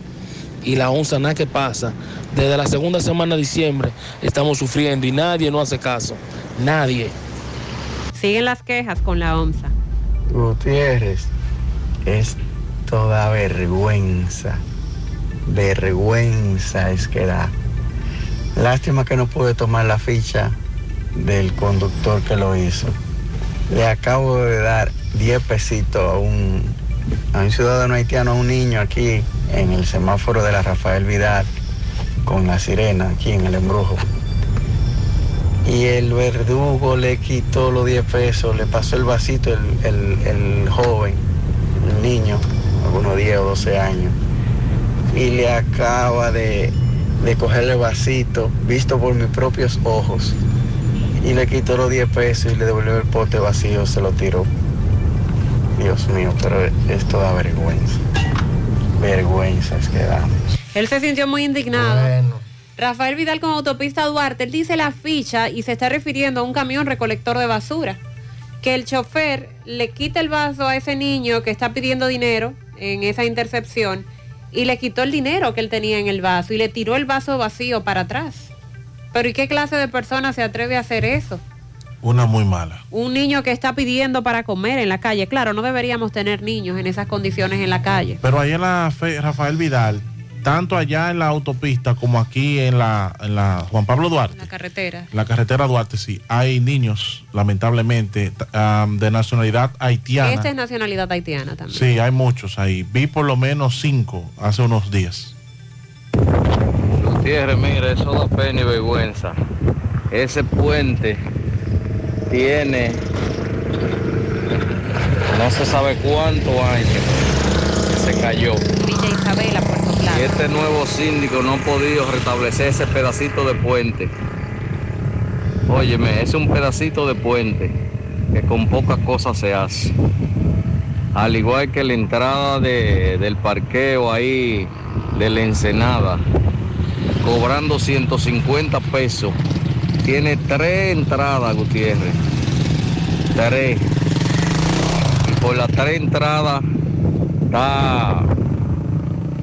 Y la onza nada que pasa. Desde la segunda semana de diciembre estamos sufriendo y nadie nos hace caso. Nadie. Siguen las quejas con la OMSA. Gutiérrez, es toda vergüenza. Vergüenza es que da. Lástima que no pude tomar la ficha del conductor que lo hizo. Le acabo de dar 10 pesitos a un, ciudadano haitiano, a un niño aquí en el semáforo de la Rafael Vidal con la sirena aquí en el embrujo. Y el verdugo le quitó los 10 pesos, le pasó el vasito el, el- el joven, el niño, algunos 10 o 12 años, y le acaba de, de coger el vasito, visto por mis propios ojos, y le quitó los 10 pesos y le devolvió el pote vacío, se lo tiró. Dios mío, pero esto da vergüenza. Vergüenza es que da. Él se sintió muy indignado. Rafael Vidal con autopista Duarte, él dice la ficha y se está refiriendo a un camión recolector de basura. Que el chofer le quita el vaso a ese niño que está pidiendo dinero en esa intercepción y le quitó el dinero que él tenía en el vaso y le tiró el vaso vacío para atrás. Pero ¿y qué clase de persona se atreve a hacer eso? Una muy mala. Un niño que está pidiendo para comer en la calle. Claro, no deberíamos tener niños en esas condiciones en la calle. Pero ahí en la fe- Rafael Vidal, tanto allá en la autopista como aquí en la, en la Juan Pablo Duarte, La carretera. la carretera Duarte, sí, hay niños, lamentablemente, de nacionalidad haitiana. Esta es nacionalidad haitiana también. Sí, hay muchos ahí. Vi por lo menos cinco hace unos días. Gutiérrez, mire, eso da pena y vergüenza. Ese puente tiene no se sabe cuánto años que se cayó. Villa Isabela, Puerto Este nuevo síndico no ha podido restablecer ese pedacito de puente. Óyeme, es un pedacito de puente que con pocas cosas se hace. Al igual que la entrada de- del parqueo ahí de la Ensenada, cobrando 150 pesos. Tiene tres entradas, Gutiérrez. Tres. Y por las tres entradas está,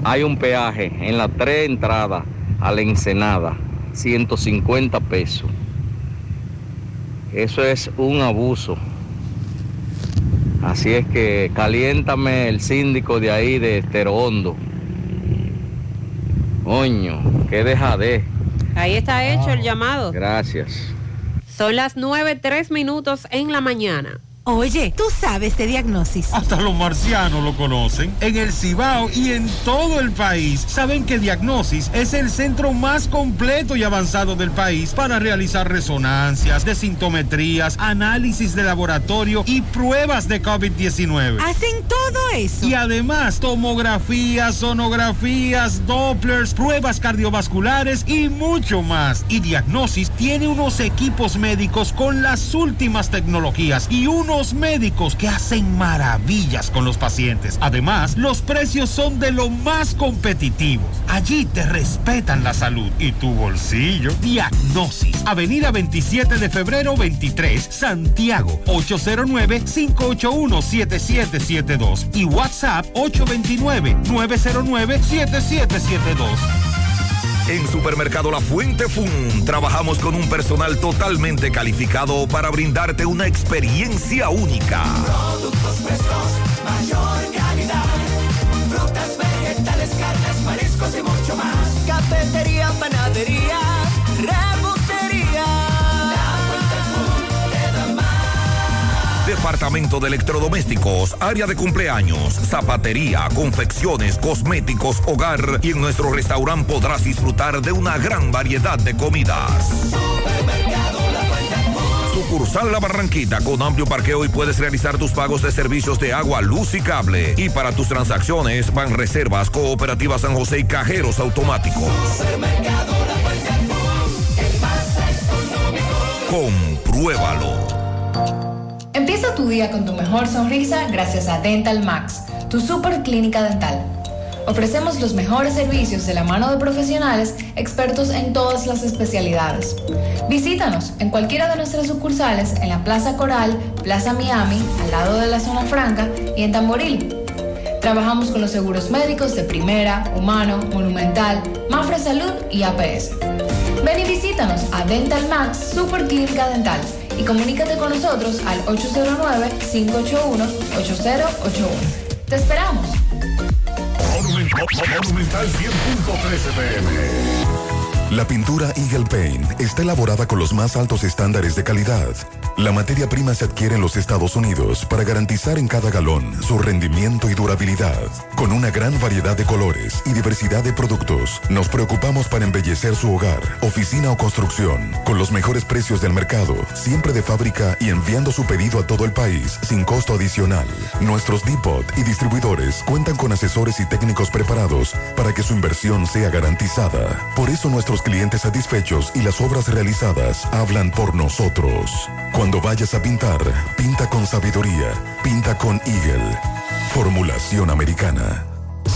hay un peaje en las tres entradas a la Ensenada. 150 pesos. Eso es un abuso. Así es que caliéntame el síndico de ahí de Estero Hondo. Coño, qué dejadez. Ahí está hecho el llamado. Gracias. Son las 9, 3 minutos en la mañana. Oye, tú sabes de diagnosis. Hasta los marcianos lo conocen. En el Cibao y en todo el país saben que Diagnosis es el centro más completo y avanzado del país para realizar resonancias, desintometrías, análisis de laboratorio y pruebas de COVID-19. Hacen todo eso. Y además tomografías, sonografías, dopplers, pruebas cardiovasculares y mucho más. Y Diagnosis tiene unos equipos médicos con las últimas tecnologías y unos médicos que hacen maravillas con los pacientes. Además, los precios son de lo más competitivos. Allí te respetan la salud y tu bolsillo. Diagnosis. Avenida 27 de febrero 23, Santiago. 809-581-7772. Y WhatsApp 829-909-7772. En Supermercado La Fuente Fun trabajamos con un personal totalmente calificado para brindarte una experiencia única. Productos frescos, mayor calidad. Frutas, vegetales, carnes, mariscos y mucho más. Cafetería, panadería, Departamento de Electrodomésticos, área de cumpleaños, zapatería, confecciones, cosméticos, hogar y en nuestro restaurante podrás disfrutar de una gran variedad de comidas. Sucursal La Barranquita con amplio parqueo y puedes realizar tus pagos de servicios de agua, luz y cable. Y para tus transacciones van reservas, cooperativas San José y cajeros automáticos. Supermercado La económico. Compruébalo. Empieza tu día con tu mejor sonrisa gracias a Dental Max, tu super clínica dental. Ofrecemos los mejores servicios de la mano de profesionales expertos en todas las especialidades. Visítanos en cualquiera de nuestras sucursales en la Plaza Coral, Plaza Miami, al lado de la Zona Franca y en Tamboril. Trabajamos con los seguros médicos de Primera, Humano, Monumental, Mafre Salud y APS. Ven y visítanos a Dental Max Super Clínica Dental y comunícate con nosotros al 809-581-8081. ¡Te esperamos! Monumental 100.13 pm. La pintura Eagle Paint está elaborada con los más altos estándares de calidad. La materia prima se adquiere en los Estados Unidos para garantizar en cada galón su rendimiento y durabilidad. Con una gran variedad de colores y diversidad de productos, nos preocupamos para embellecer su hogar, oficina o construcción, con los mejores precios del mercado, siempre de fábrica y enviando su pedido a todo el país sin costo adicional. Nuestros depot y distribuidores cuentan con asesores y técnicos preparados para que su inversión sea garantizada. Por eso nuestros clientes satisfechos y las obras realizadas hablan por nosotros. Vayas a pintar, pinta con sabiduría, pinta con Eagle. Formulación americana.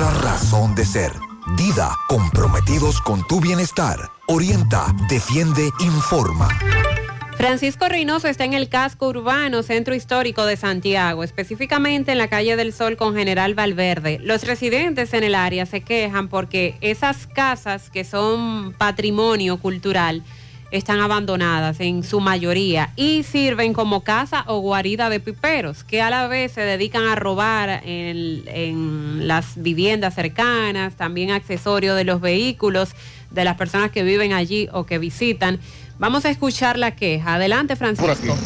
razón de ser. Dida, comprometidos con tu bienestar. Orienta, defiende, informa. Francisco Reynoso está en el casco urbano Centro Histórico de Santiago, específicamente en la calle del Sol con General Valverde. Los residentes en el área se quejan porque esas casas que son patrimonio cultural están abandonadas en su mayoría y sirven como casa o guarida de piperos que a la vez se dedican a robar en, en las viviendas cercanas, también accesorios de los vehículos de las personas que viven allí o que visitan. Vamos a escuchar la queja. Adelante, Francisco.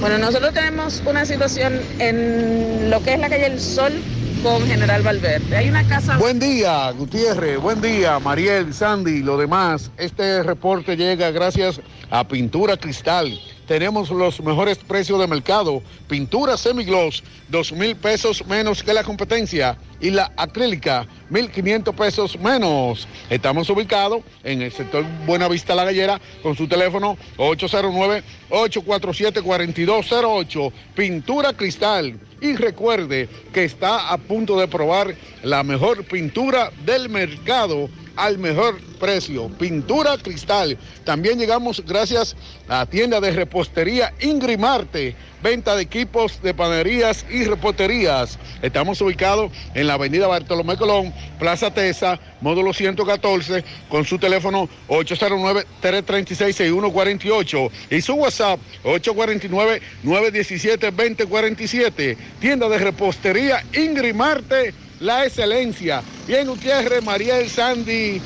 Bueno, nosotros tenemos una situación en lo que es la calle El Sol con General Valverde. Buen día, Gutiérrez. Buen día, Mariel, Sandy y lo demás. Este reporte llega gracias a Pintura Cristal. Tenemos los mejores precios de mercado. Pintura semigloss, dos mil pesos menos que la competencia. Y la acrílica, 1.500 pesos menos. Estamos ubicados en el sector Buenavista La Gallera con su teléfono 809-847-4208. Pintura Cristal. Y recuerde que está a punto de probar la mejor pintura del mercado al mejor precio. Pintura Cristal. También llegamos gracias a la tienda de repostería Ingrimarte. Venta de equipos de panerías y reposterías. Estamos ubicados en la avenida Bartolomé Colón, Plaza Tesa, módulo 114, con su teléfono 809-336-6148 y su WhatsApp 849-917-2047. Tienda de repostería Ingrimarte, la excelencia. Bien, Gutiérrez, Mariel Sandy,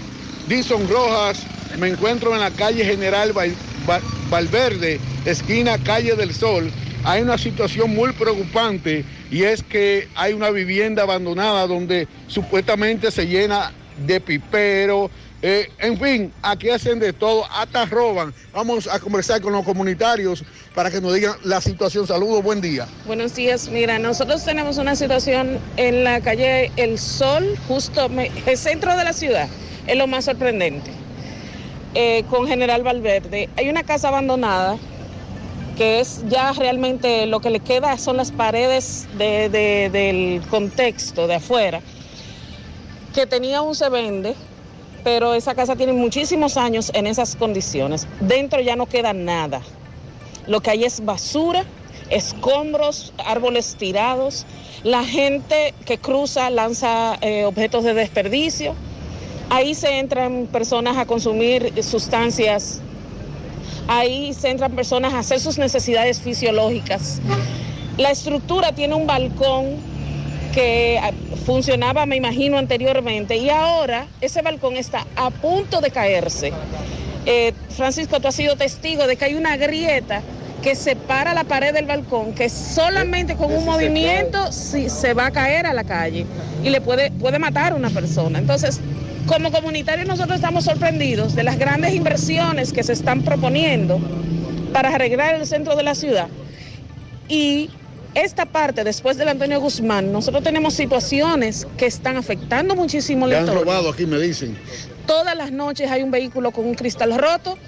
Dison Rojas. Me encuentro en la calle General Val- Valverde, esquina Calle del Sol. Hay una situación muy preocupante y es que hay una vivienda abandonada donde supuestamente se llena de pipero. eh, en fin, aquí hacen de todo, hasta roban. Vamos a conversar con los comunitarios para que nos digan la situación. Saludos, buen día. Buenos días, mira, nosotros tenemos una situación en la calle El Sol, justo el centro de la ciudad, es lo más sorprendente, Eh, con General Valverde. Hay una casa abandonada que es ya realmente lo que le queda son las paredes de- de- del contexto de afuera, que tenía un se vende, pero esa casa tiene muchísimos años en esas condiciones. Dentro ya no queda nada. Lo que hay es basura, escombros, árboles tirados. La gente que cruza lanza eh, objetos de desperdicio. Ahí se entran personas a consumir sustancias. Ahí se entran personas a hacer sus necesidades fisiológicas. La estructura tiene un balcón que ah, funcionaba, me imagino, anteriormente y ahora ese balcón está a punto de caerse. Eh, Francisco, tú has sido testigo de que hay una grieta que separa la pared del balcón, que solamente con un movimiento sí, se va a caer a la calle y le puede, puede matar a una persona. Entonces, como comunitarios nosotros estamos sorprendidos de las grandes inversiones que se están proponiendo para arreglar el centro de la ciudad. Y esta parte, después del Antonio Guzmán, nosotros tenemos situaciones que están afectando muchísimo el Le han robado aquí, me dicen. Todas las noches hay un vehículo con un cristal roto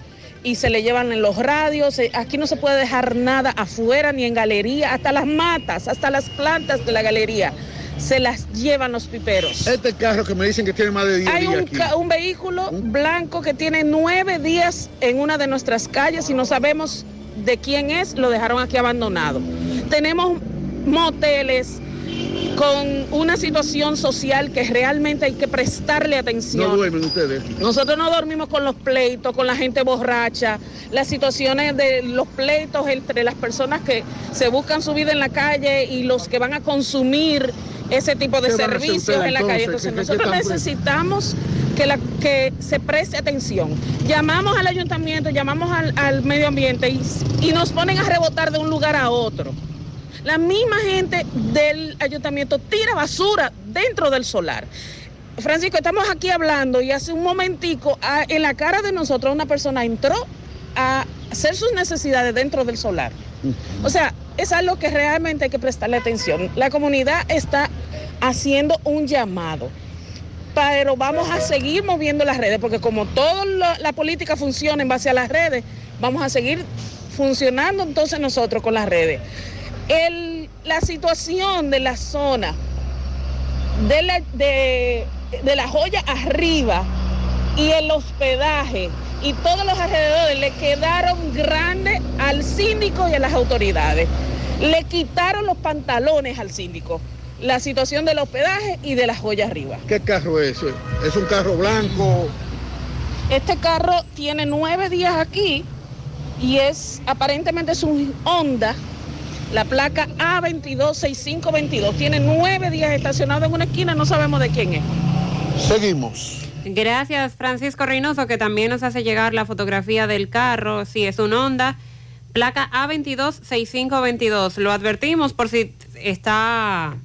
y se le llevan en los radios. Eh, Aquí no se puede dejar nada afuera ni en galería, hasta las matas, hasta las plantas de la galería se las llevan los piperos. Este carro que me dicen que tiene más de 10 Hay días un, aquí. un vehículo blanco que tiene nueve días en una de nuestras calles y no sabemos de quién es, lo dejaron aquí abandonado. Tenemos moteles con una situación social que realmente hay que prestarle atención. No duermen ustedes. Nosotros no dormimos con los pleitos, con la gente borracha, las situaciones de los pleitos entre las personas que se buscan su vida en la calle y los que van a consumir ese tipo de ¿Qué van a hacer servicios en la calle. entonces? Entonces ¿Qué- qué nosotros necesitamos que, la, que se preste atención. Llamamos al ayuntamiento, llamamos al, al medio ambiente y, y nos ponen a rebotar de un lugar a otro. La misma gente del ayuntamiento tira basura dentro del solar. Francisco, estamos aquí hablando y hace un momentico a- en la cara de nosotros una persona entró a hacer sus necesidades dentro del solar. O sea, es algo que realmente hay que prestarle atención. La comunidad está haciendo un llamado, pero vamos a seguir moviendo las redes, porque como toda la, política funciona en base a las redes, vamos a seguir funcionando entonces nosotros con las redes. El- la situación de la zona de la, de, de la joya arriba y el hospedaje y todos los alrededores le quedaron grandes al síndico y a las autoridades. Le quitaron los pantalones al síndico. La situación del hospedaje y de la joya arriba. ¿Qué carro es ese? ¿Es un carro blanco? Este carro tiene nueve días aquí y es aparentemente es un Honda. La placa A226522 tiene nueve días estacionado en una esquina, no sabemos de quién es. Seguimos. Gracias, Francisco Reynoso, que también nos hace llegar la fotografía del carro. Sí, es un Honda, placa A226522. Lo advertimos por si está,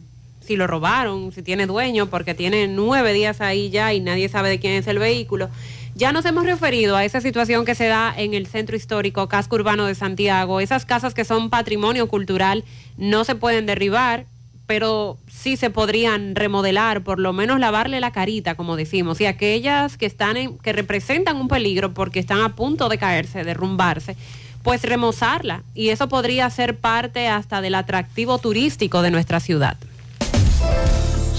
si lo robaron, si tiene dueño, porque tiene nueve días ahí ya y nadie sabe de quién es el vehículo. Ya nos hemos referido a esa situación que se da en el centro histórico, casco urbano de Santiago. Esas casas que son patrimonio cultural no se pueden derribar, pero sí se podrían remodelar, por lo menos lavarle la carita, como decimos, y aquellas que están en, que representan un peligro porque están a punto de caerse, derrumbarse, pues remozarla. Y eso podría ser parte hasta del atractivo turístico de nuestra ciudad.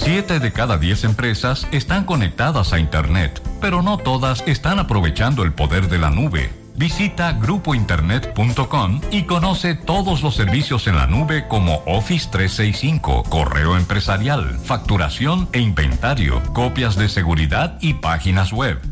Siete de cada diez empresas están conectadas a Internet, pero no todas están aprovechando el poder de la nube. Visita grupointernet.com y conoce todos los servicios en la nube como Office 365, correo empresarial, facturación e inventario, copias de seguridad y páginas web.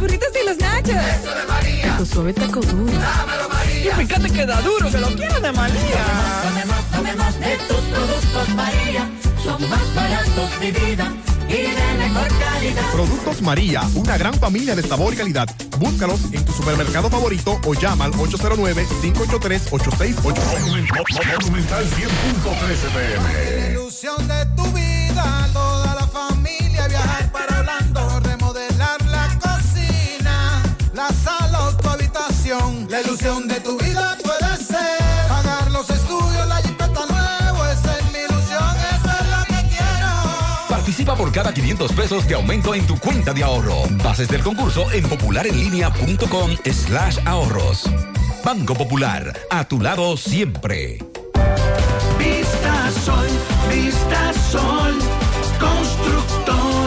De. Los burritos y los nachos. Eso de María. Tu suave taco duro. Dámelo, María. Y fíjate que da duro, que lo quiero de María. Tomemos, tomemos de tus productos, María. Son más baratos, mi vida. Y de mejor calidad. Productos María, una gran familia de sabor y calidad. Búscalos en tu supermercado favorito o llama al 809-583-8689. Monumental 100.13 pm. Ilusión de tu vida, toda la familia viajar para la sala o tu habitación. La ilusión de tu vida puede ser pagar los estudios, la jipeta nuevo, esa es mi ilusión, eso es lo que quiero. Participa por cada 500 pesos de aumento en tu cuenta de ahorro. Bases del concurso en popularenlinea.com slash ahorros. Banco Popular, a tu lado siempre. Vista Sol, Vista Sol, constructora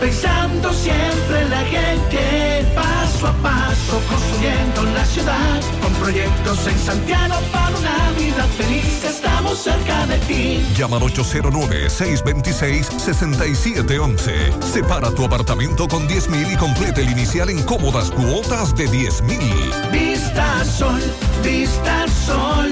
pensando siempre en la gente, paso a paso construyendo la ciudad, con proyectos en Santiago para una vida feliz, estamos cerca de ti. Llama al 809-626-6711. Separa tu apartamento con 10 mil y complete el inicial en cómodas cuotas de 10 mil. Vista Sol, Vista Sol,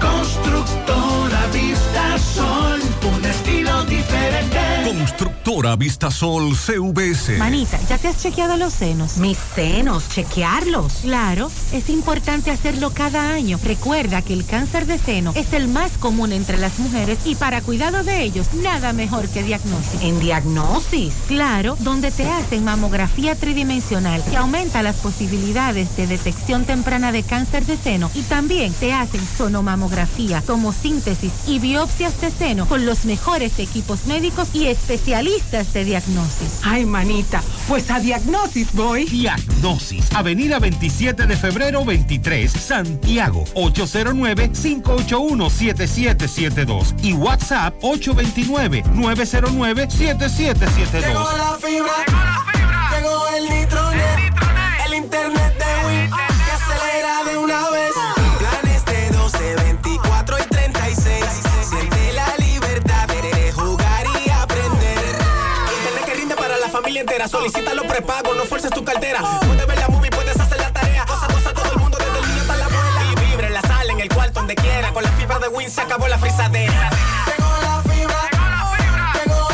constructora Vista Sol, un estilo diferente. Constructora Vistasol CVS. Manita, ¿ya te has chequeado los senos? Mis senos, chequearlos. Claro, es importante hacerlo cada año. Recuerda que el cáncer de seno es el más común entre las mujeres y para cuidado de ellos, nada mejor que diagnosis. ¿En diagnosis? Claro, donde te hacen mamografía tridimensional que aumenta las posibilidades de detección temprana de cáncer de seno y también te hacen sonomamografía, tomosíntesis y biopsias de seno con los mejores equipos médicos y especialistas de diagnosis. Ay, manita, pues a Diagnosis voy. Diagnosis, Avenida 27 de febrero 23, Santiago, 809-581-7772 y WhatsApp 829-909-7772. Llegó la fibra, llegó el nitronet, el internet de Win que acelera de una vez. Prepago, no fuerces tu cartera. Puedes ver la movie, puedes hacer la tarea. Cosa, cosa, todo el mundo desde el niño hasta la abuela. Y vibre la sala, en el cuarto, donde quiera. Con la fibra de Win se acabó la frisadera. Tengo la fibra,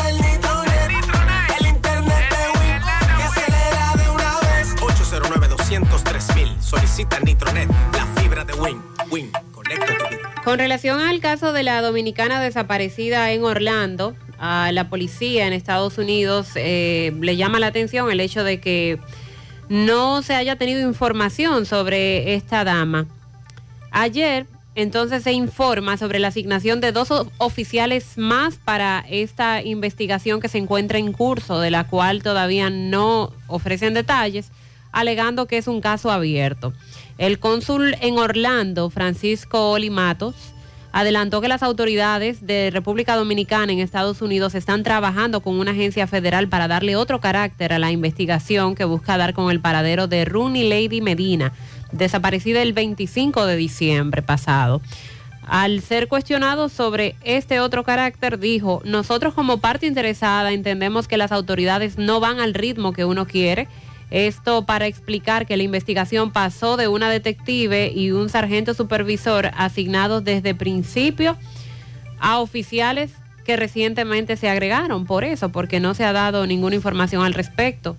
el nitronet, el internet de Win que acelera de una vez. 809 203 Solicita Nitronet, la fibra de Win. Win, conecta tu vida. Con relación al caso de la dominicana desaparecida en Orlando, a la policía en Estados Unidos eh, le llama la atención el hecho de que no se haya tenido información sobre esta dama. Ayer, entonces, se informa sobre la asignación de dos oficiales más para esta investigación que se encuentra en curso, de la cual todavía no ofrecen detalles, alegando que es un caso abierto. El cónsul en Orlando, Francisco Olimatos, adelantó que las autoridades de República Dominicana en Estados Unidos están trabajando con una agencia federal para darle otro carácter a la investigación que busca dar con el paradero de Rooney Lady Medina, desaparecida el 25 de diciembre pasado. Al ser cuestionado sobre este otro carácter, dijo, nosotros como parte interesada entendemos que las autoridades no van al ritmo que uno quiere. Esto para explicar que la investigación pasó de una detective y un sargento supervisor asignados desde principio a oficiales que recientemente se agregaron por eso, porque no se ha dado ninguna información al respecto.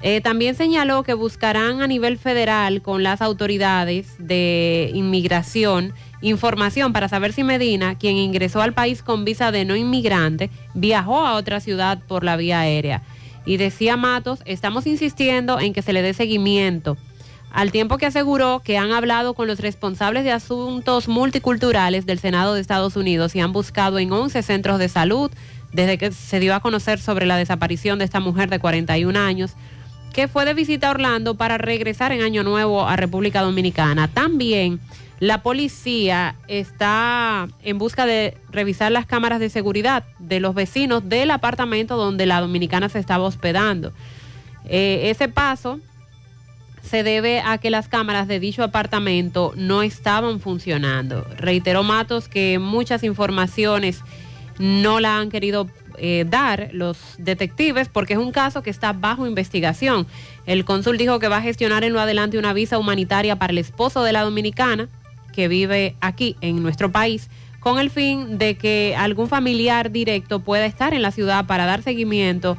Eh, también señaló que buscarán a nivel federal con las autoridades de inmigración información para saber si Medina, quien ingresó al país con visa de no inmigrante, viajó a otra ciudad por la vía aérea. Y decía Matos, estamos insistiendo en que se le dé seguimiento, al tiempo que aseguró que han hablado con los responsables de asuntos multiculturales del Senado de Estados Unidos y han buscado en 11 centros de salud desde que se dio a conocer sobre la desaparición de esta mujer de 41 años que fue de visita a Orlando para regresar en Año Nuevo a República Dominicana. También la policía está en busca de revisar las cámaras de seguridad de los vecinos del apartamento donde la dominicana se estaba hospedando. Eh, ese paso se debe a que las cámaras de dicho apartamento no estaban funcionando. Reiteró Matos que muchas informaciones no la han querido eh, dar los detectives porque es un caso que está bajo investigación. El cónsul dijo que va a gestionar en lo adelante una visa humanitaria para el esposo de la dominicana que vive aquí en nuestro país con el fin de que algún familiar directo pueda estar en la ciudad para dar seguimiento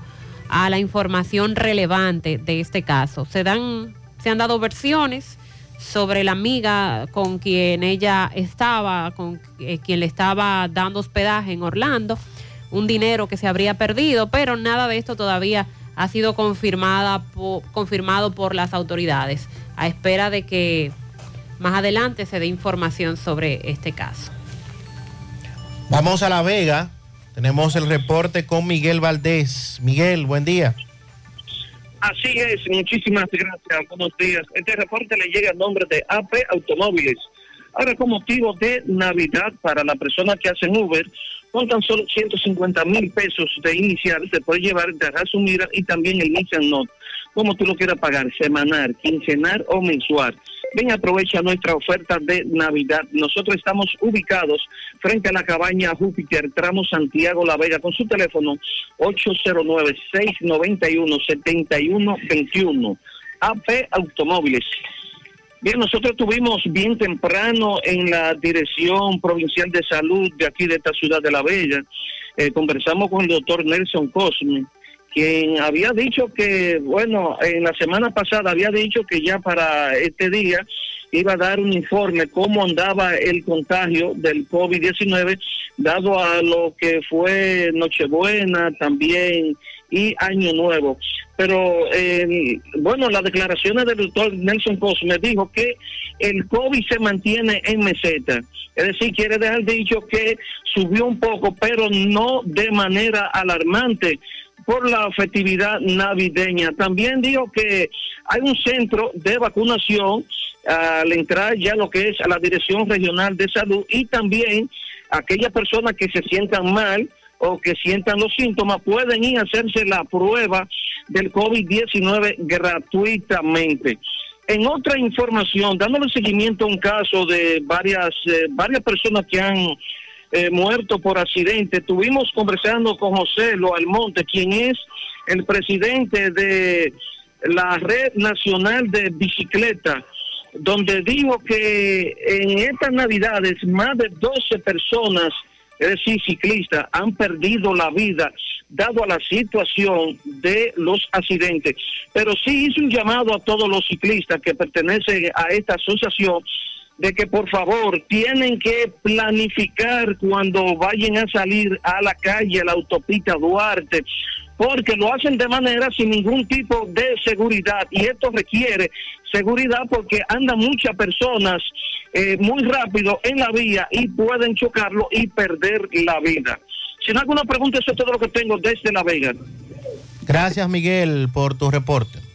a la información relevante de este caso. Se dan se han dado versiones sobre la amiga con quien ella estaba, con eh, quien le estaba dando hospedaje en Orlando, un dinero que se habría perdido, pero nada de esto todavía ha sido confirmada po- confirmado por las autoridades, a espera de que más adelante se dé información sobre este caso. Vamos a La Vega. Tenemos el reporte con Miguel Valdés. Miguel, buen día. Así es, muchísimas gracias, buenos días. Este reporte le llega a nombre de AP Automóviles. Ahora, con motivo de Navidad para la persona que hacen Uber, con tan solo 150 mil pesos de inicial, se puede llevar de Mira y también el Nissan Note, como tú lo quieras pagar, semanal, quincenal o mensual. Ven, aprovecha nuestra oferta de Navidad. Nosotros estamos ubicados frente a la cabaña Júpiter, tramo Santiago La Vega, con su teléfono 809-691-7121. AP Automóviles. Bien, nosotros estuvimos bien temprano en la Dirección Provincial de Salud de aquí de esta ciudad de La Bella. Eh, conversamos con el doctor Nelson Cosme, quien había dicho que, bueno, en la semana pasada había dicho que ya para este día iba a dar un informe cómo andaba el contagio del COVID-19, dado a lo que fue Nochebuena también y Año Nuevo. Pero, eh, bueno, las declaraciones del doctor Nelson Cosme dijo que el COVID se mantiene en meseta. Es decir, quiere dejar dicho que subió un poco, pero no de manera alarmante por la festividad navideña. También dijo que hay un centro de vacunación al entrar ya lo que es a la Dirección Regional de Salud y también aquellas personas que se sientan mal o que sientan los síntomas pueden ir a hacerse la prueba del COVID-19 gratuitamente. En otra información, dándole seguimiento a un caso de varias, eh, varias personas que han eh, muertos por accidente. Estuvimos conversando con José Lo Almonte, quien es el presidente de la Red Nacional de Bicicleta, donde dijo que en estas navidades más de 12 personas, es decir, ciclistas, han perdido la vida dado a la situación de los accidentes. Pero sí hizo un llamado a todos los ciclistas que pertenecen a esta asociación de que por favor tienen que planificar cuando vayan a salir a la calle, a la autopista Duarte, porque lo hacen de manera sin ningún tipo de seguridad y esto requiere seguridad porque andan muchas personas eh, muy rápido en la vía y pueden chocarlo y perder la vida. Si no alguna pregunta, eso es todo lo que tengo desde La Vega. Gracias, Miguel, por tu reporte.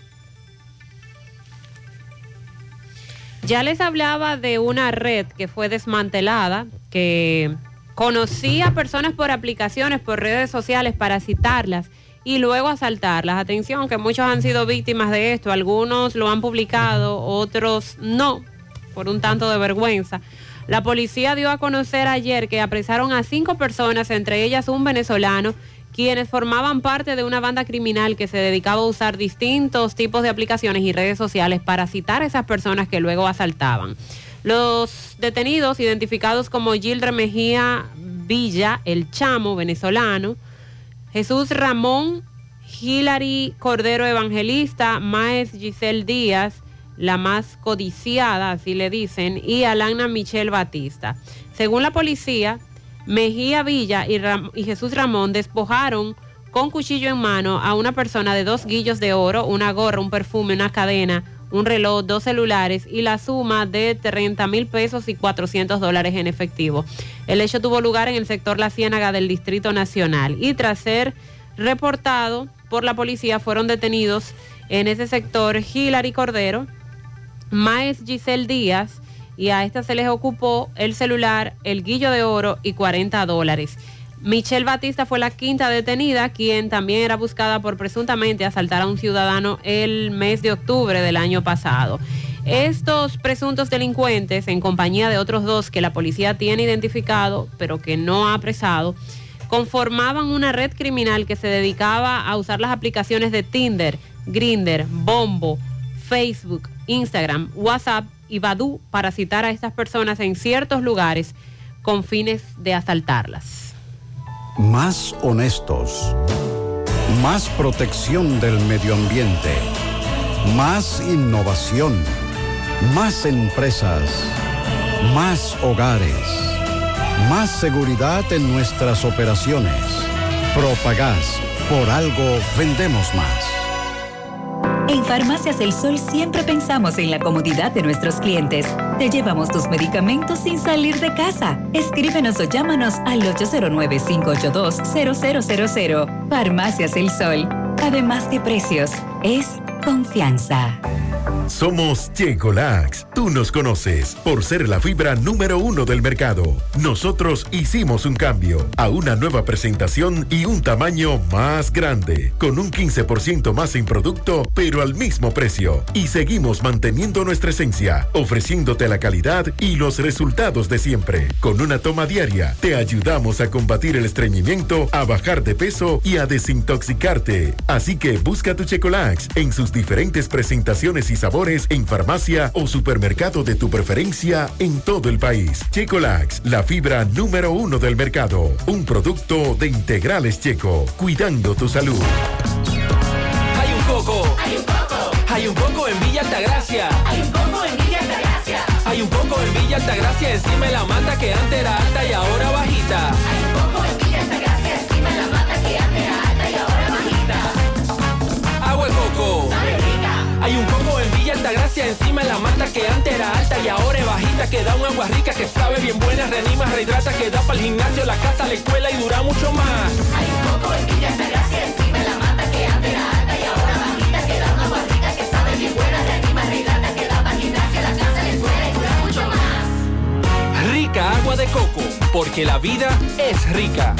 Ya les hablaba de una red que fue desmantelada, que conocía personas por aplicaciones, por redes sociales para citarlas y luego asaltarlas. Atención, que muchos han sido víctimas de esto, algunos lo han publicado, otros no, por un tanto de vergüenza. La policía dio a conocer ayer que apresaron a cinco personas, entre ellas un venezolano, quienes formaban parte de una banda criminal que se dedicaba a usar distintos tipos de aplicaciones y redes sociales para citar a esas personas que luego asaltaban. Los detenidos, identificados como Gildre Mejía Villa, el chamo venezolano, Jesús Ramón, Hilary Cordero Evangelista, Maes Giselle Díaz, la más codiciada, así le dicen, y Alana Michelle Batista. Según la policía, Mejía Villa y, Jesús Ramón despojaron con cuchillo en mano a una persona de dos guillos de oro, una gorra, un perfume, una cadena, un reloj, dos celulares y la suma de 30 mil pesos y 400 dólares en efectivo. El hecho tuvo lugar en el sector La Ciénaga del Distrito Nacional y tras ser reportado por la policía fueron detenidos en ese sector Hilary Cordero, Maes Giselle Díaz y a esta se les ocupó el celular, el guillo de oro y 40 dólares. Michelle Batista fue la quinta detenida, quien también era buscada por presuntamente asaltar a un ciudadano el mes de octubre del año pasado. Estos presuntos delincuentes, en compañía de otros dos que la policía tiene identificado, pero que no ha apresado, conformaban una red criminal que se dedicaba a usar las aplicaciones de Tinder, Grinder, Bombo, Facebook, Instagram, WhatsApp y Badu para citar a estas personas en ciertos lugares con fines de asaltarlas. Más honestos. Más protección del medio ambiente. Más innovación. Más empresas. Más hogares. Más seguridad en nuestras operaciones. Propagás. Por algo vendemos más. En Farmacias El Sol siempre pensamos en la comodidad de nuestros clientes. Te llevamos tus medicamentos sin salir de casa. Escríbenos o llámanos al 809-582-0000. Farmacias El Sol. Además de precios, es confianza. Somos Checolax. Tú nos conoces por ser la fibra número uno del mercado. Nosotros hicimos un cambio a una nueva presentación y un tamaño más grande, con un 15% más en producto, pero al mismo precio. Y seguimos manteniendo nuestra esencia, ofreciéndote la calidad y los resultados de siempre. Con una toma diaria, te ayudamos a combatir el estreñimiento, a bajar de peso y a desintoxicarte. Así que busca tu Checolax en sus diferentes presentaciones y sabores en farmacia o supermercado de tu preferencia en todo el país. Checolax, la fibra número uno del mercado. Un producto de integrales checo, cuidando tu salud. Hay un coco. Hay un coco. Hay un coco en Villa Altagracia. Hay un coco en Villa Altagracia. Hay un coco en Villa Altagracia encima de la mata que antes era alta y ahora bajita. Hay un coco en Villa Altagracia encima de la mata que antes era alta y ahora bajita. Agua de coco. Hay un coco en Villa Altagracia encima de la mata que antes era alta y ahora es bajita que da un agua rica que sabe bien buena, reanima, rehidrata, que da para el gimnasio, la casa, la escuela y dura mucho más. Hay un coco en Villa Altagracia encima de la mata que antes era alta y ahora bajita que da un agua rica que sabe bien buena, reanima, rehidrata, que da para el gimnasio, la casa, la escuela y dura mucho más. Rica agua de coco, porque la vida es rica.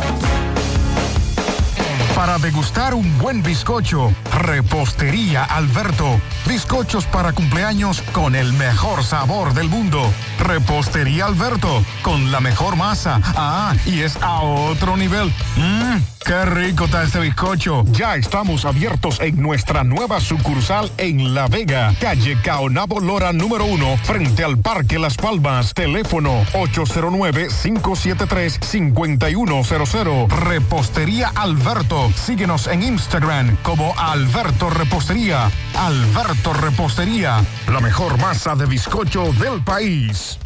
Para degustar un buen bizcocho, Repostería Alberto bizcochos para cumpleaños con el mejor sabor del mundo. Repostería Alberto, con la mejor masa. Ah, y es a otro nivel. Mmm, qué rico está este bizcocho. Ya estamos abiertos en nuestra nueva sucursal en La Vega, calle Caonabo Lora número uno, frente al Parque Las Palmas. Teléfono 809-573-5100. Repostería Alberto. Síguenos en Instagram como Alberto Repostería. Alberto Repostería, la mejor masa de bizcocho del país.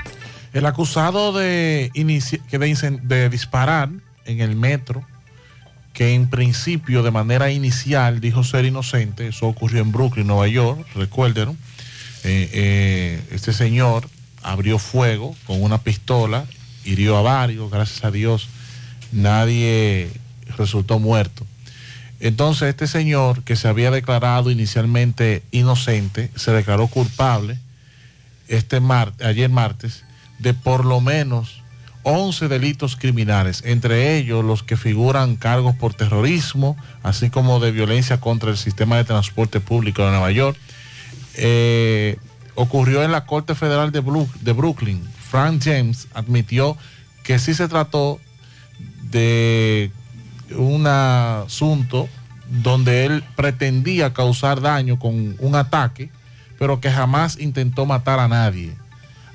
El acusado de, de disparar en el metro, que en principio de manera inicial dijo ser inocente, eso ocurrió en Brooklyn, Nueva York, recuerden, Eh, eh, este señor abrió fuego con una pistola, hirió a varios, gracias a Dios nadie resultó muerto. Entonces este señor que se había declarado inicialmente inocente, se declaró culpable este mar- ayer martes de por lo menos 11 delitos criminales, entre ellos los que figuran cargos por terrorismo, así como de violencia contra el sistema de transporte público de Nueva York. Eh, ocurrió en la Corte Federal de, de Brooklyn. Frank James admitió que sí se trató de un asunto donde él pretendía causar daño con un ataque, pero que jamás intentó matar a nadie.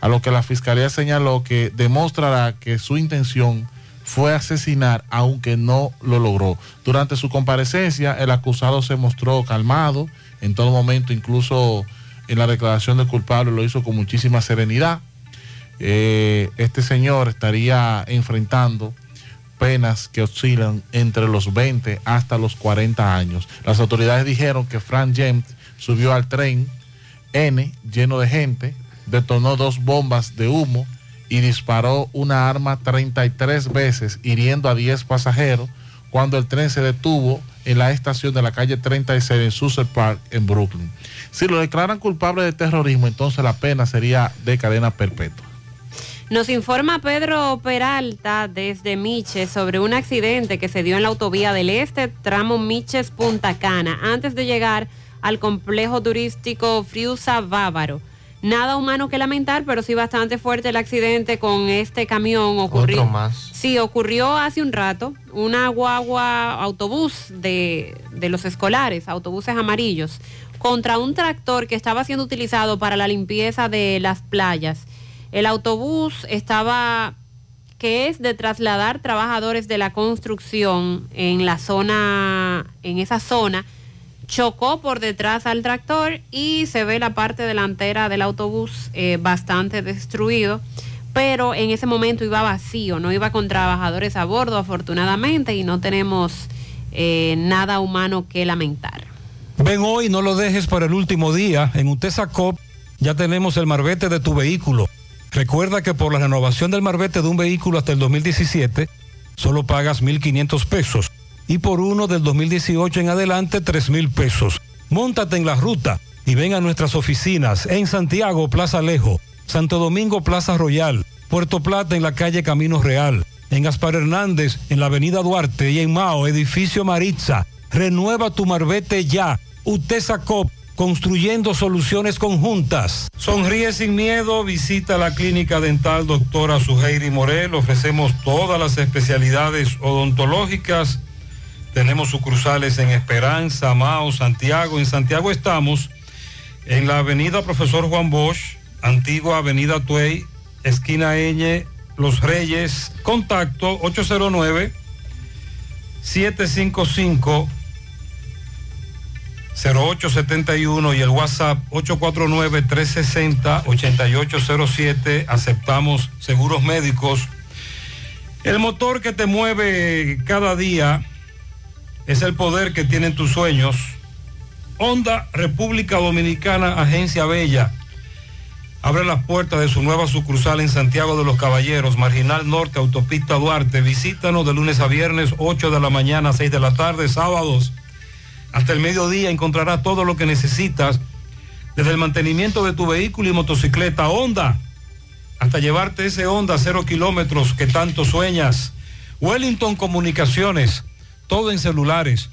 A lo que la fiscalía señaló que demostrará que su intención fue asesinar, aunque no lo logró. Durante su comparecencia, el acusado se mostró calmado en todo momento, incluso en la declaración de culpable lo hizo con muchísima serenidad. Eh, este señor estaría enfrentando penas que oscilan entre los 20 hasta los 40 años. Las autoridades dijeron que Frank James subió al tren N lleno de gente, detonó dos bombas de humo y disparó una arma 33 veces, hiriendo a 10 pasajeros cuando el tren se detuvo en la estación de la calle 36 en Sussex Park en Brooklyn. Si lo declaran culpable de terrorismo, entonces la pena sería de cadena perpetua. Nos informa Pedro Peralta desde Miches sobre un accidente que se dio en la autovía del Este, tramo Miches Punta Cana, antes de llegar al complejo turístico Friusa Bávaro. Nada humano que lamentar, pero sí bastante fuerte el accidente con este camión ocurrió. Otro más. Sí, ocurrió hace un rato. Una guagua autobús de, de los escolares, autobuses amarillos, contra un tractor que estaba siendo utilizado para la limpieza de las playas. El autobús estaba, que es de trasladar trabajadores de la construcción en la zona, en esa zona, chocó por detrás al tractor y se ve la parte delantera del autobús eh, bastante destruido, pero en ese momento iba vacío, no iba con trabajadores a bordo afortunadamente y no tenemos eh, nada humano que lamentar. Ven hoy, no lo dejes para el último día. En Utesa Cop ya tenemos el marbete de tu vehículo. Recuerda que por la renovación del marbete de un vehículo hasta el 2017, solo pagas 1.500 pesos. Y por uno del 2018 en adelante, 3.000 pesos. Móntate en la ruta y ven a nuestras oficinas en Santiago, Plaza Alejo, Santo Domingo, Plaza Royal, Puerto Plata en la calle Camino Real, en Gaspar Hernández en la avenida Duarte y en Mao, edificio Maritza. Renueva tu marbete ya. Utesa Cop, construyendo soluciones conjuntas. Sonríe sin miedo, visita la clínica dental doctora Suheiri Morel. Ofrecemos todas las especialidades odontológicas. Tenemos sucursales en Esperanza, Mao, Santiago. En Santiago estamos en la avenida Profesor Juan Bosch, antigua avenida Tuey, esquina Eñe, Los Reyes. Contacto 809 755 0871 y el WhatsApp 849-360-8807. Aceptamos seguros médicos. El motor que te mueve cada día es el poder que tienen tus sueños. Honda República Dominicana, Agencia Bella. Abre las puertas de su nueva sucursal en Santiago de los Caballeros, Marginal Norte, Autopista Duarte. Visítanos de lunes a viernes, 8 de la mañana, 6 de la tarde, sábados. Hasta el mediodía encontrarás todo lo que necesitas, desde el mantenimiento de tu vehículo y motocicleta Honda, hasta llevarte ese Honda cero kilómetros que tanto sueñas. Wellington Comunicaciones, todo en celulares.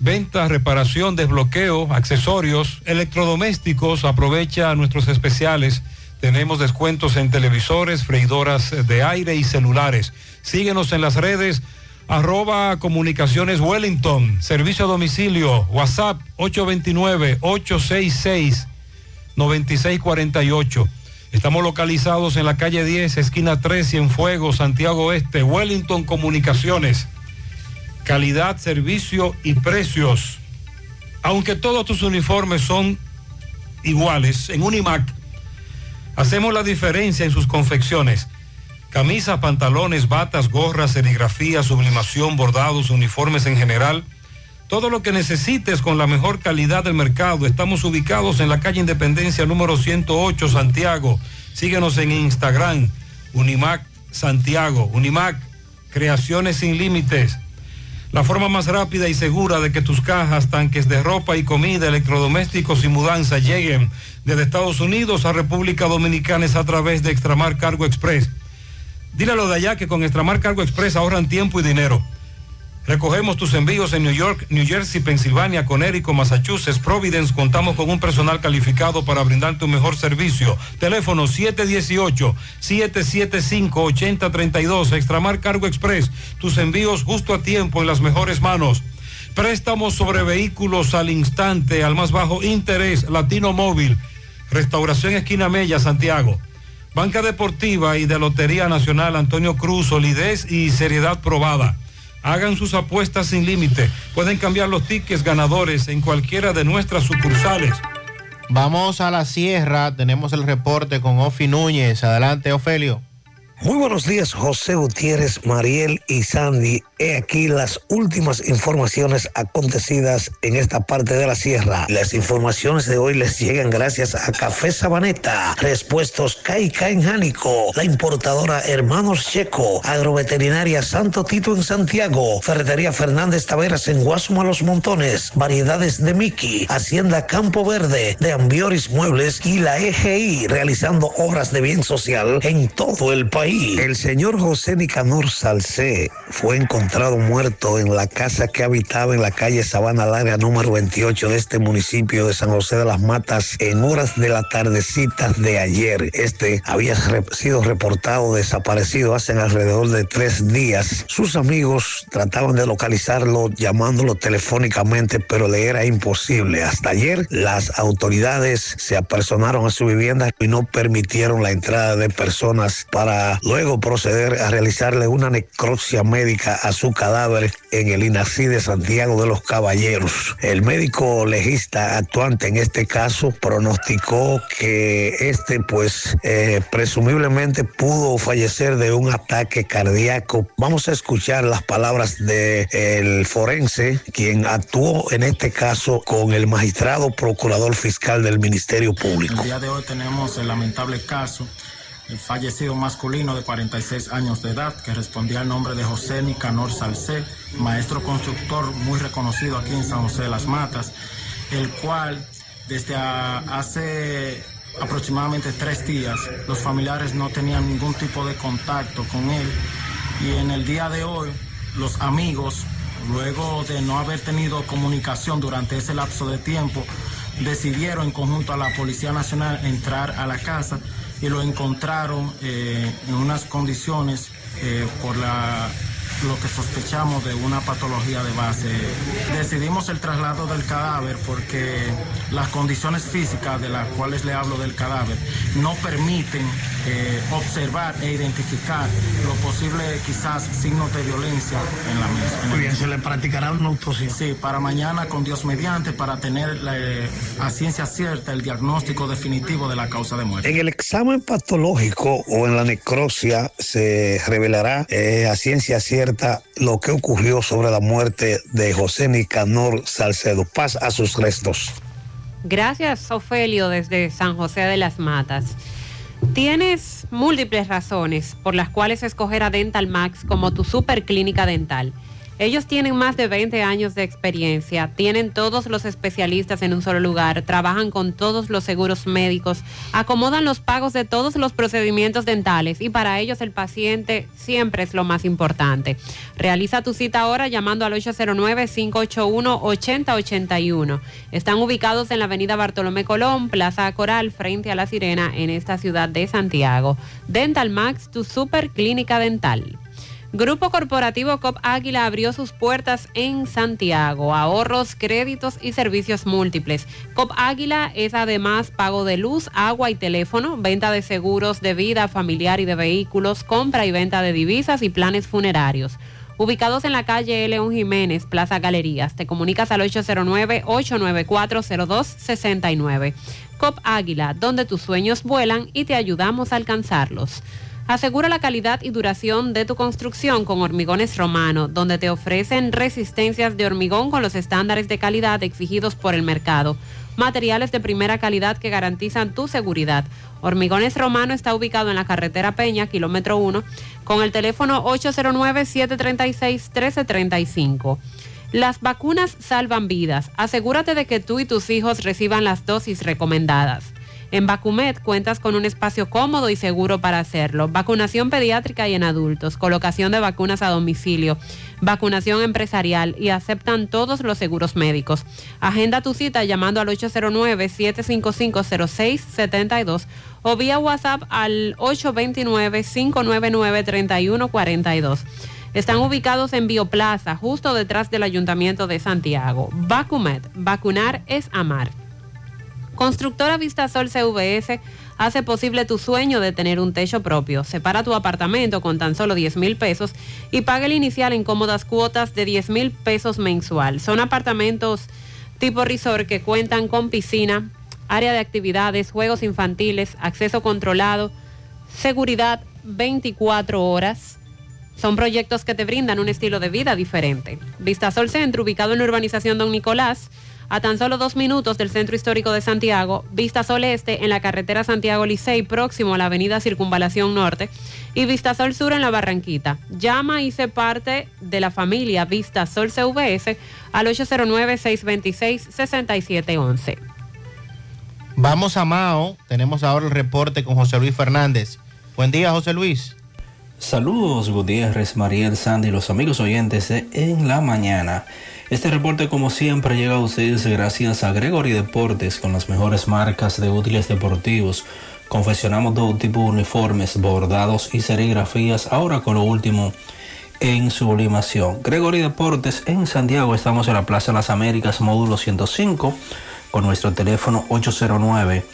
Venta, reparación, desbloqueo, accesorios, electrodomésticos. Aprovecha nuestros especiales. Tenemos descuentos en televisores, freidoras de aire y celulares. Síguenos en las redes arroba comunicaciones Wellington, servicio a domicilio, WhatsApp 829-866-9648. Estamos localizados en la calle 10, esquina 3, Cienfuegos, Santiago Oeste, Wellington Comunicaciones. Calidad, servicio y precios. Aunque todos tus uniformes son iguales, en Unimac hacemos la diferencia en sus confecciones. Camisas, pantalones, batas, gorras, serigrafía, sublimación, bordados, uniformes en general. Todo lo que necesites con la mejor calidad del mercado. Estamos ubicados en la calle Independencia número 108, Santiago. Síguenos en Instagram, Unimac Santiago. Unimac, creaciones sin límites. La forma más rápida y segura de que tus cajas, tanques de ropa y comida, electrodomésticos y mudanza lleguen desde Estados Unidos a República Dominicana es a través de Extramar Cargo Express. Dile a lo de allá que con Extramar Cargo Express ahorran tiempo y dinero. Recogemos tus envíos en New York, New Jersey, Pensilvania, Connecticut, Massachusetts, Providence. Contamos con un personal calificado para brindarte un mejor servicio. Teléfono 718-775-8032. Extramar Cargo Express. Tus envíos justo a tiempo en las mejores manos. Préstamos sobre vehículos al instante, al más bajo interés. Latino Móvil. Restauración Esquina Mella, Santiago. Banca Deportiva y de Lotería Nacional Antonio Cruz, solidez y seriedad probada. Hagan sus apuestas sin límite. Pueden cambiar los tickets ganadores en cualquiera de nuestras sucursales. Vamos a la sierra, tenemos el reporte con Ofi Núñez. Adelante, Ofelio. Muy buenos días, José Gutiérrez, Mariel y Sandy. He aquí las últimas informaciones acontecidas en esta parte de la sierra. Las informaciones de hoy les llegan gracias a Café Sabaneta, Respuestos Caica en Jánico, la importadora Hermanos Checo, Agroveterinaria Santo Tito en Santiago, Ferretería Fernández Taveras en Guasuma Los Montones, Variedades de Miki, Hacienda Campo Verde, de Ambioris Muebles y la EGI realizando obras de bien social en todo el país. El señor José Nicanor Salcé fue encontrado muerto en la casa que habitaba en la calle Sabana Larga número 28 de este municipio de San José de las Matas en horas de la tardecita de ayer. Este había sido reportado desaparecido hace alrededor de tres días. Sus amigos trataban de localizarlo llamándolo telefónicamente, pero le era imposible. Hasta ayer las autoridades se apersonaron a su vivienda y no permitieron la entrada de personas para luego proceder a realizarle una necropsia médica a su cadáver en el INACI de Santiago de los Caballeros. El médico legista actuante en este caso pronosticó que este pues eh, presumiblemente pudo fallecer de un ataque cardíaco. Vamos a escuchar las palabras del forense, quien actuó en este caso con el magistrado procurador fiscal del Ministerio Público. El día de hoy tenemos el lamentable caso fallecido masculino de 46 años de edad que respondía al nombre de José Nicanor Salcé, maestro constructor muy reconocido aquí en San José de las Matas, el cual desde hace aproximadamente tres días los familiares no tenían ningún tipo de contacto con él y en el día de hoy los amigos, luego de no haber tenido comunicación durante ese lapso de tiempo, decidieron en conjunto a la Policía Nacional entrar a la casa y lo encontraron eh, en unas condiciones eh, por la, lo que sospechamos de una patología de base. Decidimos el traslado del cadáver porque las condiciones físicas de las cuales le hablo del cadáver no permiten eh, observar e identificar lo posible quizás signos de violencia en la misma. Muy bien, se le practicará una autopsia. Sí, para mañana con Dios mediante, para tener la, eh, a ciencia cierta el diagnóstico definitivo de la causa de muerte. En el examen patológico o en la necropsia se revelará eh, a ciencia cierta lo que ocurrió sobre la muerte de José Nicanor Salcedo. Paz a sus restos. Gracias, Ofelio, desde San José de las Matas. Tienes múltiples razones por las cuales escoger a Dental Max como tu super clínica dental. Ellos tienen más de 20 años de experiencia, tienen todos los especialistas en un solo lugar, trabajan con todos los seguros médicos, acomodan los pagos de todos los procedimientos dentales y para ellos el paciente siempre es lo más importante. Realiza tu cita ahora llamando al 809-581-8081. Están ubicados en la avenida Bartolomé Colón, Plaza Coral, frente a La Sirena, en esta ciudad de Santiago. Dental Max, tu super clínica dental. Grupo Corporativo COP Águila abrió sus puertas en Santiago. Ahorros, créditos y servicios múltiples. COP Águila es además pago de luz, agua y teléfono, venta de seguros de vida familiar y de vehículos, compra y venta de divisas y planes funerarios. Ubicados en la calle León Jiménez, Plaza Galerías. Te comunicas al 809-894-0269. COP Águila, donde tus sueños vuelan y te ayudamos a alcanzarlos. Asegura la calidad y duración de tu construcción con Hormigones Romano, donde te ofrecen resistencias de hormigón con los estándares de calidad exigidos por el mercado. Materiales de primera calidad que garantizan tu seguridad. Hormigones Romano está ubicado en la carretera Peña, kilómetro 1, con el teléfono 809-736-1335. Las vacunas salvan vidas. Asegúrate de que tú y tus hijos reciban las dosis recomendadas. En Vacumet cuentas con un espacio cómodo y seguro para hacerlo. Vacunación pediátrica y en adultos, colocación de vacunas a domicilio, vacunación empresarial y aceptan todos los seguros médicos. Agenda tu cita llamando al 809-755-0672 o vía WhatsApp al 829-599-3142. Están ubicados en Bioplaza, justo detrás del Ayuntamiento de Santiago. Vacumet, vacunar es amar. Constructora Vistasol CVS hace posible tu sueño de tener un techo propio. Separa tu apartamento con tan solo 10 mil pesos y paga el inicial en cómodas cuotas de 10 mil pesos mensual. Son apartamentos tipo resort que cuentan con piscina, área de actividades, juegos infantiles, acceso controlado, seguridad 24 horas. Son proyectos que te brindan un estilo de vida diferente. Vistasol Centro, ubicado en la urbanización Don Nicolás, a tan solo dos minutos del centro histórico de Santiago, Vista Sol Este en la carretera Santiago Licey, próximo a la avenida Circunvalación Norte, y Vista Sol Sur en la Barranquita. Llama y se parte de la familia Vista Sol CVS al 809-626-6711. Vamos a Mao, tenemos ahora el reporte con José Luis Fernández. Buen día, José Luis. Saludos Gutiérrez, Mariel, Sandy y los amigos oyentes de En la Mañana. Este reporte como siempre llega a ustedes gracias a Gregory Deportes con las mejores marcas de útiles deportivos. Confeccionamos todo tipo de uniformes, bordados y serigrafías, ahora con lo último en sublimación. Gregory Deportes en Santiago, estamos en la Plaza de las Américas, módulo 105, con nuestro teléfono 809.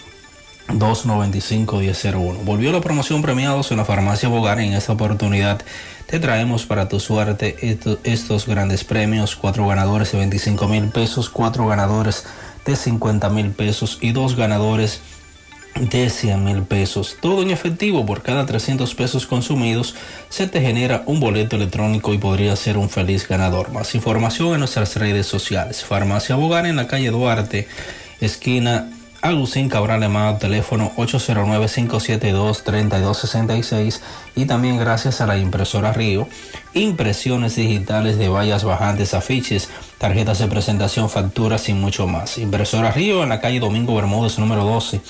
295-1001. Volvió la promoción premiados en la farmacia Bogar. En esta oportunidad te traemos para tu suerte estos, grandes premios. Cuatro ganadores de 25 mil pesos, cuatro ganadores de 50 mil pesos y dos ganadores de 100 mil pesos. Todo en efectivo por cada 300 pesos consumidos se te genera un boleto electrónico y podría ser un feliz ganador. Más información en nuestras redes sociales. Farmacia Bogar en la calle Duarte, esquina Agustín Cabral Emado, teléfono 809-572-3266 y también gracias a la impresora Río, impresiones digitales de vallas bajantes, afiches, tarjetas de presentación, facturas y mucho más. Impresora Río en la calle Domingo Bermúdez número 12,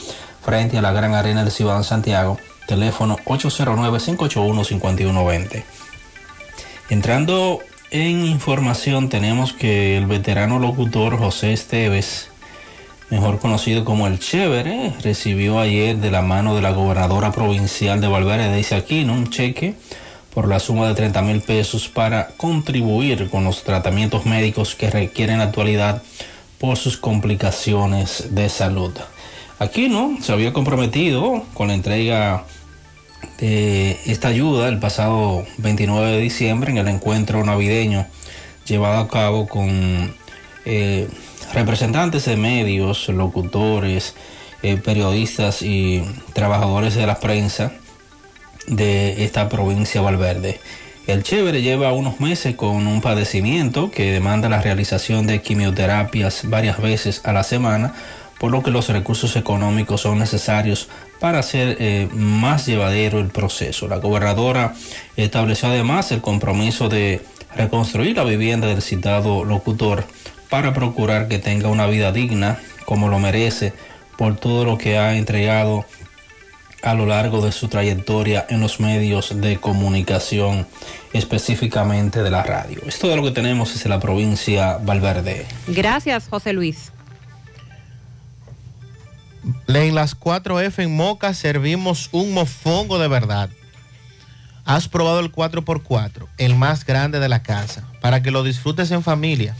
frente a la Gran Arena del Ciudad de Santiago, teléfono 809-581-5120. Entrando en información tenemos que el veterano locutor José Esteves, mejor conocido como el Chévere, recibió ayer de la mano de la gobernadora provincial de Valverde, Daisy Aquino, un cheque por la suma de 30 mil pesos para contribuir con los tratamientos médicos que requieren en la actualidad por sus complicaciones de salud. Aquino se había comprometido con la entrega de esta ayuda el pasado 29 de diciembre en el encuentro navideño llevado a cabo con eh, representantes de medios, locutores, eh, periodistas y trabajadores de la prensa de esta provincia Valverde. El chévere lleva unos meses con un padecimiento que demanda la realización de quimioterapias varias veces a la semana, por lo que los recursos económicos son necesarios para hacer eh, más llevadero el proceso. La gobernadora estableció además el compromiso de reconstruir la vivienda del citado locutor para procurar que tenga una vida digna como lo merece por todo lo que ha entregado a lo largo de su trayectoria en los medios de comunicación, específicamente de la radio. Esto de lo que tenemos desde la provincia Valverde. Gracias, José Luis. En las 4F en Moca servimos un mofongo de verdad. Has probado el 4x4, el más grande de la casa, para que lo disfrutes en familia.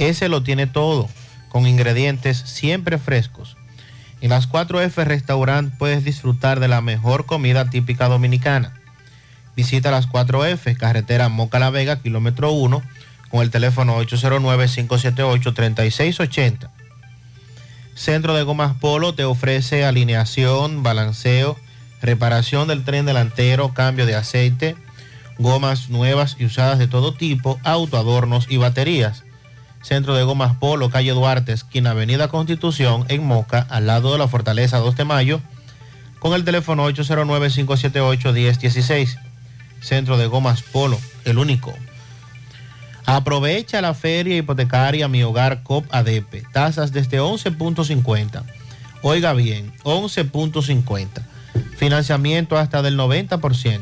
Ese lo tiene todo, con ingredientes siempre frescos. En las 4F Restaurant puedes disfrutar de la mejor comida típica dominicana. Visita las 4F, carretera Moca La Vega, kilómetro 1, con el teléfono 809-578-3680. Centro de Gomas Polo te ofrece alineación, balanceo, reparación del tren delantero, cambio de aceite, gomas nuevas y usadas de todo tipo, autoadornos y baterías. Centro de Gomas Polo, calle Duarte, esquina Avenida Constitución, en Moca, al lado de la Fortaleza 2 de Mayo, con el teléfono 809-578-1016. Centro de Gomas Polo, el único. Aprovecha la feria hipotecaria Mi Hogar COP ADP. Tasas desde 11.50. Oiga bien, 11.50. Financiamiento hasta del 90%.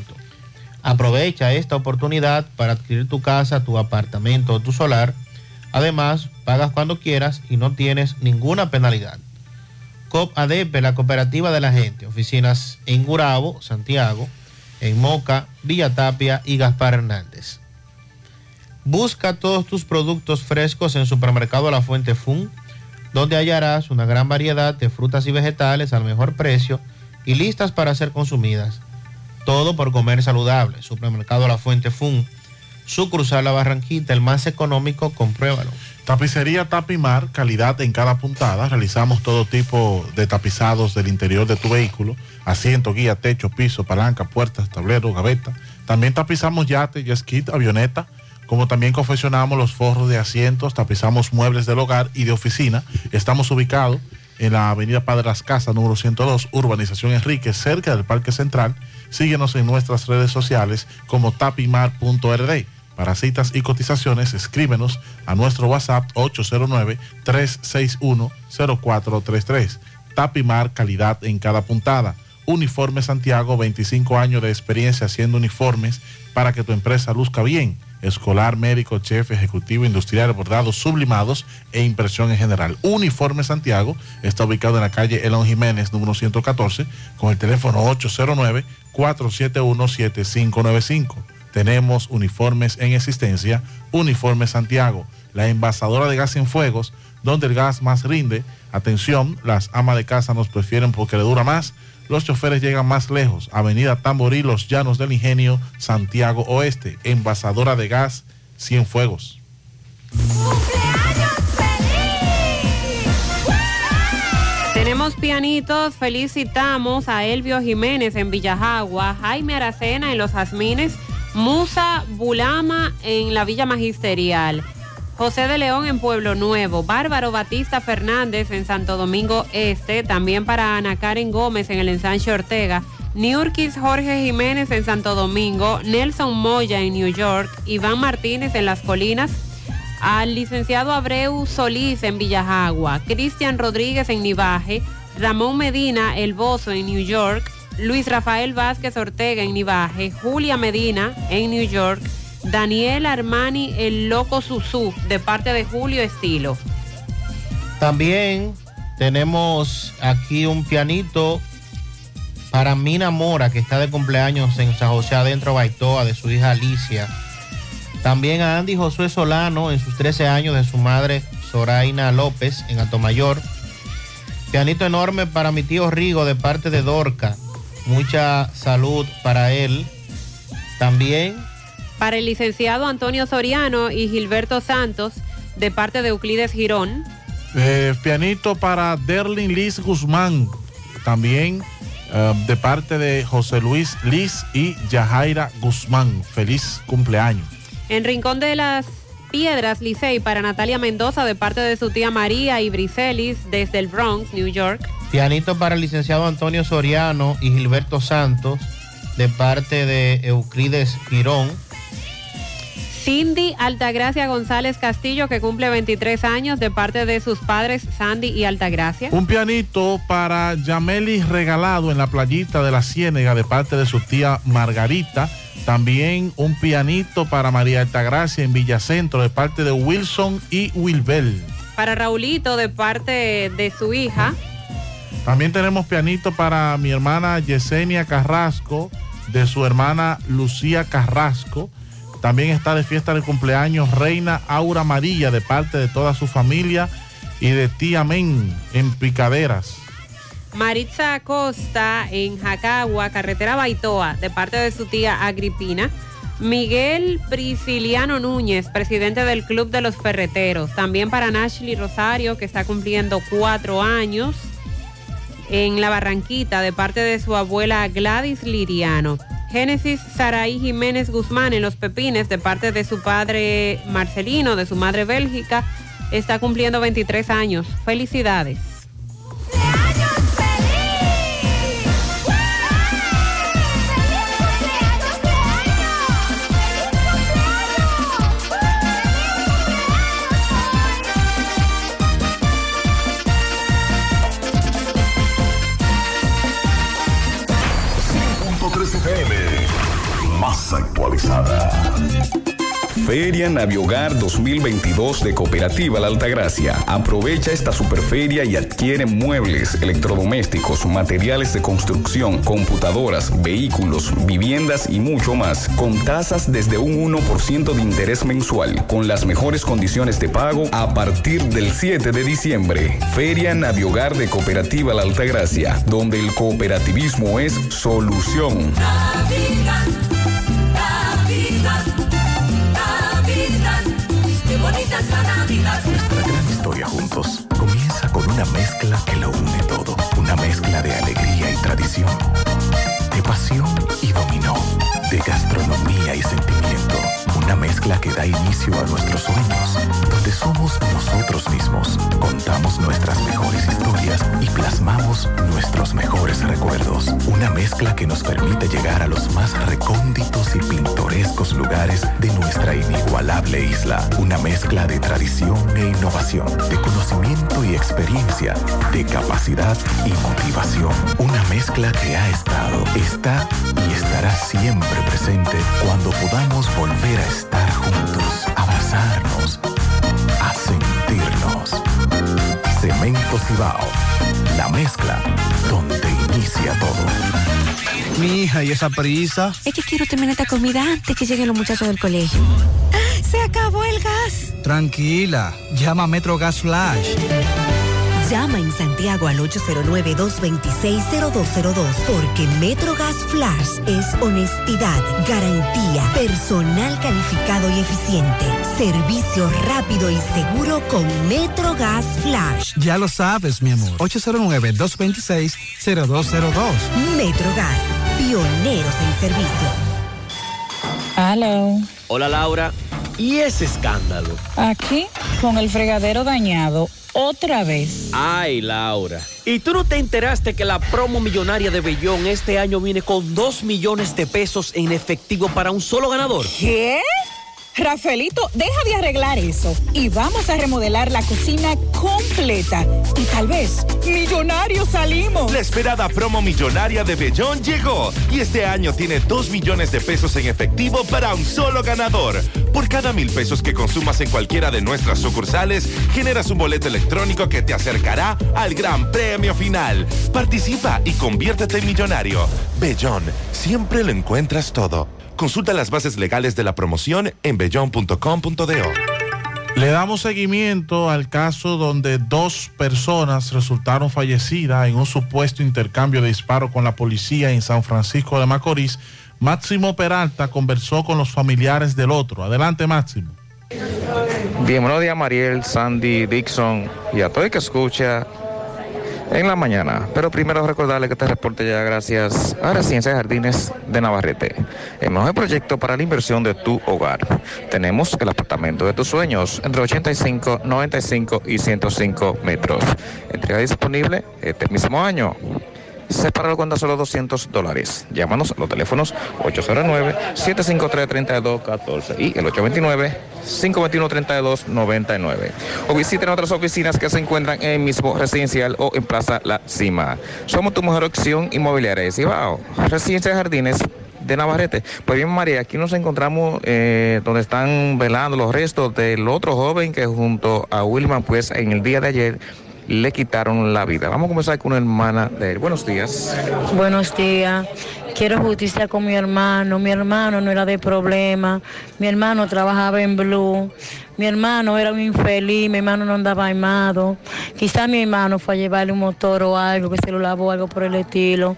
Aprovecha esta oportunidad para adquirir tu casa, tu apartamento o tu solar. Además, pagas cuando quieras y no tienes ninguna penalidad. COP ADP, la cooperativa de la gente. Oficinas en Gurabo, Santiago, en Moca, Villa Tapia y Gaspar Hernández. Busca todos tus productos frescos en Supermercado La Fuente Fun, donde hallarás una gran variedad de frutas y vegetales al mejor precio y listas para ser consumidas. Todo por comer saludable. Supermercado La Fuente Fun, sucursal La Barranquita, el más económico, compruébalo. Tapicería Tapimar, calidad en cada puntada. Realizamos todo tipo de tapizados del interior de tu vehículo, asiento, guía, techo, piso, palanca, puertas, tablero, gaveta. También tapizamos yate, jet ski, avioneta, como también confeccionamos los forros de asientos, tapizamos muebles del hogar y de oficina. Estamos ubicados en la avenida Padre Las Casas, número 102, Urbanización Enrique, cerca del Parque Central. Síguenos en nuestras redes sociales como tapimar.rd. Para citas y cotizaciones, escríbenos a nuestro WhatsApp 809-361-0433. Tapimar, calidad en cada puntada. Uniforme Santiago, 25 años de experiencia haciendo uniformes para que tu empresa luzca bien. Escolar, médico, chef, ejecutivo, industrial, bordados, sublimados e impresión en general. Uniforme Santiago está ubicado en la calle Elon Jiménez, número 114, con el teléfono 809-471-7595. Tenemos uniformes en existencia. Uniforme Santiago, la envasadora de gas en fuegos, donde el gas más rinde. Atención, las amas de casa nos prefieren porque le dura más. Los choferes llegan más lejos. Avenida Tamborí, Los Llanos del Ingenio, Santiago Oeste. Envasadora de gas, Cienfuegos. Tenemos pianitos, felicitamos a Elvio Jiménez en Villajagua, Jaime Aracena en Los Jazmines, Musa Bulama en la Villa Magisterial, José de León en Pueblo Nuevo, Bárbaro Batista Fernández en Santo Domingo Este, también para Ana Karen Gómez en el ensanche Ortega, Niurkis Jorge Jiménez en Santo Domingo, Nelson Moya en New York, Iván Martínez en Las Colinas, al licenciado Abreu Solís en Villajagua, Cristian Rodríguez en Nivaje, Ramón Medina El Bozo en New York, Luis Rafael Vázquez Ortega en Nivaje, Julia Medina en New York, Daniel Armani El Loco Susú de parte de Julio Estilo. También tenemos aquí un pianito para Mina Mora, que está de cumpleaños en San José Adentro Baitoa, de su hija Alicia. También a Andy Josué Solano en sus 13 años de su madre Zoraina López en Atomayor. Pianito enorme para mi tío Rigo de parte de Dorca. Mucha salud para él. También Para el licenciado Antonio Soriano y Gilberto Santos de parte de Euclides Girón. Eh, pianito para Derlin Liz Guzmán. También eh, de parte de José Luis Liz y Yajaira Guzmán. Feliz cumpleaños. En Rincón de las Piedras, Licey para Natalia Mendoza de parte de su tía María y Briselis desde el Bronx, New York. Pianito para el licenciado Antonio Soriano y Gilberto Santos de parte de Euclides Girón. Cindy Altagracia González Castillo, que cumple 23 años de parte de sus padres Sandy y Altagracia. Un pianito para Yameli regalado en la playita de la Ciénega de parte de su tía Margarita. También un pianito para María Altagracia en Villacentro de parte de Wilson y Wilbel. Para Raulito, de parte de su hija. También tenemos pianito para mi hermana Yesenia Carrasco, de su hermana Lucía Carrasco. También está de fiesta de cumpleaños Reina Aura María, de parte de toda su familia y de tía Men en Picaderas. Maritza Acosta en Jacagua, carretera Baitoa, de parte de su tía Agripina. Miguel Prisciliano Núñez, presidente del Club de los Ferreteros. También para Nashley Rosario, que está cumpliendo cuatro años. En la Barranquita, de parte de su abuela Gladys Liriano. Génesis Saraí Jiménez Guzmán en Los Pepines, de parte de su padre Marcelino, de su madre Bélgica. Está cumpliendo 23 años. Felicidades. Feria Naviogar 2022 de Cooperativa La Altagracia. Aprovecha esta superferia y adquiere muebles, electrodomésticos, materiales de construcción, computadoras, vehículos, viviendas y mucho más, con tasas desde un 1% de interés mensual, con las mejores condiciones de pago a partir del 7 de diciembre. Feria Naviogar de Cooperativa La Altagracia, donde el cooperativismo es solución. Nuestra gran historia juntos comienza con una mezcla que lo une todo. Una mezcla de alegría y tradición, de pasión y dominó, de gastronomía y sentimiento. Una mezcla que da inicio a nuestros sueños, donde somos nosotros mismos, contamos nuestras mejores historias y plasmamos nuestros mejores recuerdos. Una mezcla que nos permite llegar a los más recónditos y pintorescos lugares de nuestra inigualable isla. Una mezcla de tradición e innovación, de conocimiento y experiencia, de capacidad y motivación. Una mezcla que ha estado, está y estará siempre presente cuando podamos volver a estar juntos, abrazarnos, a sentirnos. Cemento Cibao, la mezcla donde inicia todo. Mi hija, ¿y esa prisa? Es que quiero terminar esta comida antes que lleguen los muchachos del colegio. ¡Se acabó el gas! Tranquila, llama a Metro Gas Flash. Llama en Santiago al 809-226-0202 porque Metrogas Flash es honestidad, garantía, personal calificado y eficiente, servicio rápido y seguro con Metrogas Flash. Ya lo sabes, mi amor. 809-226-0202. Metrogas, pioneros en servicio. Hello. Hola Laura, ¿y ese escándalo? Aquí, con el fregadero dañado, otra vez. Ay, Laura. ¿Y tú no te enteraste que la promo millonaria de Bellón este año viene con 2 millones de pesos en efectivo para un solo ganador? ¿Qué? Rafaelito, deja de arreglar eso y vamos a remodelar la cocina completa. Y tal vez, millonarios salimos. La esperada promo millonaria de Bellón llegó y este año tiene 2 millones de pesos en efectivo para un solo ganador. Por cada mil pesos que consumas en cualquiera de nuestras sucursales, generas un boleto electrónico que te acercará al gran premio final. Participa y conviértete en millonario. Bellón, siempre lo encuentras todo. Consulta las bases legales de la promoción en bellon.com.do. Le damos seguimiento al caso donde dos personas resultaron fallecidas en un supuesto intercambio de disparos con la policía en San Francisco de Macorís. Máximo Peralta conversó con los familiares del otro. Adelante, Máximo. Bien, buenos días, Mariel, Sandy, Dixon y a todo el que escucha en la mañana. Pero primero recordarle que este reporte ya gracias a Residencia de Jardines de Navarrete, el mejor proyecto para la inversión de tu hogar. Tenemos el apartamento de tus sueños entre 85, 95 y 105 metros. Entrega disponible este mismo año. Separado con tan solo 200 dólares. Llámanos a los teléfonos 809-753-3214 y el 829-521-3299. O visiten otras oficinas que se encuentran en el mismo residencial o en Plaza La Cima. Somos tu mejor opción inmobiliaria de Cibao. Residencia de Jardines de Navarrete. Pues bien, María, aquí nos encontramos eh, donde están velando los restos del otro joven que junto a Wilman, pues en el día de ayer le quitaron la vida. Vamos a comenzar con una hermana de él. Buenos días. Buenos días. Quiero justicia con mi hermano. Mi hermano no era de problema. Mi hermano trabajaba en Blue. Mi hermano era un infeliz. Mi hermano no andaba armado. Quizá mi hermano fue a llevarle un motor o algo, que se lo lavó, algo por el estilo.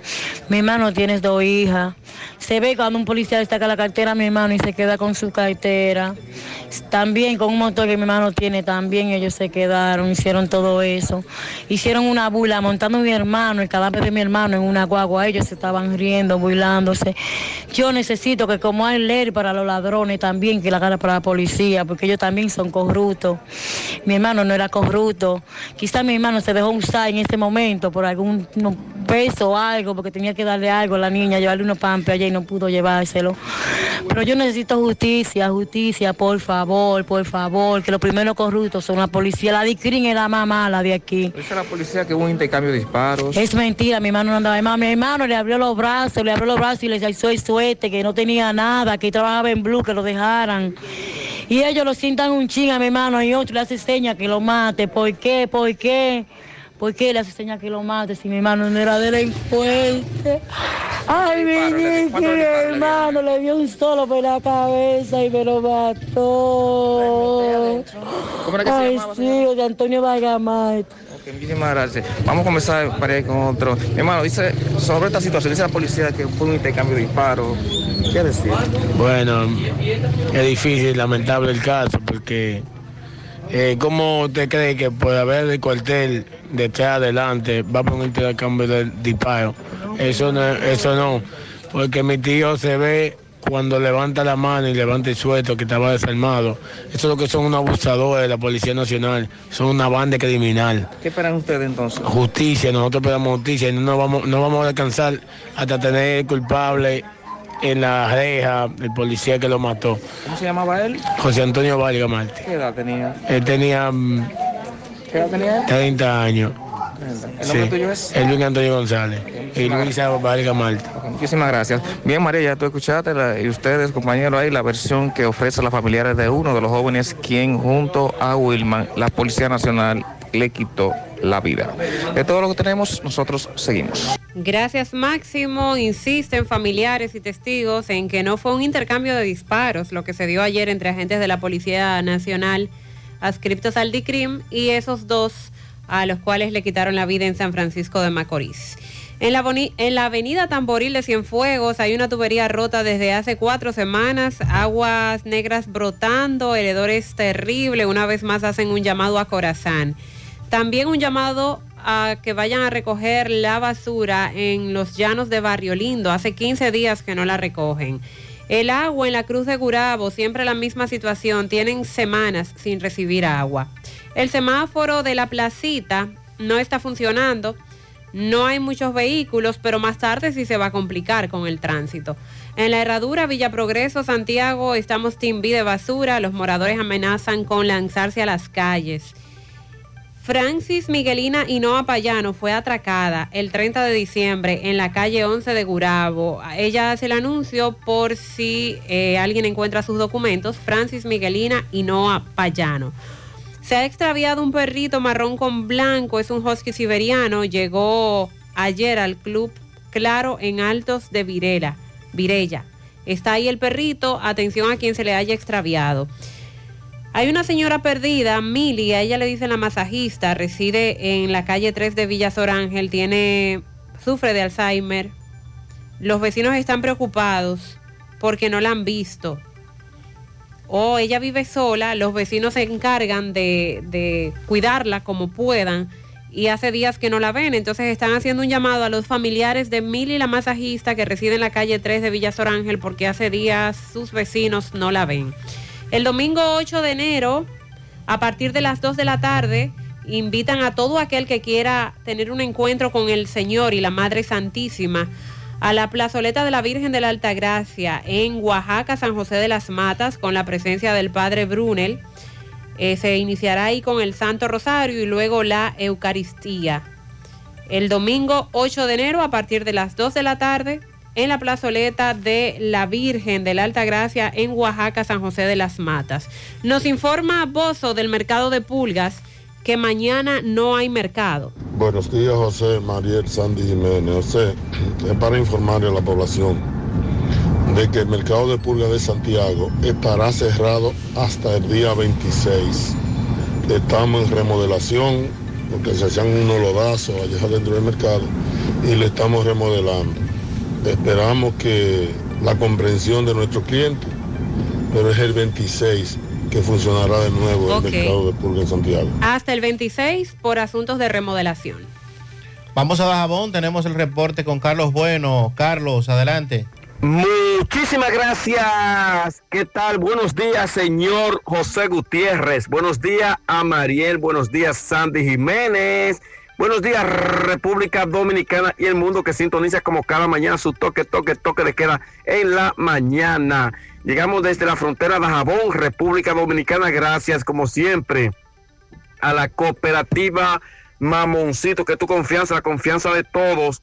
Mi hermano tiene dos hijas. Se ve cuando un policía le saca la cartera a mi hermano y se queda con su cartera. También con un motor que mi hermano tiene, también ellos se quedaron, hicieron todo eso. Hicieron una bula montando a mi hermano, el cadáver de mi hermano en una guagua. Ellos se estaban riendo, burlándose. Yo necesito que como hay ley para los ladrones también, que la haga para la policía, porque ellos también son corruptos. Mi hermano no era corrupto. Quizá mi hermano se dejó usar en ese momento por algún peso o algo, porque tenía que darle algo a la niña, llevarle unos pampes allá y no pudo llevárselo. Pero yo necesito justicia, justicia, por favor, por favor, que los primeros corruptos son la policía. La DICRIN es la más mala de aquí. Dice la policía que hubo un intercambio de disparos. Es mentira, mi hermano no andaba armado. Mi hermano le abrió los brazos, le abrió los brazos y le hizo el suerte, que no tenía nada, que trabajaba en Blue, que lo dejaran. Y ellos lo sientan un a mi hermano y otro le hace seña que lo mate. ¿Por qué? ¿Por qué? ¿Por qué le hace seña que lo mate si mi hermano no era delincuente? Ay, mi hermano le dio un solo por la cabeza y me lo mató. ¿Cómo era que se Ay, sí, de Antonio Vargamar. Muchísimas. Vamos a comenzar con otro. Hermano, dice sobre esta situación, dice la policía que fue un intercambio de disparos. ¿Qué decir? Bueno, es difícil, lamentable el caso, porque eh, ¿cómo usted cree que puede haber el cuartel de atrás adelante va por un intercambio de disparos? Eso no, eso no, porque mi tío se ve cuando levanta la mano y levanta el suelto que estaba desarmado. Eso es lo que son unos abusadores de la Policía Nacional, son una banda criminal. ¿Qué esperan ustedes entonces? Justicia, nosotros pedimos justicia y no vamos, no vamos a alcanzar hasta tener el culpable en la reja, el policía que lo mató. ¿Cómo se llamaba él? José Antonio Vargas Marte. ¿Qué edad tenía? Él tenía mm, ¿Qué edad tenía él? 30 años. ¿El nombre tuyo es? Elvin Antonio González y Luisa Vargas Marte. Muchísimas gracias. Bien, María, ya tú escuchaste la- y ustedes, compañeros, ahí la versión que ofrece la familiares de uno de los jóvenes quien junto a Wilman, la Policía Nacional, le quitó la vida. De todo lo que tenemos, nosotros seguimos. Gracias Máximo. Insisten familiares y testigos en que no fue un intercambio de disparos lo que se dio ayer entre agentes de la Policía Nacional adscriptos al DICRIM y esos dos a los cuales le quitaron la vida en San Francisco de Macorís. En la, en la avenida Tamboril de Cienfuegos hay una tubería rota desde hace cuatro semanas, aguas negras brotando, heredores terrible. Una vez más hacen un llamado a Corazán. También un llamado a que vayan a recoger la basura en los llanos de Barrio Lindo. Hace 15 días que no la recogen. El agua en la Cruz de Gurabo, siempre la misma situación, tienen semanas sin recibir agua. El semáforo de la placita no está funcionando, no hay muchos vehículos, pero más tarde sí se va a complicar con el tránsito. En la herradura Villa Progreso, Santiago, estamos B de basura, los moradores amenazan con lanzarse a las calles. Francis Miguelina Hinoa Payano fue atracada el 30 de diciembre en la calle 11 de Gurabo. Ella hace el anuncio por si eh, alguien encuentra sus documentos. Francis Miguelina Hinoa Payano. Se ha extraviado un perrito marrón con blanco, es un husky siberiano. Llegó ayer al club Claro en Altos de Virela, Virella. Está ahí el perrito, atención a quien se le haya extraviado. Hay una señora perdida, Mili, a ella le dicen la masajista, reside en la calle 3 de Villa Sorángel, tiene, sufre de Alzheimer. Los vecinos están preocupados porque no la han visto. O ella vive sola, los vecinos se encargan de, de cuidarla como puedan y hace días que no la ven. Entonces están haciendo un llamado a los familiares de Mili, la masajista, que reside en la calle 3 de Villa Sorángel porque hace días sus vecinos no la ven. El domingo 8 de enero, a partir de las 2 de la tarde, invitan a todo aquel que quiera tener un encuentro con el Señor y la Madre Santísima a la plazoleta de la Virgen de la Altagracia en Oaxaca, San José de las Matas, con la presencia del Padre Brunel. Eh, se iniciará ahí con el Santo Rosario y luego la Eucaristía. El domingo 8 de enero a partir de las 2 de la tarde en la plazoleta de la Virgen de la Alta Gracia en Oaxaca, San José de las Matas. Nos informa Bozo del mercado de pulgas que mañana no hay mercado. Buenos días, José, Mariel, Sandy Jiménez. José, es para informarle a la población de que el mercado de pulgas de Santiago estará cerrado hasta el día 26. Estamos en remodelación porque se hacían unos lodazos allá dentro del mercado y le estamos remodelando. Esperamos que la comprensión de nuestros clientes, pero es el 26 que funcionará de nuevo el mercado de pulga en Santiago. Hasta el 26 por asuntos de remodelación. Vamos a Dajabón, tenemos el reporte con Carlos Bueno. Carlos, adelante. Muchísimas gracias. ¿Qué tal? Buenos días, señor José Gutiérrez. Buenos días a Mariel. Buenos días, Sandy Jiménez. Buenos días, República Dominicana y el mundo que sintoniza como cada mañana su toque, toque, toque de queda en la mañana. Llegamos desde la frontera de Jabón, República Dominicana. Gracias, como siempre, a la cooperativa Mamoncito, que tu confianza, la confianza de todos.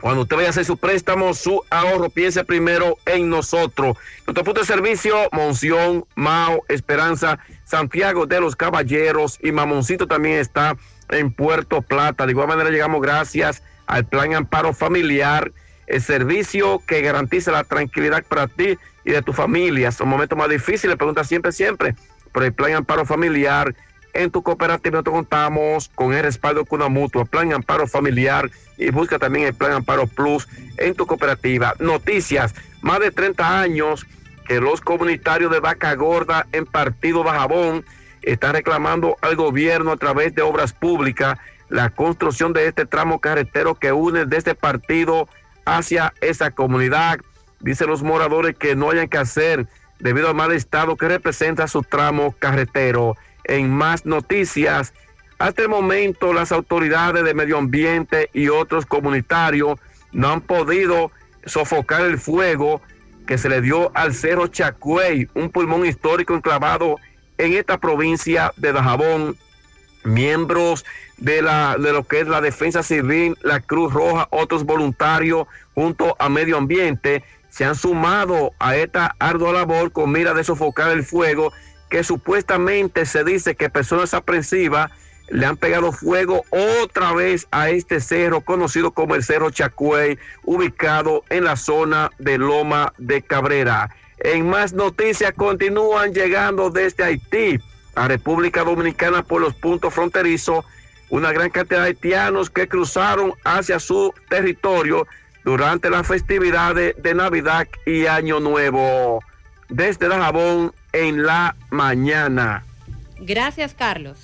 Cuando usted vaya a hacer su préstamo, su ahorro, piense primero en nosotros. Nuestro punto de servicio, Monción, Mao, Esperanza, Santiago de los Caballeros y Mamoncito también está en Puerto Plata. De igual manera llegamos gracias al Plan Amparo Familiar, el servicio que garantiza la tranquilidad para ti y de tu familia. Son momentos más difíciles, pregunta siempre, siempre, por el Plan Amparo Familiar. En tu cooperativa nosotros contamos con el respaldo de una mutua, Plan Amparo Familiar y busca también el Plan Amparo Plus en tu cooperativa. Noticias, más de 30 años que los comunitarios de Vaca Gorda en Partido Bajabón están reclamando al gobierno a través de obras públicas la construcción de este tramo carretero que une de este partido hacia esa comunidad. Dicen los moradores que no hayan que hacer debido al mal estado que representa su tramo carretero. En más noticias, hasta el momento las autoridades de medio ambiente y otros comunitarios no han podido sofocar el fuego que se le dio al Cerro Chacuey, un pulmón histórico enclavado en esta provincia de Dajabón. Miembros de, la, de lo que es la Defensa Civil, la Cruz Roja, otros voluntarios junto a Medio Ambiente se han sumado a esta ardua labor con mira de sofocar el fuego que supuestamente se dice que personas aprensivas le han pegado fuego otra vez a este cerro conocido como el Cerro Chacuey, ubicado en la zona de Loma de Cabrera. En más noticias continúan llegando desde Haití a República Dominicana por los puntos fronterizos una gran cantidad de haitianos que cruzaron hacia su territorio durante las festividades de Navidad y Año Nuevo. Desde Dajabón en la mañana. Gracias, Carlos.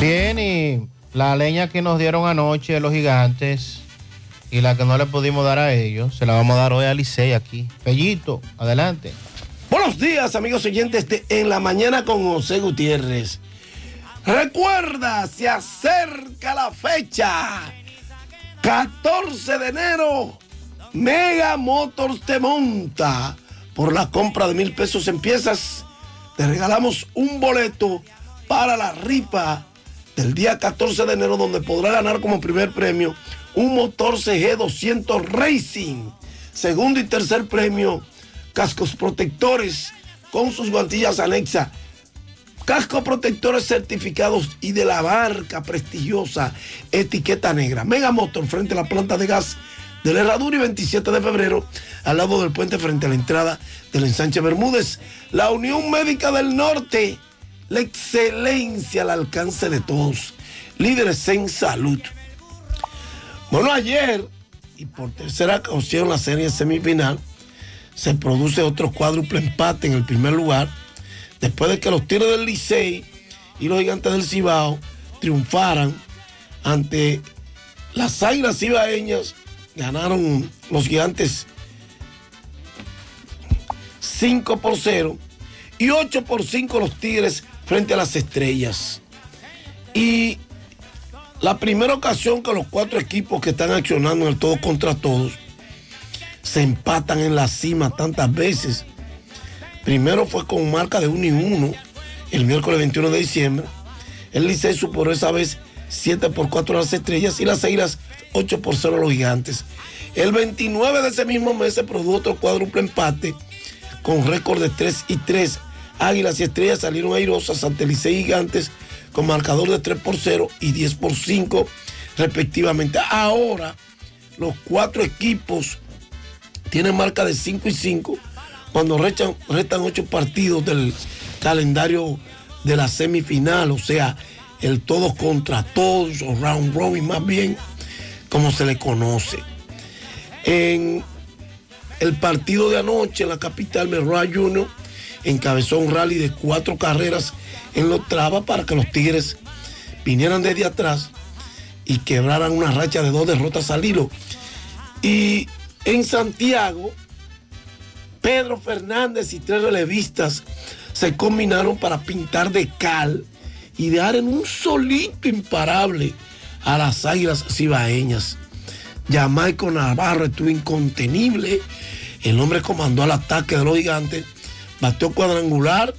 Bien, y la leña que nos dieron anoche los gigantes y la que no le pudimos dar a ellos, se la vamos a dar hoy a Licey aquí. Pellito, adelante. Buenos días, amigos oyentes de En la Mañana con José Gutiérrez. Recuerda, se acerca la fecha. 14 de enero, Mega Motors te monta. Por la compra de mil pesos en piezas, te regalamos un boleto para la rifa del día 14 de enero, donde podrá ganar como primer premio un motor CG 200 Racing. Segundo y tercer premio, cascos protectores con sus guantillas anexas. Cascos protectores certificados y de la marca prestigiosa etiqueta negra. Mega Motor frente a la planta de gas de la Herradura y 27 de febrero al lado del puente frente a la entrada del ensanche Bermúdez. La Unión Médica del Norte, la excelencia al alcance de todos. Líderes en salud. Bueno, ayer, y por tercera ocasión la serie semifinal, se produce otro cuádruple empate en el primer lugar, después de que los tiros del Licey y los gigantes del Cibao triunfaran ante las Águilas Ibaeñas. Ganaron los gigantes 5 por 0 y 8 por 5 los Tigres frente a las Estrellas. Y la primera ocasión que los cuatro equipos que están accionando en el todo contra todos se empatan en la cima tantas veces. Primero fue con marca de 1 y 1 el miércoles 21 de diciembre. El Licey superó esa vez 7 por 4 a las estrellas y las Águilas 8 por 0 a los gigantes. El 29 de ese mismo mes se produjo otro cuádruple empate con récord de 3 y 3. Águilas y estrellas salieron airosas ante Licey gigantes con marcador de 3 por 0 y 10 por 5 respectivamente. Ahora los cuatro equipos tienen marca de 5 y 5 cuando restan, restan 8 partidos del calendario de la semifinal, o sea, el todos contra todos o round robin más bien, como se le conoce. En el partido de anoche en la capital, Merroy Junior encabezó un rally de cuatro carreras en los trabas para que los Tigres vinieran desde atrás y quebraran una racha de dos derrotas al hilo. Y en Santiago, Pedro Fernández y tres relevistas se combinaron para pintar de cal y dejar en un solito imparable a las águilas cibaeñas. Jamaico Navarro estuvo incontenible. El hombre comandó al ataque de los gigantes. Bateó cuadrangular.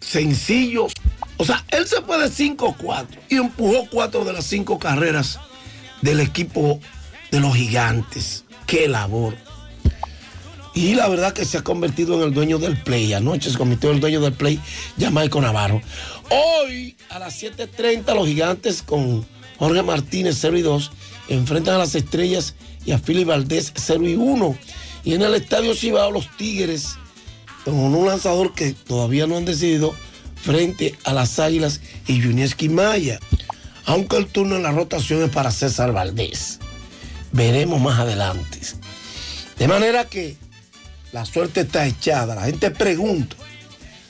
Sencillo. O sea, él se fue de 5-4 y empujó cuatro de las cinco carreras del equipo de los gigantes. Qué labor. Y la verdad que se ha convertido en el dueño del play. Anoche se convirtió en el dueño del play, Jamaico Navarro. Hoy a las 7.30 los gigantes con Jorge Martínez 0 y 2 enfrentan a las estrellas y a Philly Valdés 0 y 1. Y en el estadio Cibao los Tigres con un lanzador que todavía no han decidido frente a las Águilas y Junieski Maya. Aunque el turno en la rotación es para César Valdés. Veremos más adelante. De manera que la suerte está echada. La gente pregunta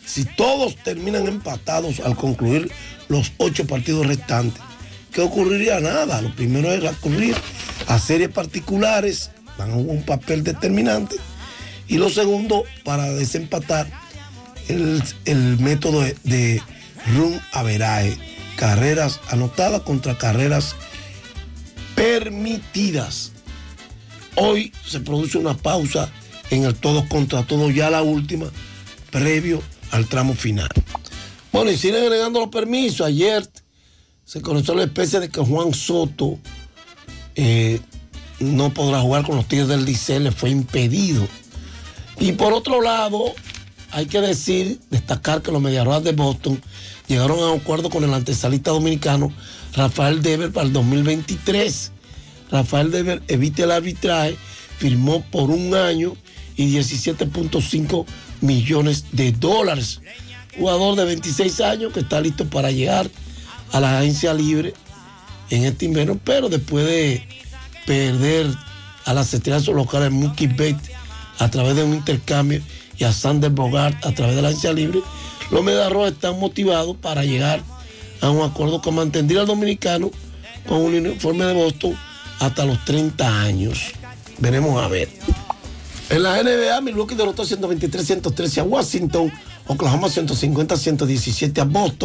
si todos terminan empatados al concluir los ocho partidos restantes. ¿Qué ocurriría? Nada. Lo primero es recurrir a series particulares, van a un papel determinante. Y lo segundo, para desempatar, el, el método de, de run averaje. Carreras anotadas contra carreras permitidas. Hoy se produce una pausa en el todos contra todos, ya la última, previo al tramo final. Bueno, y siguen agregando los permisos. Ayer se conoció la especie de que Juan Soto eh, no podrá jugar con los Tigres del Licey, le fue impedido. Y por otro lado, hay que decir, destacar que los Mediarrojas de Boston llegaron a un acuerdo con el antesalista dominicano Rafael Dever para el 2023. Rafael Dever evite el arbitraje, firmó por un año y 17.5 millones de dólares. Jugador de 26 años que está listo para llegar a la agencia libre en este invierno, pero después de perder a las estrellas locales Mookie Betts a través de un intercambio y a Sander Bogart a través de la agencia libre, los Medarros están motivados para llegar a un acuerdo que mantendría al dominicano con un uniforme de Boston hasta los 30 años. Veremos a ver. En la NBA, Milwaukee derrotó 123-113 a Washington, Oklahoma 150-117 a Boston.